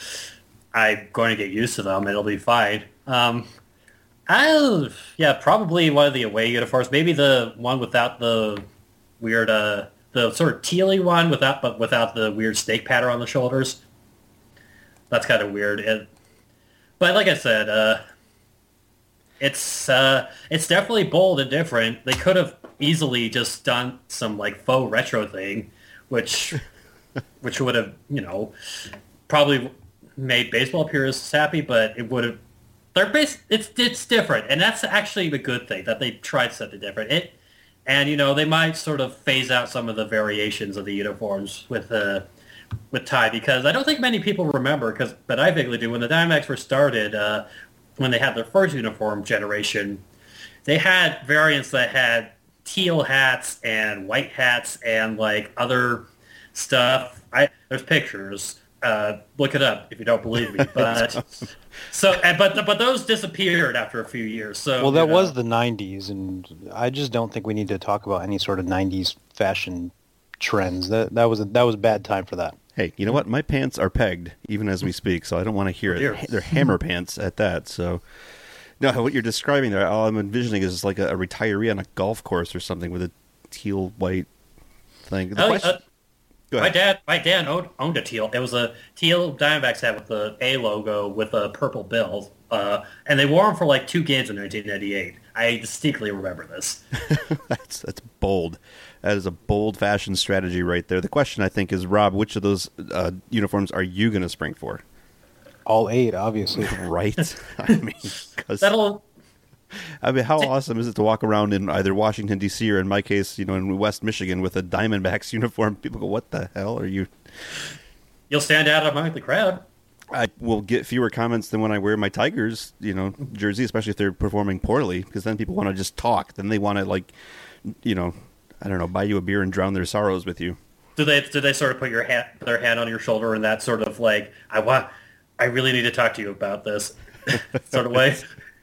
I'm going to get used to them. It'll be fine. Um, I yeah, probably one of the away uniforms. Maybe the one without the weird, uh, the sort of tealy one without, but without the weird snake pattern on the shoulders. That's kind of weird. It, but like I said, uh, it's uh, it's definitely bold and different. They could have easily just done some like faux retro thing which which would have you know probably made baseball purists happy, but it would have. They're base. It's it's different, and that's actually the good thing that they tried something different. It, and you know they might sort of phase out some of the variations of the uniforms with uh, with tie because I don't think many people remember because but I vaguely do when the Diamondbacks were started uh, when they had their first uniform generation, they had variants that had teal hats and white hats and like other stuff. I there's pictures. Uh, look it up if you don't believe me. But so, and, but but those disappeared after a few years. So Well, that you know, was the '90s, and I just don't think we need to talk about any sort of '90s fashion trends. That that was a, that was a bad time for that. Hey, you know what? My pants are pegged even as we speak, so I don't want to hear Dear. it. They're hammer pants at that. So, no, what you're describing there, all I'm envisioning is like a, a retiree on a golf course or something with a teal white thing. The Oh, question, uh, go My ahead. dad, my dad owned, owned a teal. It was a teal Diamondbacks hat with the A logo with a purple bill, uh, and they wore them for like two games in 1998. I distinctly remember this. that's that's bold. That is a bold fashion strategy right there. The question I think is, Rob, which of those uh, uniforms are you going to spring for? All eight, obviously. Right? I mean, 'cause- That'll I mean, how awesome is it to walk around in either Washington D.C. or, in my case, you know, in West Michigan with a Diamondbacks uniform? People go, "What the hell are you?" you'll stand out among the crowd. I will get fewer comments than when I wear my Tigers, you know, jersey, especially if they're performing poorly, because then people want to just talk. Then they want to like, you know, I don't know, buy you a beer and drown their sorrows with you. Do they do they sort of put your hand their hand on your shoulder and that sort of like I want I really need to talk to you about this sort of way?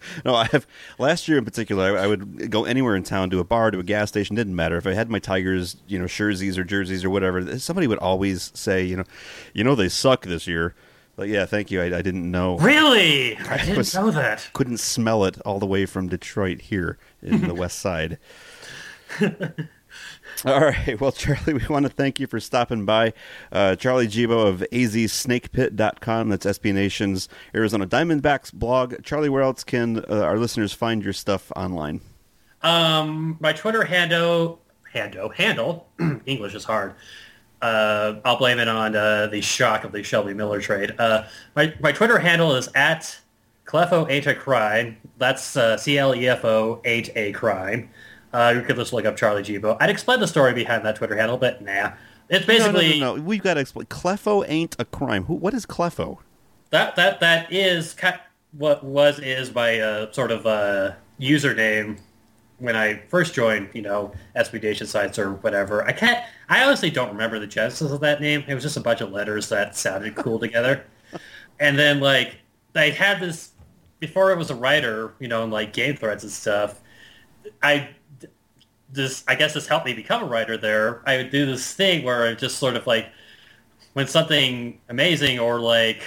No, I have last year in particular. I, I would go anywhere in town, to a bar, to a gas station. Didn't matter if I had my Tigers, you know, jerseys or jerseys or whatever. Somebody would always say, you know, you know they suck this year. Like, yeah, thank you. I, I didn't know. Really? I didn't was- know that. Couldn't smell it all the way from Detroit here in the West Side. All right. Well, Charlie, we want to thank you for stopping by. Uh, Charlie Gibo of azsnakepit.com. That's SB Nation's Arizona Diamondbacks blog. Charlie, where else can uh, our listeners find your stuff online? Um, my Twitter handle, handle, handle, English is hard. Uh, I'll blame it on uh, the shock of the Shelby Miller trade. Uh, my, my Twitter handle is at Clefo Ain't a Crime. That's uh, C-L-E-F-O Ain't a Crime. Uh, you could just look up Charlie Gibo. I'd explain the story behind that Twitter handle, but nah. It's basically no, no, no, no. We've got to explain. Clefo ain't a crime. Who? What is Clefo? that that that is what was is my uh, sort of uh, username when I first joined, you know, SB sites or whatever. I can't. I honestly don't remember the genesis of that name. It was just a bunch of letters that sounded cool together. And then like I had this before I was a writer, you know, in like game threads and stuff. I this I guess this helped me become a writer there. I would do this thing where I just sort of like when something amazing or like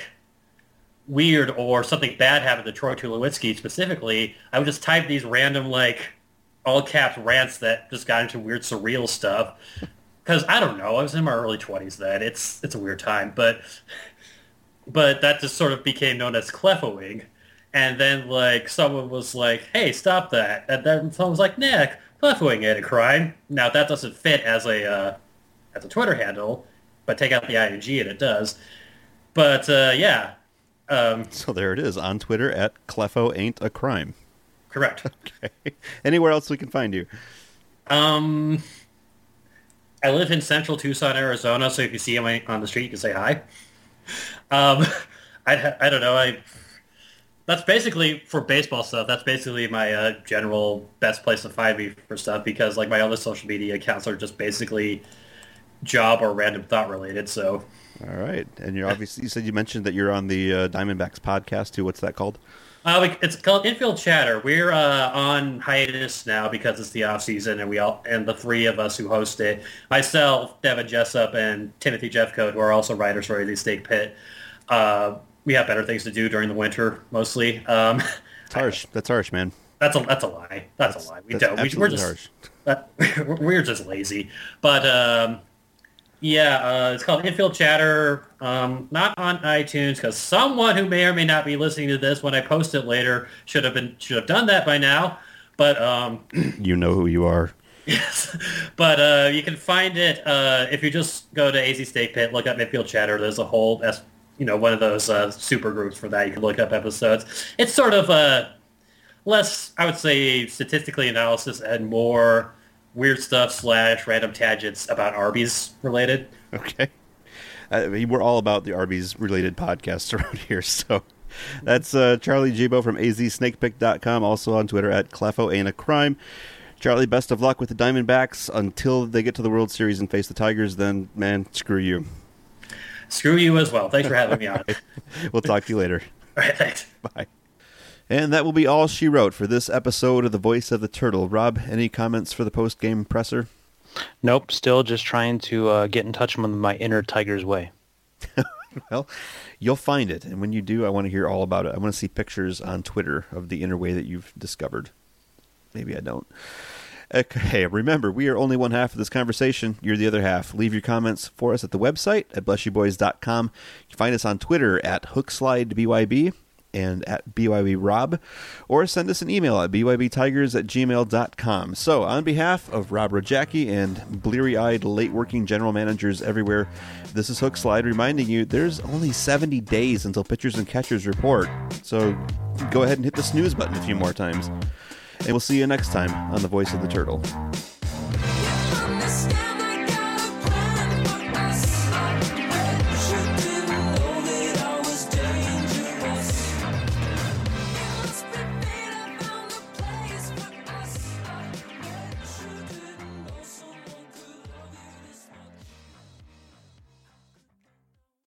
weird or something bad happened to Troy Tulowitzki specifically, I would just type these random like all caps rants that just got into weird surreal stuff. Because I don't know, I was in my early twenties then. It's it's a weird time, but but that just sort of became known as clefoing. And then like someone was like, "Hey, stop that!" And then someone was like, "Nick, clefoing ain't a crime." Now that doesn't fit as a uh, as a Twitter handle, but take out the ing and it does. But uh, yeah, um, So there it is on Twitter at Clefo ain't a crime. correct. Okay. Anywhere else we can find you? Um, I live in central Tucson, Arizona, so if you see me on the street, you can say hi. Um, I, I don't know. I that's basically for baseball stuff. That's basically my uh, general best place to find me for stuff because like my other social media accounts are just basically job or random thought related. So All right. And you're obviously you said you mentioned that you're on the uh, Diamondbacks podcast too. What's that called? Uh, it's called Infield Chatter. We're uh, on hiatus now because it's the off season, and we all and the three of us who host it, myself, Devin Jessup, and Timothy Jeffcoat, who are also writers for the Snake Pit. We have better things to do during the winter, mostly. Um, It's harsh. That's harsh, man. that's a that's a lie. That's, a lie. We don't. We, we're just harsh. that, we're just lazy. But um, yeah, uh, it's called Infield Chatter. Um, not on iTunes because someone who may or may not be listening to this when I post it later should have been should have done that by now. But um, You know who you are. Yes, but uh, you can find it uh, if you just go to AZ Snake Pit, look up Infield Chatter. There's a whole, S- you know, one of those uh, super groups for that. You can look up episodes. It's sort of a less, I would say, statistically analysis and more weird stuff slash random tangents about Arby's related. Okay. Uh, we're all about the Arby's related podcasts around here, so that's uh, Charlie Jibo from azsnakepit.com, also on Twitter at Clefo Ain't a Crime. Charlie, best of luck with the Diamondbacks until they get to the World Series and face the Tigers. Then, man, screw you. Screw you as well. Thanks for having me on. We'll talk to you later. All right, thanks. Bye. And that will be all she wrote for this episode of The Voice of the Turtle. Rob, any comments for the post game presser? Nope, still just trying to uh, get in touch with my inner Tiger's way. Well, you'll find it. And when you do, I want to hear all about it. I want to see pictures on Twitter of the inner way that you've discovered. Maybe I don't. Okay, remember, we are only one half of this conversation. You're the other half. Leave your comments for us at the website at blessyouboys.com. You can find us on Twitter at HookslideBYB and at BYBRob, or send us an email at bybtigers at gmail.com. So, on behalf of Rob Rogacki and bleary eyed, late working general managers everywhere, this is Hookslide reminding you there's only 70 days until pitchers and catchers report. So, go ahead and hit the snooze button a few more times. And we'll see you next time on The Voice of the Turtle.